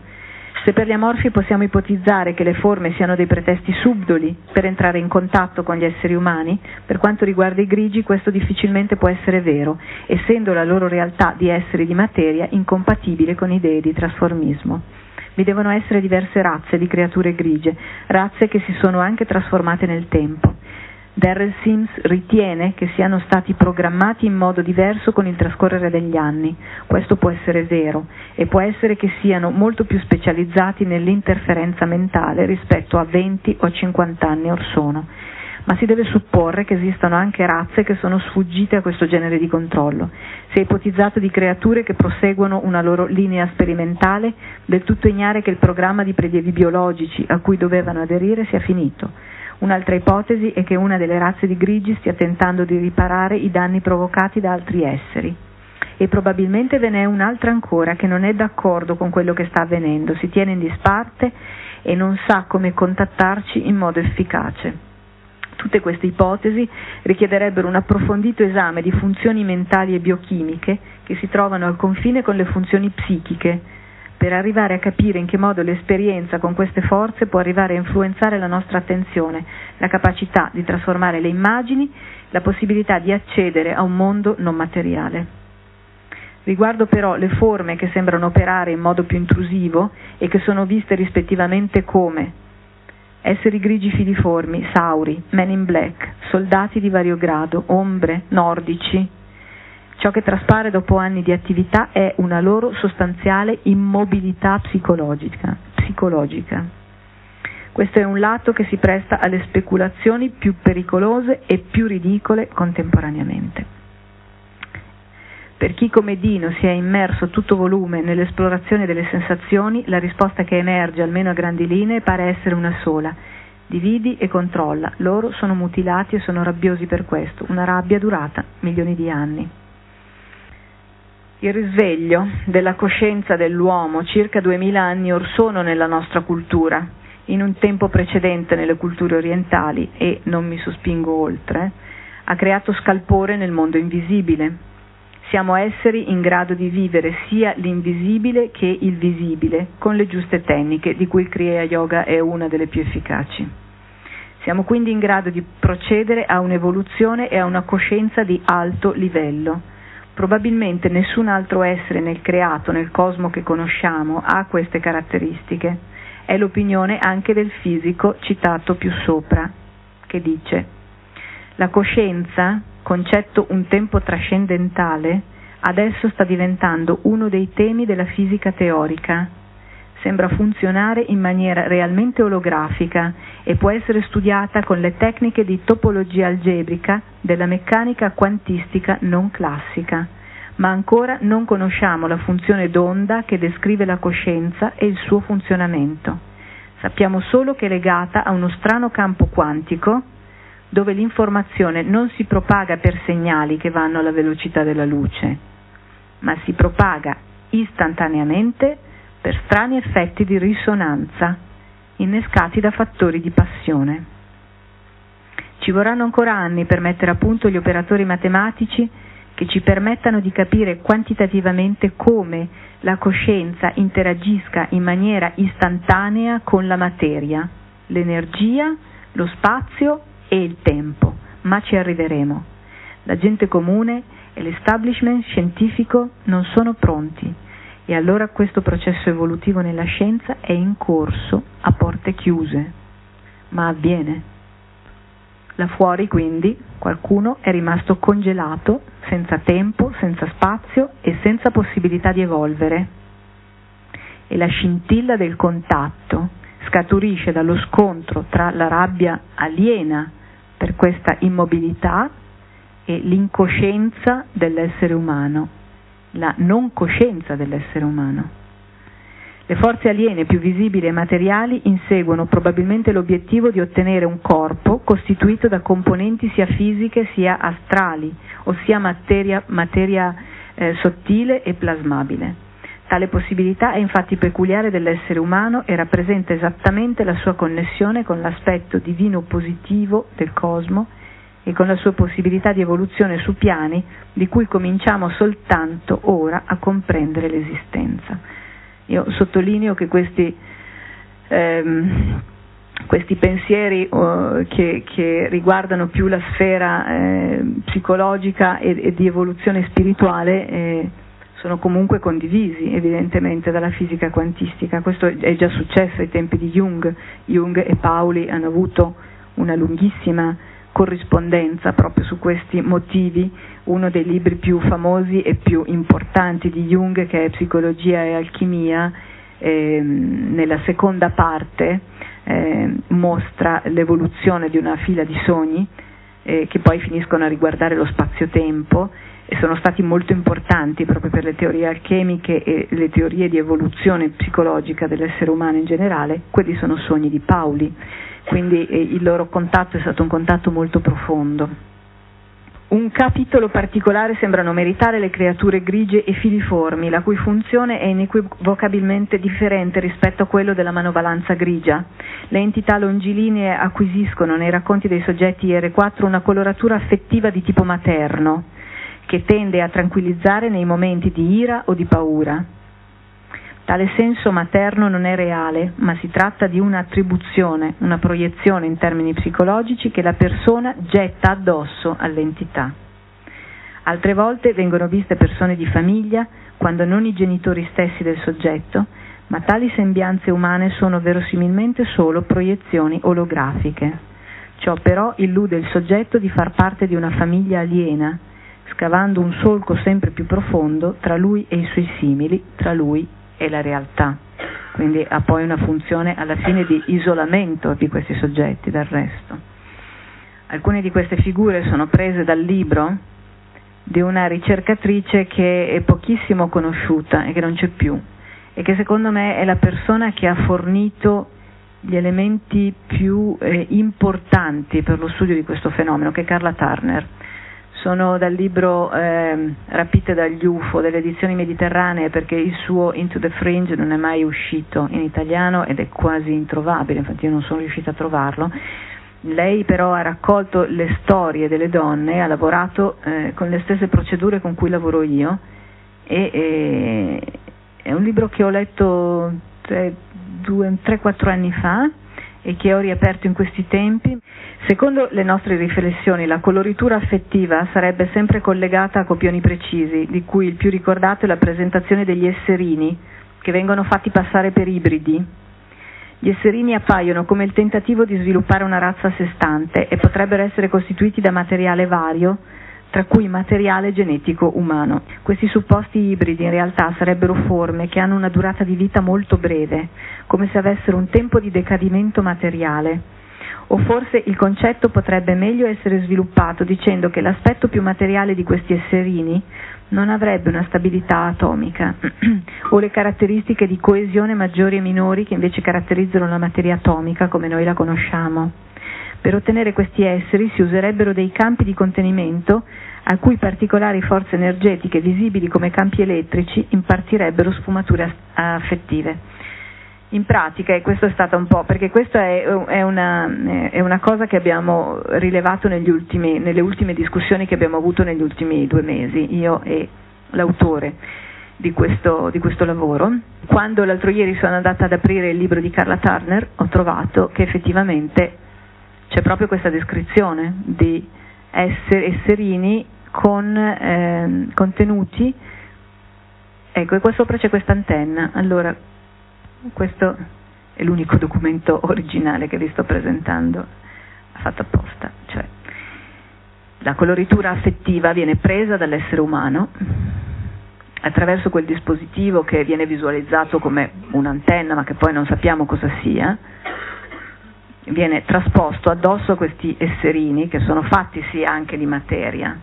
Se per gli amorfi possiamo ipotizzare che le forme siano dei pretesti subdoli per entrare in contatto con gli esseri umani, per quanto riguarda i grigi questo difficilmente può essere vero, essendo la loro realtà di esseri di materia incompatibile con idee di trasformismo. Vi devono essere diverse razze di creature grigie, razze che si sono anche trasformate nel tempo. Darrell Sims ritiene che siano stati programmati in modo diverso con il trascorrere degli anni. Questo può essere vero e può essere che siano molto più specializzati nell'interferenza mentale rispetto a 20 o 50 anni or sono. Ma si deve supporre che esistano anche razze che sono sfuggite a questo genere di controllo. Si è ipotizzato di creature che proseguono una loro linea sperimentale, del tutto ignare che il programma di prelievi biologici a cui dovevano aderire sia finito Un'altra ipotesi è che una delle razze di grigi stia tentando di riparare i danni provocati da altri esseri. E probabilmente ve n'è un'altra ancora che non è d'accordo con quello che sta avvenendo, si tiene in disparte e non sa come contattarci in modo efficace. Tutte queste ipotesi richiederebbero un approfondito esame di funzioni mentali e biochimiche che si trovano al confine con le funzioni psichiche, per arrivare a capire in che modo l'esperienza con queste forze può arrivare a influenzare la nostra attenzione, la capacità di trasformare le immagini, la possibilità di accedere a un mondo non materiale. Riguardo però le forme che sembrano operare in modo più intrusivo e che sono viste rispettivamente come esseri grigi filiformi, sauri, men in black, soldati di vario grado, ombre, nordici, Ciò che traspare dopo anni di attività è una loro sostanziale immobilità psicologica. psicologica. Questo è un lato che si presta alle speculazioni più pericolose e più ridicole contemporaneamente. Per chi come Dino si è immerso tutto volume nell'esplorazione delle sensazioni, la risposta che emerge, almeno a grandi linee, pare essere una sola. Dividi e controlla. Loro sono mutilati e sono rabbiosi per questo, una rabbia durata milioni di anni. Il risveglio della coscienza dell'uomo circa duemila anni or sono nella nostra cultura, in un tempo precedente nelle culture orientali e non mi sospingo oltre, ha creato scalpore nel mondo invisibile. Siamo esseri in grado di vivere sia l'invisibile che il visibile con le giuste tecniche, di cui il Kriya Yoga è una delle più efficaci. Siamo quindi in grado di procedere a un'evoluzione e a una coscienza di alto livello Probabilmente nessun altro essere nel creato, nel cosmo che conosciamo, ha queste caratteristiche. È l'opinione anche del fisico citato più sopra, che dice la coscienza, concetto un tempo trascendentale, adesso sta diventando uno dei temi della fisica teorica. Sembra funzionare in maniera realmente olografica e può essere studiata con le tecniche di topologia algebrica della meccanica quantistica non classica, ma ancora non conosciamo la funzione d'onda che descrive la coscienza e il suo funzionamento. Sappiamo solo che è legata a uno strano campo quantico dove l'informazione non si propaga per segnali che vanno alla velocità della luce, ma si propaga istantaneamente per strani effetti di risonanza innescati da fattori di passione. Ci vorranno ancora anni per mettere a punto gli operatori matematici che ci permettano di capire quantitativamente come la coscienza interagisca in maniera istantanea con la materia, l'energia, lo spazio e il tempo, ma ci arriveremo. La gente comune e l'establishment scientifico non sono pronti e allora questo processo evolutivo nella scienza è in corso a porte chiuse, ma avviene. Là fuori quindi qualcuno è rimasto congelato, senza tempo, senza spazio e senza possibilità di evolvere. E la scintilla del contatto scaturisce dallo scontro tra la rabbia aliena per questa immobilità e l'incoscienza dell'essere umano, la non coscienza dell'essere umano. Le forze aliene più visibili e materiali inseguono probabilmente l'obiettivo di ottenere un corpo costituito da componenti sia fisiche sia astrali, ossia materia, materia eh, sottile e plasmabile. Tale possibilità è infatti peculiare dell'essere umano e rappresenta esattamente la sua connessione con l'aspetto divino positivo del cosmo e con la sua possibilità di evoluzione su piani di cui cominciamo soltanto ora a comprendere l'esistenza. Io sottolineo che questi, ehm, questi pensieri uh, che, che, riguardano più la sfera eh, psicologica e, e, di evoluzione spirituale eh, sono comunque condivisi evidentemente dalla fisica quantistica. Questo è già successo ai tempi di Jung. Jung e Pauli hanno avuto una lunghissima corrispondenza proprio su questi motivi. Uno dei libri più famosi e più importanti di Jung, che è Psicologia e Alchimia, eh, nella seconda parte eh, mostra l'evoluzione di una fila di sogni eh, che poi finiscono a riguardare lo spazio-tempo sono stati molto importanti proprio per le teorie alchemiche e le teorie di evoluzione psicologica dell'essere umano in generale, quelli sono sogni di Pauli, quindi eh, il loro contatto è stato un contatto molto profondo. Un capitolo particolare sembrano meritare le creature grigie e filiformi, la cui funzione è inequivocabilmente differente rispetto a quello della manovalanza grigia. Le entità longilinee acquisiscono nei racconti dei soggetti IR4 una coloratura affettiva di tipo materno, che tende a tranquillizzare nei momenti di ira o di paura. Tale senso materno non è reale, ma si tratta di un'attribuzione, una proiezione in termini psicologici che la persona getta addosso all'entità. Altre volte vengono viste persone di famiglia, quando non i genitori stessi del soggetto, ma tali sembianze umane sono verosimilmente solo proiezioni olografiche. Ciò però illude il soggetto di far parte di una famiglia aliena, scavando un solco sempre più profondo tra lui e i suoi simili, tra lui e la realtà. Quindi ha poi una funzione alla fine di isolamento di questi soggetti dal resto. Alcune di queste figure sono prese dal libro di una ricercatrice che è pochissimo conosciuta e che non c'è più e che secondo me è la persona che ha fornito gli elementi più eh, importanti per lo studio di questo fenomeno, che è Carla Turner sono dal libro eh, Rapite dagli UFO delle edizioni mediterranee perché il suo Into the Fringe non è mai uscito in italiano ed è quasi introvabile, infatti io non sono riuscita a trovarlo. Lei però ha raccolto le storie delle donne, ha lavorato eh, con le stesse procedure con cui lavoro io e, e è un libro che ho letto 3-4 anni fa e che ho riaperto in questi tempi. Secondo le nostre riflessioni, la coloritura affettiva sarebbe sempre collegata a copioni precisi, di cui il più ricordato è la presentazione degli esserini, che vengono fatti passare per ibridi. Gli esserini appaiono come il tentativo di sviluppare una razza a sé stante e potrebbero essere costituiti da materiale vario, tra cui materiale genetico umano. Questi supposti ibridi in realtà sarebbero forme che hanno una durata di vita molto breve, come se avessero un tempo di decadimento materiale. O forse il concetto potrebbe meglio essere sviluppato dicendo che l'aspetto più materiale di questi esserini non avrebbe una stabilità atomica o le caratteristiche di coesione maggiori e minori che invece caratterizzano la materia atomica come noi la conosciamo. Per ottenere questi esseri si userebbero dei campi di contenimento a cui particolari forze energetiche visibili come campi elettrici impartirebbero sfumature affettive. In pratica, e questo è stato un po', perché questa è, è, una, è una, cosa che abbiamo rilevato ultimi, nelle ultime discussioni che abbiamo avuto negli ultimi due mesi, io e l'autore di questo, di questo lavoro. Quando l'altro ieri sono andata ad aprire il libro di Carla Turner, ho trovato che effettivamente c'è proprio questa descrizione di essere, esserini con eh, contenuti. Ecco, e qua sopra c'è questa antenna. Allora, questo è l'unico documento originale che vi sto presentando, fatto apposta. Cioè, la coloritura affettiva viene presa dall'essere umano attraverso quel dispositivo che viene visualizzato come un'antenna, ma che poi non sappiamo cosa sia, viene trasposto addosso a questi esserini che sono fatti sì anche di materia,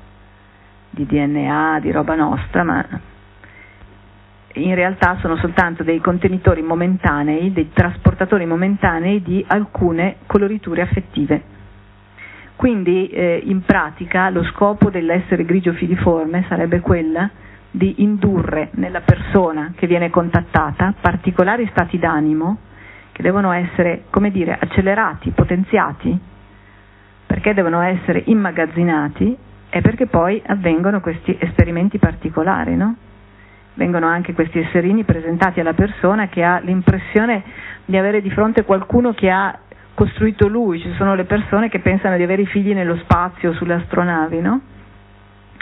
di DNA, di roba nostra, ma in realtà sono soltanto dei contenitori momentanei, dei trasportatori momentanei di alcune coloriture affettive. Quindi eh, in pratica lo scopo dell'essere grigio filiforme sarebbe quella di indurre nella persona che viene contattata particolari stati d'animo che devono essere, come dire, accelerati, potenziati, perché devono essere immagazzinati e perché poi avvengono questi esperimenti particolari, no? Vengono anche questi esserini presentati alla persona che ha l'impressione di avere di fronte qualcuno che ha costruito lui, ci sono le persone che pensano di avere i figli nello spazio, sulle astronavi, no?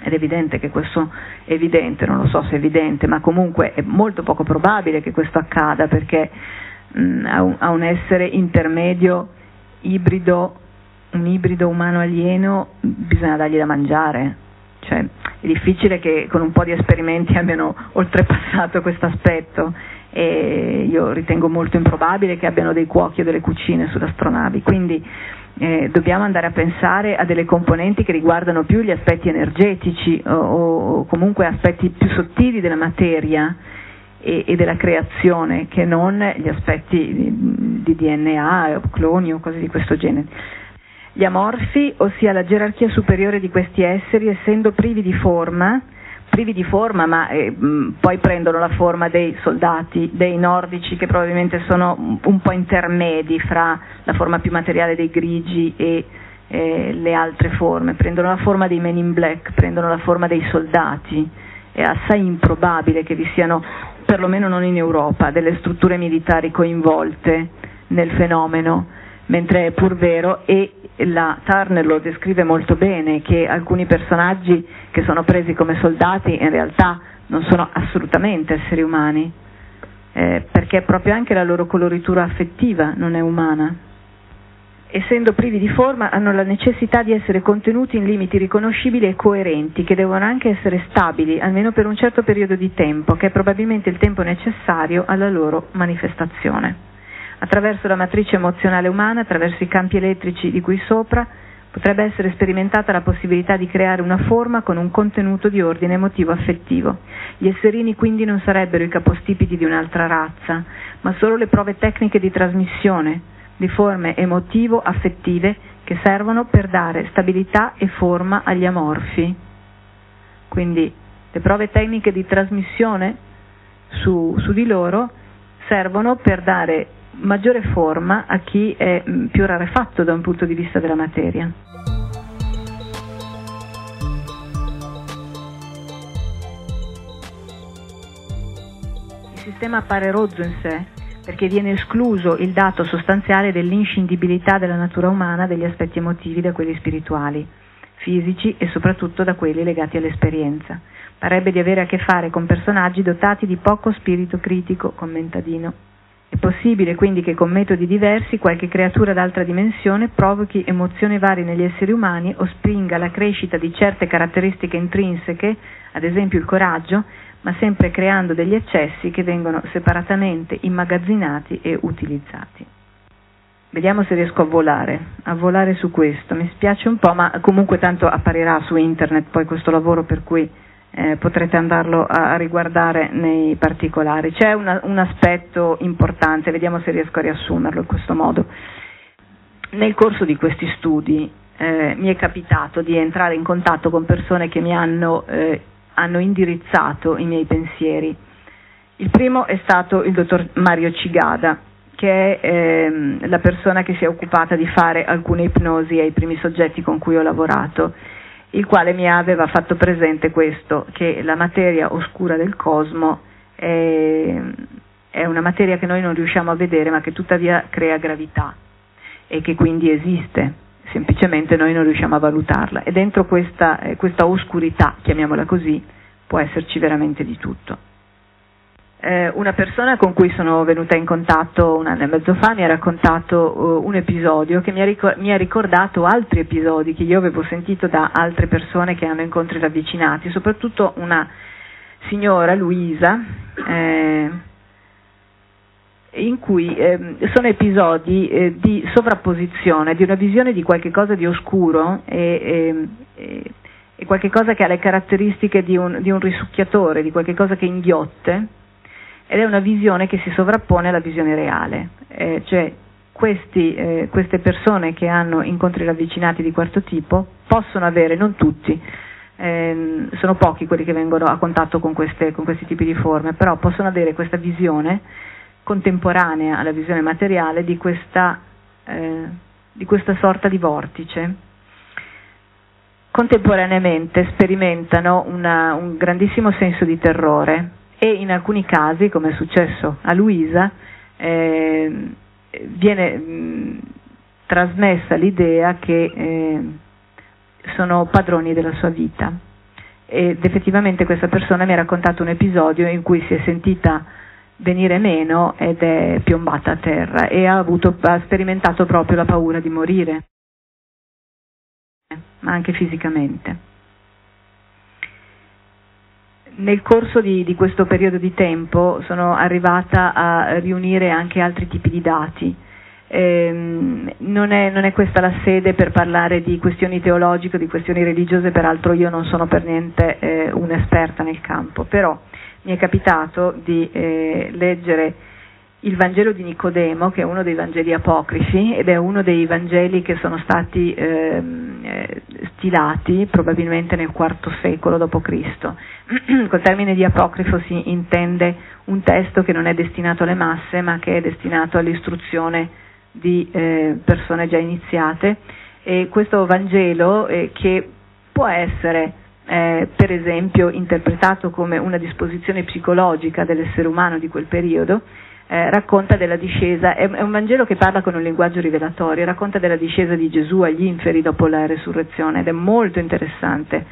Ed è evidente che questo è evidente, non lo so se è evidente, ma comunque è molto poco probabile che questo accada perché mh, ha, un, ha un essere intermedio, ibrido, un ibrido umano-alieno, bisogna dargli da mangiare. Cioè, è difficile che con un po' di esperimenti abbiano oltrepassato questo aspetto e io ritengo molto improbabile che abbiano dei cuochi o delle cucine sulle astronavi. Quindi eh, dobbiamo andare a pensare a delle componenti che riguardano più gli aspetti energetici o, o comunque aspetti più sottili della materia e, e, della creazione che non gli aspetti di, di DNA o cloni o cose di questo genere. Gli amorfi, ossia la gerarchia superiore di questi esseri, essendo privi di forma, privi di forma, ma eh, poi prendono la forma dei soldati, dei nordici, che probabilmente sono un po' intermedi fra la forma più materiale dei grigi e eh, le altre forme, prendono la forma dei men in black, prendono la forma dei soldati. È assai improbabile che vi siano, perlomeno non in Europa, delle strutture militari coinvolte nel fenomeno, mentre è pur vero e la Turner lo descrive molto bene, che alcuni personaggi che sono presi come soldati in realtà non sono assolutamente esseri umani, eh, perché proprio anche la loro coloritura affettiva non è umana. Essendo privi di forma hanno la necessità di essere contenuti in limiti riconoscibili e coerenti, che devono anche essere stabili, almeno per un certo periodo di tempo, che è probabilmente il tempo necessario alla loro manifestazione. Attraverso la matrice emozionale umana, attraverso i campi elettrici di cui sopra, potrebbe essere sperimentata la possibilità di creare una forma con un contenuto di ordine emotivo affettivo. Gli esserini quindi non sarebbero i capostipiti di un'altra razza, ma solo le prove tecniche di trasmissione di forme emotivo-affettive che servono per dare stabilità e forma agli amorfi. Quindi le prove tecniche di trasmissione su, su di loro servono per dare maggiore forma a chi è mm, più rarefatto da un punto di vista della materia. Il sistema appare rozzo in sé perché viene escluso il dato sostanziale dell'inscindibilità della natura umana degli aspetti emotivi da quelli spirituali, fisici e soprattutto da quelli legati all'esperienza. Parebbe di avere a che fare con personaggi dotati di poco spirito critico, commenta Dino. È possibile quindi che con metodi diversi qualche creatura d'altra dimensione provochi emozioni varie negli esseri umani o spinga la crescita di certe caratteristiche intrinseche, ad esempio il coraggio, ma sempre creando degli eccessi che vengono separatamente immagazzinati e utilizzati. Vediamo se riesco a volare, a volare su questo. Mi spiace un po', ma comunque tanto apparirà su internet poi questo lavoro per cui eh, potrete andarlo a, riguardare nei particolari. C'è una, un aspetto importante, vediamo se riesco a riassumerlo in questo modo. Nel corso di questi studi eh, mi è capitato di entrare in contatto con persone che mi hanno, eh, hanno indirizzato i miei pensieri. Il primo è stato il dottor Mario Cigada, che è ehm, la persona che si è occupata di fare alcune ipnosi ai primi soggetti con cui ho lavorato il quale mi aveva fatto presente questo, che la materia oscura del cosmo è, è una materia che noi non riusciamo a vedere ma che tuttavia crea gravità e che quindi esiste, semplicemente noi non riusciamo a valutarla e dentro questa, eh, questa oscurità, chiamiamola così, può esserci veramente di tutto. Eh, una persona con cui sono venuta in contatto un anno e mezzo fa mi ha raccontato uh, un episodio che mi ha, ricor- mi ha, ricordato altri episodi che io avevo sentito da altre persone che hanno incontri ravvicinati, soprattutto una signora, Luisa, eh, in cui eh, sono episodi eh, di sovrapposizione, di una visione di qualche cosa di oscuro e, e, e qualche cosa che ha le caratteristiche di un, di un risucchiatore, di qualche cosa che inghiotte ed è una visione che si sovrappone alla visione reale, eh, cioè questi, eh, queste persone che hanno incontri ravvicinati di questo tipo possono avere, non tutti, ehm, sono pochi quelli che vengono a contatto con, queste, con, questi tipi di forme, però possono avere questa visione contemporanea alla visione materiale di questa, eh, di questa sorta di vortice. Contemporaneamente sperimentano una, un grandissimo senso di terrore e in alcuni casi, come è successo a Luisa, eh, viene mh, trasmessa l'idea che eh, sono padroni della sua vita. Ed effettivamente questa persona mi ha raccontato un episodio in cui si è sentita venire meno ed è piombata a terra e ha, avuto, ha sperimentato proprio la paura di morire, ma anche fisicamente. Nel corso di, di, questo periodo di tempo sono arrivata a riunire anche altri tipi di dati. Eh, non, è, non, è, questa la sede per parlare di questioni teologiche, di questioni religiose, peraltro io non sono per niente eh, un'esperta nel campo, però mi è capitato di eh, leggere il Vangelo di Nicodemo, che è uno dei Vangeli apocrifi ed è uno dei Vangeli che sono stati ehm, eh, stilati probabilmente nel IV secolo d.C. Col termine di apocrifo si intende un testo che non è destinato alle masse, ma che è destinato all'istruzione di eh, persone già iniziate. E questo Vangelo, eh, che può essere eh, per esempio interpretato come una disposizione psicologica dell'essere umano di quel periodo, eh, racconta della discesa, è, è, un Vangelo che parla con un linguaggio rivelatorio, racconta della discesa di Gesù agli inferi dopo la resurrezione ed è molto interessante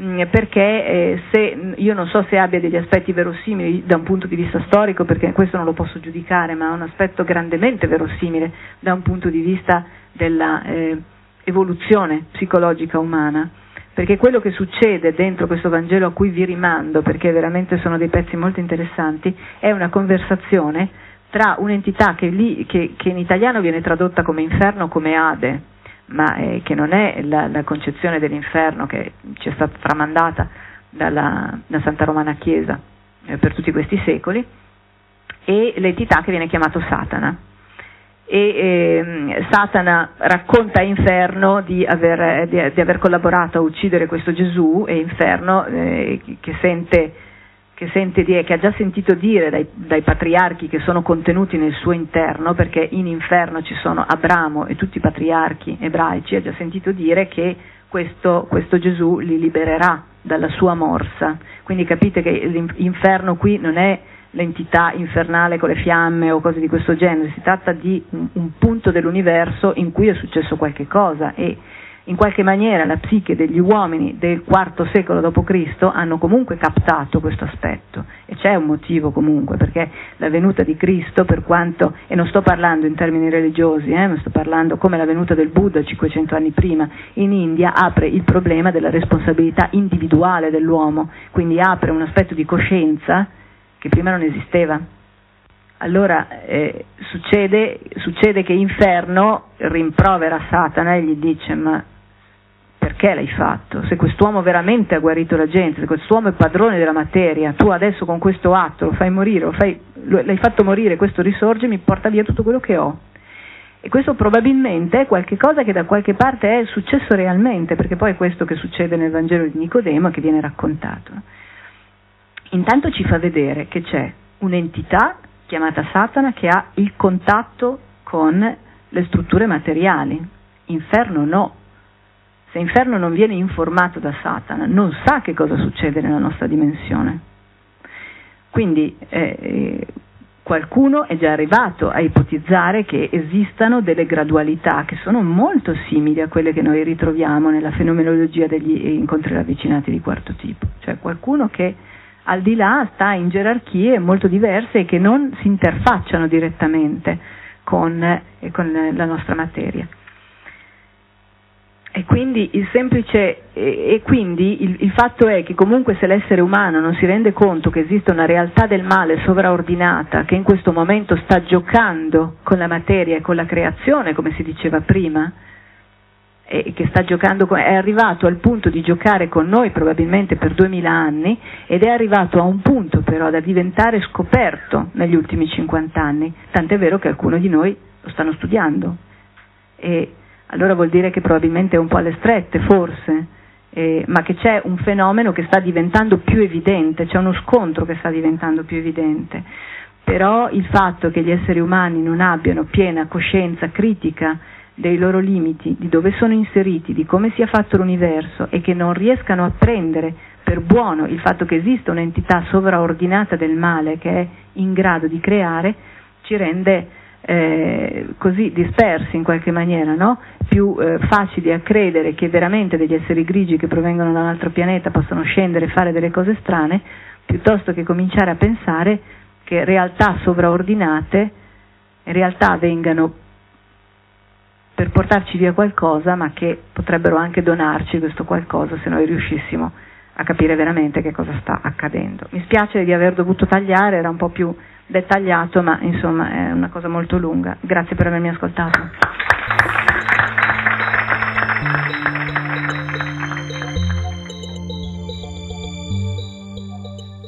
mm, perché eh, se, io non so se abbia degli aspetti verosimili da un punto di vista storico, perché questo non lo posso giudicare, ma ha un aspetto grandemente verosimile da un punto di vista dell'evoluzione eh, psicologica umana perché quello che succede dentro questo Vangelo a cui vi rimando, perché veramente sono dei pezzi molto interessanti, è una conversazione tra un'entità che, lì, che, che in italiano viene tradotta come inferno, come Ade, ma eh, che non è la, la, concezione dell'inferno che ci è stata tramandata dalla, da Santa Romana Chiesa eh, per tutti questi secoli, e l'entità che viene chiamata Satana e eh, Satana racconta a Inferno di aver, di, di aver, collaborato a uccidere questo Gesù e Inferno eh, che, sente, che, sente dire, che, ha già sentito dire dai, dai, patriarchi che sono contenuti nel suo interno, perché in Inferno ci sono Abramo e tutti i patriarchi ebraici, ha già sentito dire che questo, questo Gesù li libererà dalla sua morsa. Quindi capite che l'inferno qui non è l'entità infernale con le fiamme o cose di questo genere, si tratta di un, un punto dell'universo in cui è successo qualche cosa e in qualche maniera la psiche degli uomini del IV secolo d.C. hanno comunque captato questo aspetto e c'è un motivo comunque perché la venuta di Cristo per quanto, e non sto parlando in termini religiosi, eh, ma sto parlando come la venuta del Buddha 500 anni prima, in India apre il problema della responsabilità individuale dell'uomo, quindi apre un aspetto di coscienza che prima non esisteva. Allora eh, succede, succede, che Inferno rimprovera Satana e gli dice ma perché l'hai fatto? Se quest'uomo veramente ha guarito la gente, se quest'uomo è padrone della materia, tu adesso con questo atto lo fai morire, lo fai, lo, l'hai fatto morire, questo risorge, mi porta via tutto quello che ho. E questo probabilmente è qualcosa che da qualche parte è successo realmente, perché poi è questo che succede nel Vangelo di Nicodemo che viene raccontato intanto ci fa vedere che c'è un'entità chiamata Satana che ha il contatto con le strutture materiali. Inferno no. Se Inferno non viene informato da Satana, non sa che cosa succede nella nostra dimensione. Quindi eh, eh qualcuno è già arrivato a ipotizzare che esistano delle gradualità che sono molto simili a quelle che noi ritroviamo nella fenomenologia degli incontri ravvicinati di quarto tipo. Cioè qualcuno che al di là sta in gerarchie molto diverse che non si interfacciano direttamente con, eh, con la nostra materia. E quindi, il, semplice, e quindi il, il, fatto è che comunque se l'essere umano non si rende conto che esiste una realtà del male sovraordinata che in questo momento sta giocando con la materia e con la creazione, come si diceva prima, eh, che giocando, è arrivato al punto di giocare con noi probabilmente per 2000 anni ed è arrivato a un punto però da diventare scoperto negli ultimi 50 anni, tant'è vero che alcuni di noi lo stanno studiando. E allora vuol dire che probabilmente è un po' alle strette, forse, eh, ma che c'è un fenomeno che sta diventando più evidente, c'è uno scontro che sta diventando più evidente. Però il fatto che gli esseri umani non abbiano piena coscienza critica dei loro limiti, di dove sono inseriti, di come sia fatto l'universo e che non riescano a prendere per buono il fatto che esista un'entità sovraordinata del male che è in grado di creare, ci rende eh, così dispersi in qualche maniera, no? più eh, facili a credere che veramente degli esseri grigi che provengono da un altro pianeta possano scendere e fare delle cose strane, piuttosto che cominciare a pensare che realtà sovraordinate in realtà vengano per portarci via qualcosa, ma che potrebbero anche donarci questo qualcosa se noi riuscissimo a capire veramente che cosa sta accadendo. Mi spiace di aver dovuto tagliare, era un po' più dettagliato, ma insomma è una cosa molto lunga. Grazie per avermi ascoltato.